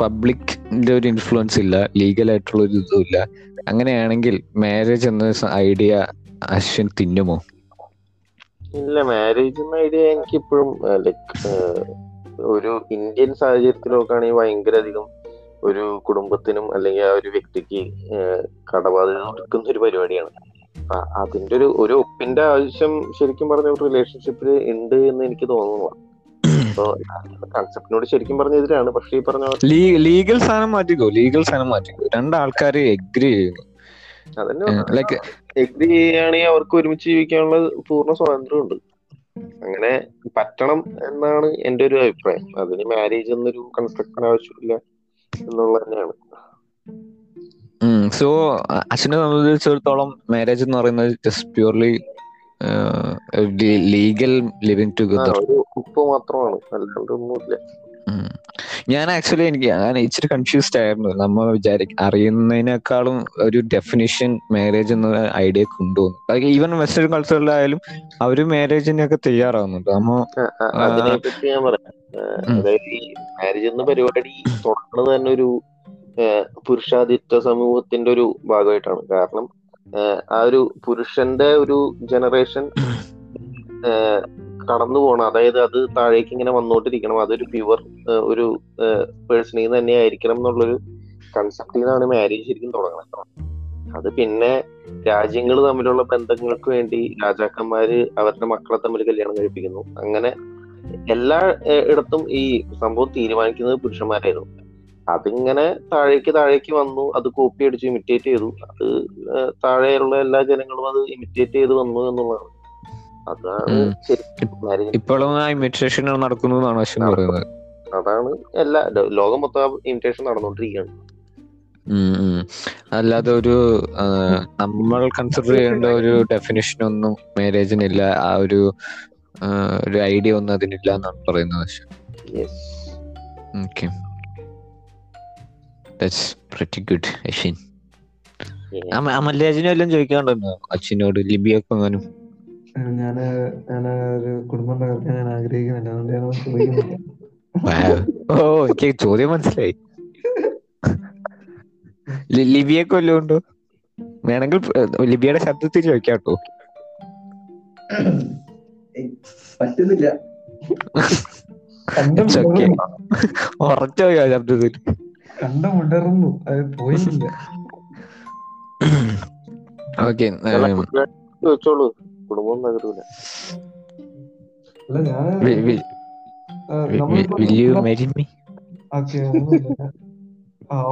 പബ്ലിക്കിന്റെ ഒരു ഇൻഫ്ലുവൻസ് ഇല്ല ലീഗൽ ആയിട്ടുള്ള ഒരു ഇതും ഇല്ല. അങ്ങനെയാണെങ്കിൽ മാരേജ് എന്ന ഐഡിയ അശ്വിൻ തിന്നുമോ? ഇല്ല മാരേജ് എന്ന ഐഡിയ എനിക്ക് ഇപ്പോഴും ലൈക്ക് ഒരു ഇന്ത്യൻ സാഹചര്യത്തിൽ നോക്കുകയാണെങ്കിൽ ഭയങ്കര അധികം ഒരു കുടുംബത്തിനും അല്ലെങ്കിൽ ആ ഒരു വ്യക്തിക്ക് കടബാധ്യത കൊടുക്കുന്ന ഒരു പരിപാടിയാണ്. അതിന്റെ ഒരു ഒരു ഒപ്പിന്റെ ആവശ്യം ശരിക്കും പറഞ്ഞ ഒരു റിലേഷൻഷിപ്പിൽ ഉണ്ട് എന്ന് എനിക്ക് തോന്നുന്നു അപ്പൊ കൺസെപ്റ്റിനോട് ശരിക്കും പറഞ്ഞ എതിരാണ് പക്ഷേ ഈ പറഞ്ഞ ലീഗൽ സാധനം മാറ്റിക്കോ? ലീഗൽ സാധനം മാറ്റിക്കോ? രണ്ടാൾക്കാർ എഗ്രി ചെയ്യുന്നു. അതന്നെ എഗ്രി ചെയ്യുകയാണെങ്കിൽ അവർക്ക് ഒരുമിച്ച് ജീവിക്കാനുള്ള പൂർണ സ്വാതന്ത്ര്യമുണ്ട് അങ്ങനെ പറ്റണം എന്നാണ് എന്റെ ഒരു അഭിപ്രായം. അതിന് മാരേജ് എന്നൊരു കൺസ്ട്രക്ഷൻ ആവശ്യമില്ല എന്നുള്ളത് തന്നെയാണ്. സോ അച്ഛനെ സംബന്ധിച്ചിടത്തോളം മാരേജ് എന്ന് പറയുന്നത് just purely legal living together ഉപ്പ് മാത്രമാണ്. അല്ലാണ്ട് ഒന്നുമില്ല ഞാൻ ആക്ച്വലി എനിക്ക് ഞാൻ ഇച്ചിരി കൺഫ്യൂസ്ഡ് ആയിരുന്നു. നമ്മൾ വിചാരിക്ക അറിയുന്നതിനേക്കാളും ഒരു ഡെഫിനിഷൻ മാരേജ് എന്ന ഐഡിയ കൊണ്ടുവന്നു ഈവൻ വെസ്റ്റേൺ കൾച്ചറിലായാലും അവർ മാരേജിനൊക്കെ തയ്യാറാവുന്നുണ്ട്. നമ്മ ആ, ഞാൻ പറയാം. അതായത് ഈ മാരേജ് എന്ന പരിപാടി തുടങ്ങുന്നത് തന്നെ ഒരു പുരുഷാധിത്വ സമൂഹത്തിന്റെ ഒരു ഭാഗമായിട്ടാണ്. കാരണം ആ ഒരു പുരുഷന്റെ ഒരു ജനറേഷൻ കടന്നു പോകണം അതായത് അത് താഴേക്ക് ഇങ്ങനെ വന്നുകൊണ്ടിരിക്കണം അതൊരു പ്യുവർ ഒരു പേഴ്സണിൽ നിന്ന് തന്നെ ആയിരിക്കണം എന്നുള്ളൊരു കൺസെപ്റ്റിൽ നിന്നാണ് മാരേജ് ശരിക്കും തുടങ്ങുന്നത് അത് പിന്നെ രാജ്യങ്ങൾ തമ്മിലുള്ള ബന്ധങ്ങൾക്ക് വേണ്ടി രാജാക്കന്മാര് അവരുടെ മക്കളെ തമ്മിൽ കല്യാണം കഴിപ്പിക്കുന്നു. അങ്ങനെ എല്ലാ ഇടത്തും ഈ സംഭവം തീരുമാനിക്കുന്നത് പുരുഷന്മാരായിരുന്നു. അതിങ്ങനെ താഴേക്ക് താഴേക്ക് വന്നു. അത് കോപ്പി അടിച്ച് ഇമിറ്റേറ്റ് ചെയ്തു. അത് താഴെയുള്ള എല്ലാ ജനങ്ങളും അത് ഇമിറ്റേറ്റ് ചെയ്ത് വന്നു എന്നുള്ളതാണ്. അതാണ്. ഇപ്പോഴും ആ ഇമിറ്റേഷൻ അശ്വിൻ പറയുന്നത്. അതാണ് എല്ലാ ലോകം മൊത്തം ഇമിറ്റേഷൻ നടന്നുകൊണ്ടിരിക്കുകയാണ്. അല്ലാതെ ഒരു നമ്മൾ കൺസിഡർ ചെയ്യേണ്ട ഒരു ഡെഫിനിഷൻ ഒന്നും മാരേജിനില്ല ആ ഒരു ഒരു ഐഡിയ ഒന്നും അതിനില്ല എന്നാണ് പറയുന്നത് okay that's pretty good Ashwin ചോദിക്കാണ്ടുണ്ടോ അച്ഛനോട് ലിബിയൊക്കെ എങ്ങാനും ഞാൻ ഞാൻ ഒരു കുടുംബം തകർക്കാൻ ഞാൻ ആഗ്രഹിക്കുന്നില്ല. അതുകൊണ്ട് ഞാൻ ചോദിക്കുന്നില്ല ഓ എനിക്ക് ചോദ്യം മനസ്സിലായി. ലിബിയെ കൊല്ലുണ്ടോ ഉണ്ടോ? വേണമെങ്കിൽ ലിബിയുടെ ശബ്ദത്തിൽ ചോദിക്കാം കേട്ടോ. പറ്റുന്നില്ല. ഉറച്ചു ശബ്ദത്തിൽ. കണ്ടം മുടർന്നു അത് പോയില്ല ഓക്കെ ചോദിച്ചോളൂ കുടുംബം തകരൂല.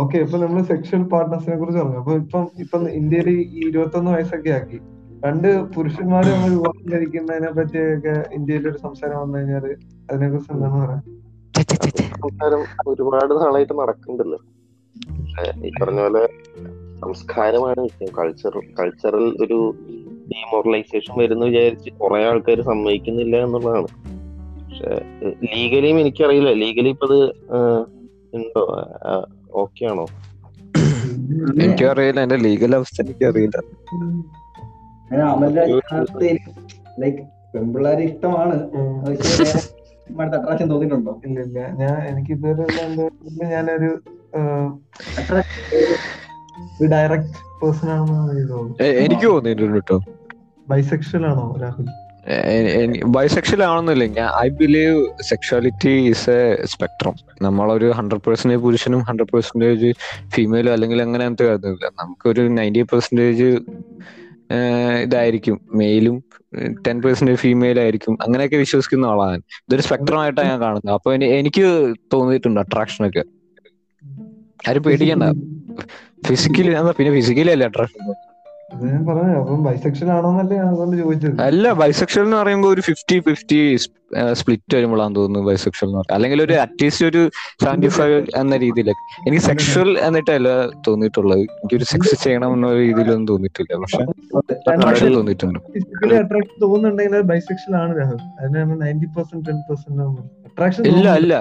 ഓക്കെ ഇപ്പൊ നമ്മൾ സെക്ഷൽ പാർട്ട്നേഴ്സിനെ കുറിച്ച് പറഞ്ഞു. അപ്പൊ ഇപ്പം ഇപ്പം ഇന്ത്യയിൽ ഈ ഇരുപത്തൊന്ന് വയസ്സൊക്കെ ആക്കി. രണ്ട് പുരുഷന്മാര് നമ്മൾ വിവാഹം കഴിക്കുന്നതിനെ പറ്റിയൊക്കെ ഇന്ത്യയിൽ ഒരു സംസാരം വന്നു കഴിഞ്ഞാൽ അതിനെ കുറിച്ച് എന്താണ് പറയാ സംസാരം ഒരുപാട് നാളായിട്ട് നടക്കുന്നുണ്ടല്ലോ. ഈ പറഞ്ഞ പോലെ സംസ്കാരമാണ് വിഷയം. കൾച്ചർ കൾച്ചറൽ ഒരു ഡിമോറലൈസേഷൻ വരുന്നു വിചാരിച്ച് കുറെ ആൾക്കാർ സമ്മതിക്കുന്നില്ല എന്നുള്ളതാണ്. പക്ഷെ ലീഗലിയും എനിക്കറിയില്ല. ലീഗലി ഇപ്പത് എന്തോ ഉണ്ടോ? ഓക്കെ ആണോ? എനിക്കും അറിയില്ല എന്റെ ലീഗൽ അവസ്ഥ എനിക്ക് അറിയില്ല ഞാൻ അമൽരാജ് ലൈക്ക് പെമ്പിള്ളാരെ ഇഷ്ടമാണ്. അട്രാക്ഷൻ തോന്നിയിട്ടുണ്ടോ? ഞാൻ എനിക്ക് ഇതുവരെ ഞാനൊരു ഡയറക്റ്റ് പേഴ്സൺ ആണെന്ന് എനിക്ക് എനിക്ക് തോന്നിയിട്ടുണ്ട് കേട്ടോ. ബൈസെക്ഷൽ ആണോ രാഹുൽ? ബൈസെക്ഷൽ ആണെന്നില്ല. ഞാൻ I believe sexuality is a spectrum നമ്മളൊരു ഹൺഡ്രഡ് പെർസെന്റേജ് പുരുഷനും ഹൺഡ്രഡ് പെർസെന്റേജ് ഫീമെയിലും അല്ലെങ്കിൽ അങ്ങനെ അങ്ങനത്തെ കാര്യമില്ല നമുക്കൊരു നയന്റി പെർസെന്റേജ് ഇതായിരിക്കും. മെയിലും ടെൻ പെർസെന്റേജ് ഫീമെയിൽ ആയിരിക്കും അങ്ങനെയൊക്കെ വിശ്വസിക്കുന്ന ആളാണ്. ഇതൊരു സ്പെക്ട്രം ആയിട്ടാണ് ഞാൻ കാണുന്നത്. അപ്പൊ എനിക്ക് തോന്നിയിട്ടുണ്ട് അട്രാക്ഷൻ ഒക്കെ. ആരും പേടിക്കണ്ട. ഫിസിക്കലി പിന്നെ ഫിസിക്കലി അല്ല അട്രാക്ഷൻ ഞാൻ പറഞ്ഞു അപ്പം ബൈസെക്ഷൻ ആണോന്നല്ലേ ഞാൻ അതുകൊണ്ട് ചോദിച്ചത്. അല്ല ബൈസെക്ഷൽ എന്ന് പറയുമ്പോൾ ഒരു ഫിഫ്റ്റി ഫിഫ്റ്റി സ്പ്ലിറ്റ് വരുമ്പോഴാണ് തോന്നുന്നു ബൈസെക്ഷൽ എന്ന് പറയുന്നത് അല്ലെങ്കിൽ ഒരു അറ്റ്ലീസ്റ്റ് ഒരു സെവന്റി ഫൈവ് എന്ന രീതിയിലൊക്കെ എനിക്ക് സെക്ഷൽ എന്നിട്ടല്ല തോന്നിയിട്ടുള്ളത്. എനിക്കൊരു സെക്സ് ചെയ്യണം എന്ന രീതിയിലൊന്നും തോന്നിയിട്ടില്ല. പക്ഷെ അട്രാക്ഷൻ തോന്നിയിട്ടുണ്ട്. ഫിസിക്കലി അട്രാക്ഷൻ തോന്നുന്നുണ്ടെങ്കിൽ ബൈസെക്ഷൻ ആണ് രാഹുൽ. അതിനാണ് നയന്റി പെർസെന്റ് ടെൻ പെർസെന്റ് ഇല്ല അല്ല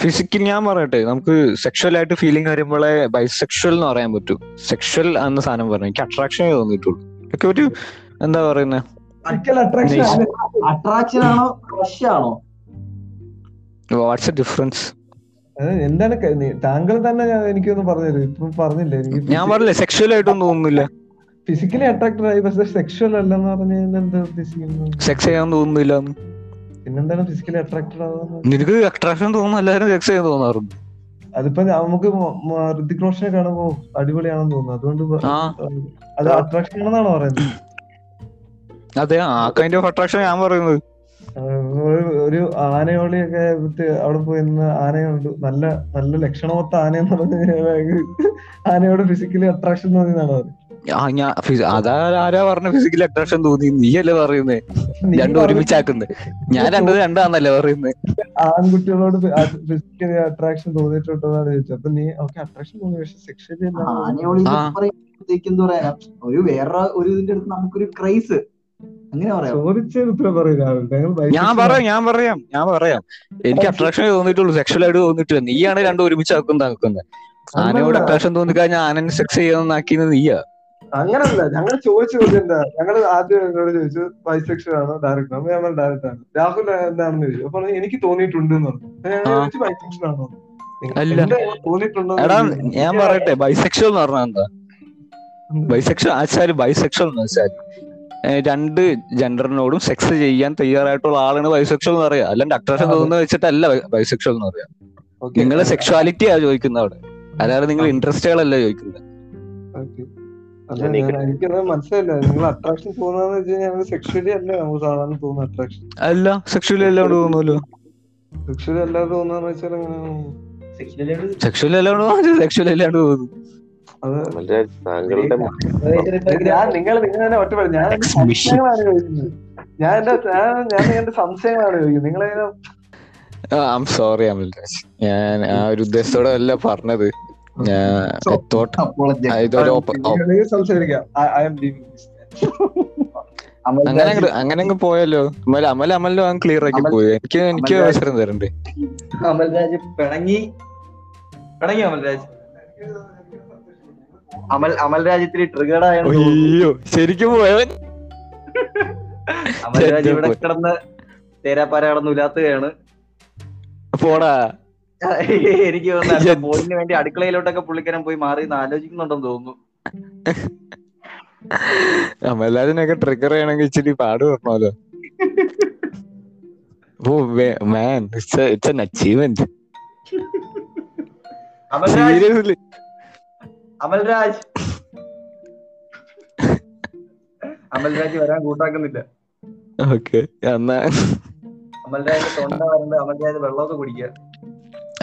ഫിസിക്കൽ ഞാൻ പറയട്ടെ നമുക്ക് സെക്ഷൽ ആയിട്ട് ഫീലിംഗ് വരുമ്പോഴേ ബൈസെക്ഷൽ എന്ന് പറയാൻ പറ്റൂ. സെക്ഷൽ എന്ന സാധനം പറഞ്ഞു. എനിക്ക് അട്രാക്ഷൻ തോന്നിയിട്ടുള്ളൂ. ഒക്കെ ഒരു എന്താ പറയുന്നത് അട്രാക്ഷൻ ആണോ? ക്രഷ് ആണോ? വാട്ട്സ് എ ഡിഫറൻസ് എന്താണ് താങ്കൾ തന്നെ ഞാൻ- പറഞ്ഞു ഇപ്പൊ പറഞ്ഞില്ലേ. എനിക്ക് ഞാൻ പറഞ്ഞില്ല സെക്ഷൽ ആയിട്ടൊന്നും തോന്നുന്നില്ല. ഫിസിക്കലി അട്രാക്റ്റഡ് ആയി പക്ഷെ സെക്ഷൽ അല്ലെന്ന് പറഞ്ഞു എന്താ ഉദ്ദേശിക്കുന്നത്? സെക്സ് ചെയ്യാൻ തോന്നുന്നില്ല. പിന്നെന്താണ് ഫിസിക്കലി അട്രാക്റ്റഡ് ആവുന്നത്? നിനക്ക് അട്രാക്ഷൻ തോന്നുന്നു എല്ലാവരും സെക്സ് ചെയ്യാൻ തോന്നാറുണ്ട്. അതിപ്പോ നമുക്ക് ഋതിക് റോഷനെ കാണുമ്പോ അടിപൊളിയാണെന്ന് തോന്നുന്നു. അതുകൊണ്ട് അത് അട്രാക്ഷൻ ആണെന്നാണോ പറയുന്നത്? അതെ ആ കൈൻഡ് ഓഫ് അട്രാക്ഷൻ ഞാൻ പറയുന്നത്. ഒരു- ആനയോളി ആനയോളിയൊക്കെ അവിടെ പോയി ആനയുണ്ട് നല്ല നല്ല ലക്ഷണമൊത്ത ആനയെന്ന് പറഞ്ഞ ആനയോട് ഫിസിക്കലി അട്രാക്ഷൻ തോന്നിയെന്നാണ് പറയുന്നത് ആ ഞാൻ അതാ ആരാ പറഞ്ഞ ഫിസിക്കൽ അട്രാക്ഷൻ തോന്നി? നീയല്ലേ പറയുന്നേ? രണ്ടും ഒരുമിച്ചാക്കുന്നത് ഞാൻ രണ്ടത് രണ്ടാന്നല്ലേ പറയുന്നത് ആൺകുട്ടികളോട് ഫിസിക്കൽ അട്രാക്ഷൻ തോന്നിയിട്ടുണ്ടെന്നാണ് ചോദിച്ചത്. അപ്പൊ നീ ഓക്കെ അട്രാക്ഷൻ തോന്നി പക്ഷെ സെക്ഷലി ഒരു വേറെ ഒരു ഇതിന്റെ അടുത്ത് നമുക്കൊരു ക്രൈസ്. ഞാൻ പറയാം ഞാൻ പറയാം ഞാൻ പറയാം. എനിക്ക് അട്രാക്ഷൻ തോന്നിയിട്ടുള്ളൂ സെക്ഷൽ ആയിട്ട് തോന്നിയിട്ടില്ല. നീയാണ് രണ്ടും ഒരുമിച്ച് ആക്കുന്നത് ആനയോട് അട്രാക്ഷൻ തോന്നിക്കഴിഞ്ഞാൽ ആനനെ സെക്സ് ചെയ്യാന്നാക്കിയത് നീയാ. അങ്ങനല്ല ഞങ്ങൾ ചോദിച്ചു ചോദിച്ചെന്താ ഞങ്ങൾ ആദ്യം എന്നോട് ചോദിച്ചു ബൈസെക്ഷൻ ആണോ? ഡയറക്ടർ ആണോ? ഞാൻ ഡയറക്ടർ ആണ്. രാഹുൽ എന്താണെന്ന് ചോദിച്ചു. അപ്പൊ എനിക്ക് തോന്നിയിട്ടുണ്ട് എന്ന് പറഞ്ഞു. അപ്പൊ ബൈസെക്ഷൻ ആണോ? എടാ ഞാൻ പറയട്ടെ ബൈസെക്ഷൽ എന്ന് പറഞ്ഞാൽ എന്താ? ബൈസെക്ഷൽ ആച്ചാൽ ബൈസെക്ഷൽ എന്ന് വെച്ചാൽ രണ്ട് ജെൻഡറിനോടും സെക്സ് ചെയ്യാൻ തയ്യാറായിട്ടുള്ള ആളാണ് ബൈസെക്ഷൽ എന്ന് പറയാ. അല്ലാണ്ട് അട്രാക്ഷൻ തോന്നുന്ന വെച്ചിട്ടല്ല ബൈസെക്ഷൽ എന്ന് പറയാ. നിങ്ങൾ സെക്ഷുവാലിറ്റിയാ ചോദിക്കുന്നത് അവിടെ. അല്ലാതെ നിങ്ങൾ ഇൻട്രസ്റ്റുകളല്ല ചോദിക്കുന്നത്. മനസ്സിലായില്ല. നിങ്ങൾ അട്രാക്ഷൻ തോന്നാന്ന് വെച്ച് കഴിഞ്ഞാൽ സെക്ഷലി അല്ല നമുക്ക് സാധാരണ തോന്നുന്ന അട്രാക്ഷൻ അല്ല സെക്ഷുവലി അല്ലാണ്ട് തോന്നുമല്ലോ സെക്ഷലി അല്ലാതെ തോന്നാന്ന് വെച്ചാൽ? സെക്ഷുവലി അല്ലാണ്ട് തോന്നുന്നു ഞാൻ നിങ്ങൾ നിങ്ങൾ തന്നെ ഒറ്റ പറയും ഞാൻ. സംശയങ്ങളാണ് ചോദിക്കുന്നത്. ഞാൻ എന്റെ ഞാൻ ഞാൻ എന്റെ സംശയങ്ങളാണ് ചോദിക്കുന്നത്. സോറി അമൽരാജ്. ഞാൻ ആ ഒരു ഉദ്ദേശത്തോടെ അല്ല പറഞ്ഞത്. അങ്ങനെ അങ്ങനെ പോയല്ലോ. അമൽ അമൽ അങ്ങ് ക്ലിയർ ആക്കി പോയി. എനിക്ക് എനിക്ക് അവസരം തരണ്ടേ. അമൽരാജ് പിണങ്ങി. പിണങ്ങി അമൽരാജ്? അമൽ അമൽരാജ് ഇത്തിരി ട്രിഗേർഡ് അയ്യോ ശരിക്കും പോയവൻ അമൽരാജ് ഇവിടെ കിടന്ന് തേരാപ്പാര കിടന്ന് ഉലാത്തുകയാണ്. പോടാ. എനിക്ക് തോന്നുന്നു വേണ്ടി അടുക്കളയിലോട്ടൊക്കെ പുള്ളിക്കാരൻ പോയി മാറി ആലോചിക്കുന്നുണ്ടെന്ന് തോന്നുന്നു. അമൽരാജിനൊക്കെ ട്രിഗർ ചെയ്യണമെങ്കിൽ ഇച്ചിരി പാട് പറഞ്ഞാലോ ഓ man it's it's an achievement Amalraj. Seriously Amalraj. Amalraj വരാൻ കൂട്ടാക്കുന്നില്ല. ഓക്കെ എന്നാ. അമൽരാജിന്റെ തൊണ്ട വരണ്ട് അമൽരാജ് വെള്ളമൊക്കെ കുടിക്കുക.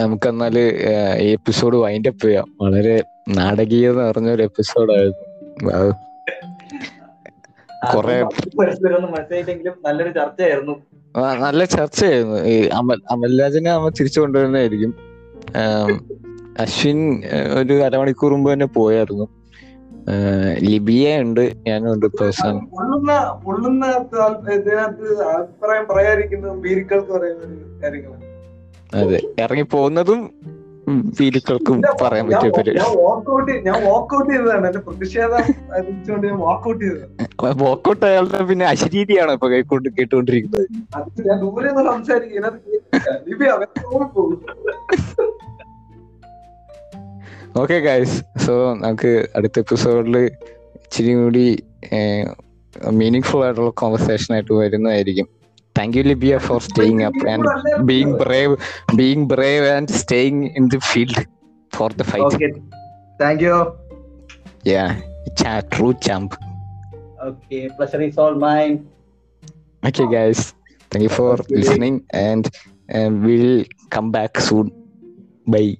നമുക്ക് എന്നാൽ ഈ എപ്പിസോഡ് വൈൻഡ് അപ്പ് ചെയ്യാം. വളരെ നാടകീയത നിറഞ്ഞ ഒരു എപ്പിസോഡായിരുന്നു അത് കൊറേ നല്ലൊരു ചർച്ചയായിരുന്നു. നല്ല ചർച്ചയായിരുന്നു. ഈ അമൽ അമൽരാജനെ നമ്മൾ തിരിച്ചു കൊണ്ടുവരുന്നതായിരിക്കും. അശ്വിൻ ഒരു അരമണിക്കൂർ മുമ്പ് തന്നെ പോയായിരുന്നു. ലിബിയ ഉണ്ട് ഞാനും ഉണ്ട് പേഴ്സൺ അഭിപ്രായം പറയാതിരിക്കുന്നതും ബീരിക്കൾക്ക് പറയുന്ന കാര്യങ്ങളാണ്. അതെ. ഇറങ്ങി പോകുന്നതും വീരുക്കൾക്കും പറയാൻ പറ്റിയ പരി ഞാൻ വാക്കൗട്ട് ഞാൻ വാക്കൗട്ട് ചെയ്തതാണ്. എന്റെ പ്രതിഷേധം അറിയിച്ചുകൊണ്ട് ഞാൻ വാക്കൗട്ട് ചെയ്തതാണ്. വോക്കൗട്ട് അയാളുടെ പിന്നെ അശരീതിയാണ് ഇപ്പൊ കൈക്കൊണ്ട് കേട്ടുകൊണ്ടിരിക്കുന്നത്. അത് ഞാൻ ദൂരെ നിന്ന് ഓക്കെ ഗൈസ് സോ നമുക്ക് അടുത്ത എപ്പിസോഡിൽ ഇച്ചിരി കൂടി മീനിങ് ഫുൾ ആയിട്ടുള്ള കോൺവെർസേഷൻ ആയിട്ട് വരുന്നതായിരിക്കും. thank you libya for staying up and being brave being brave and staying in the field for the fight. Okay. Thank you. Yeah. It's true champ. Okay. Pleasure is all mine. Okay guys. Thank you for listening and, and we'll come back soon. Bye.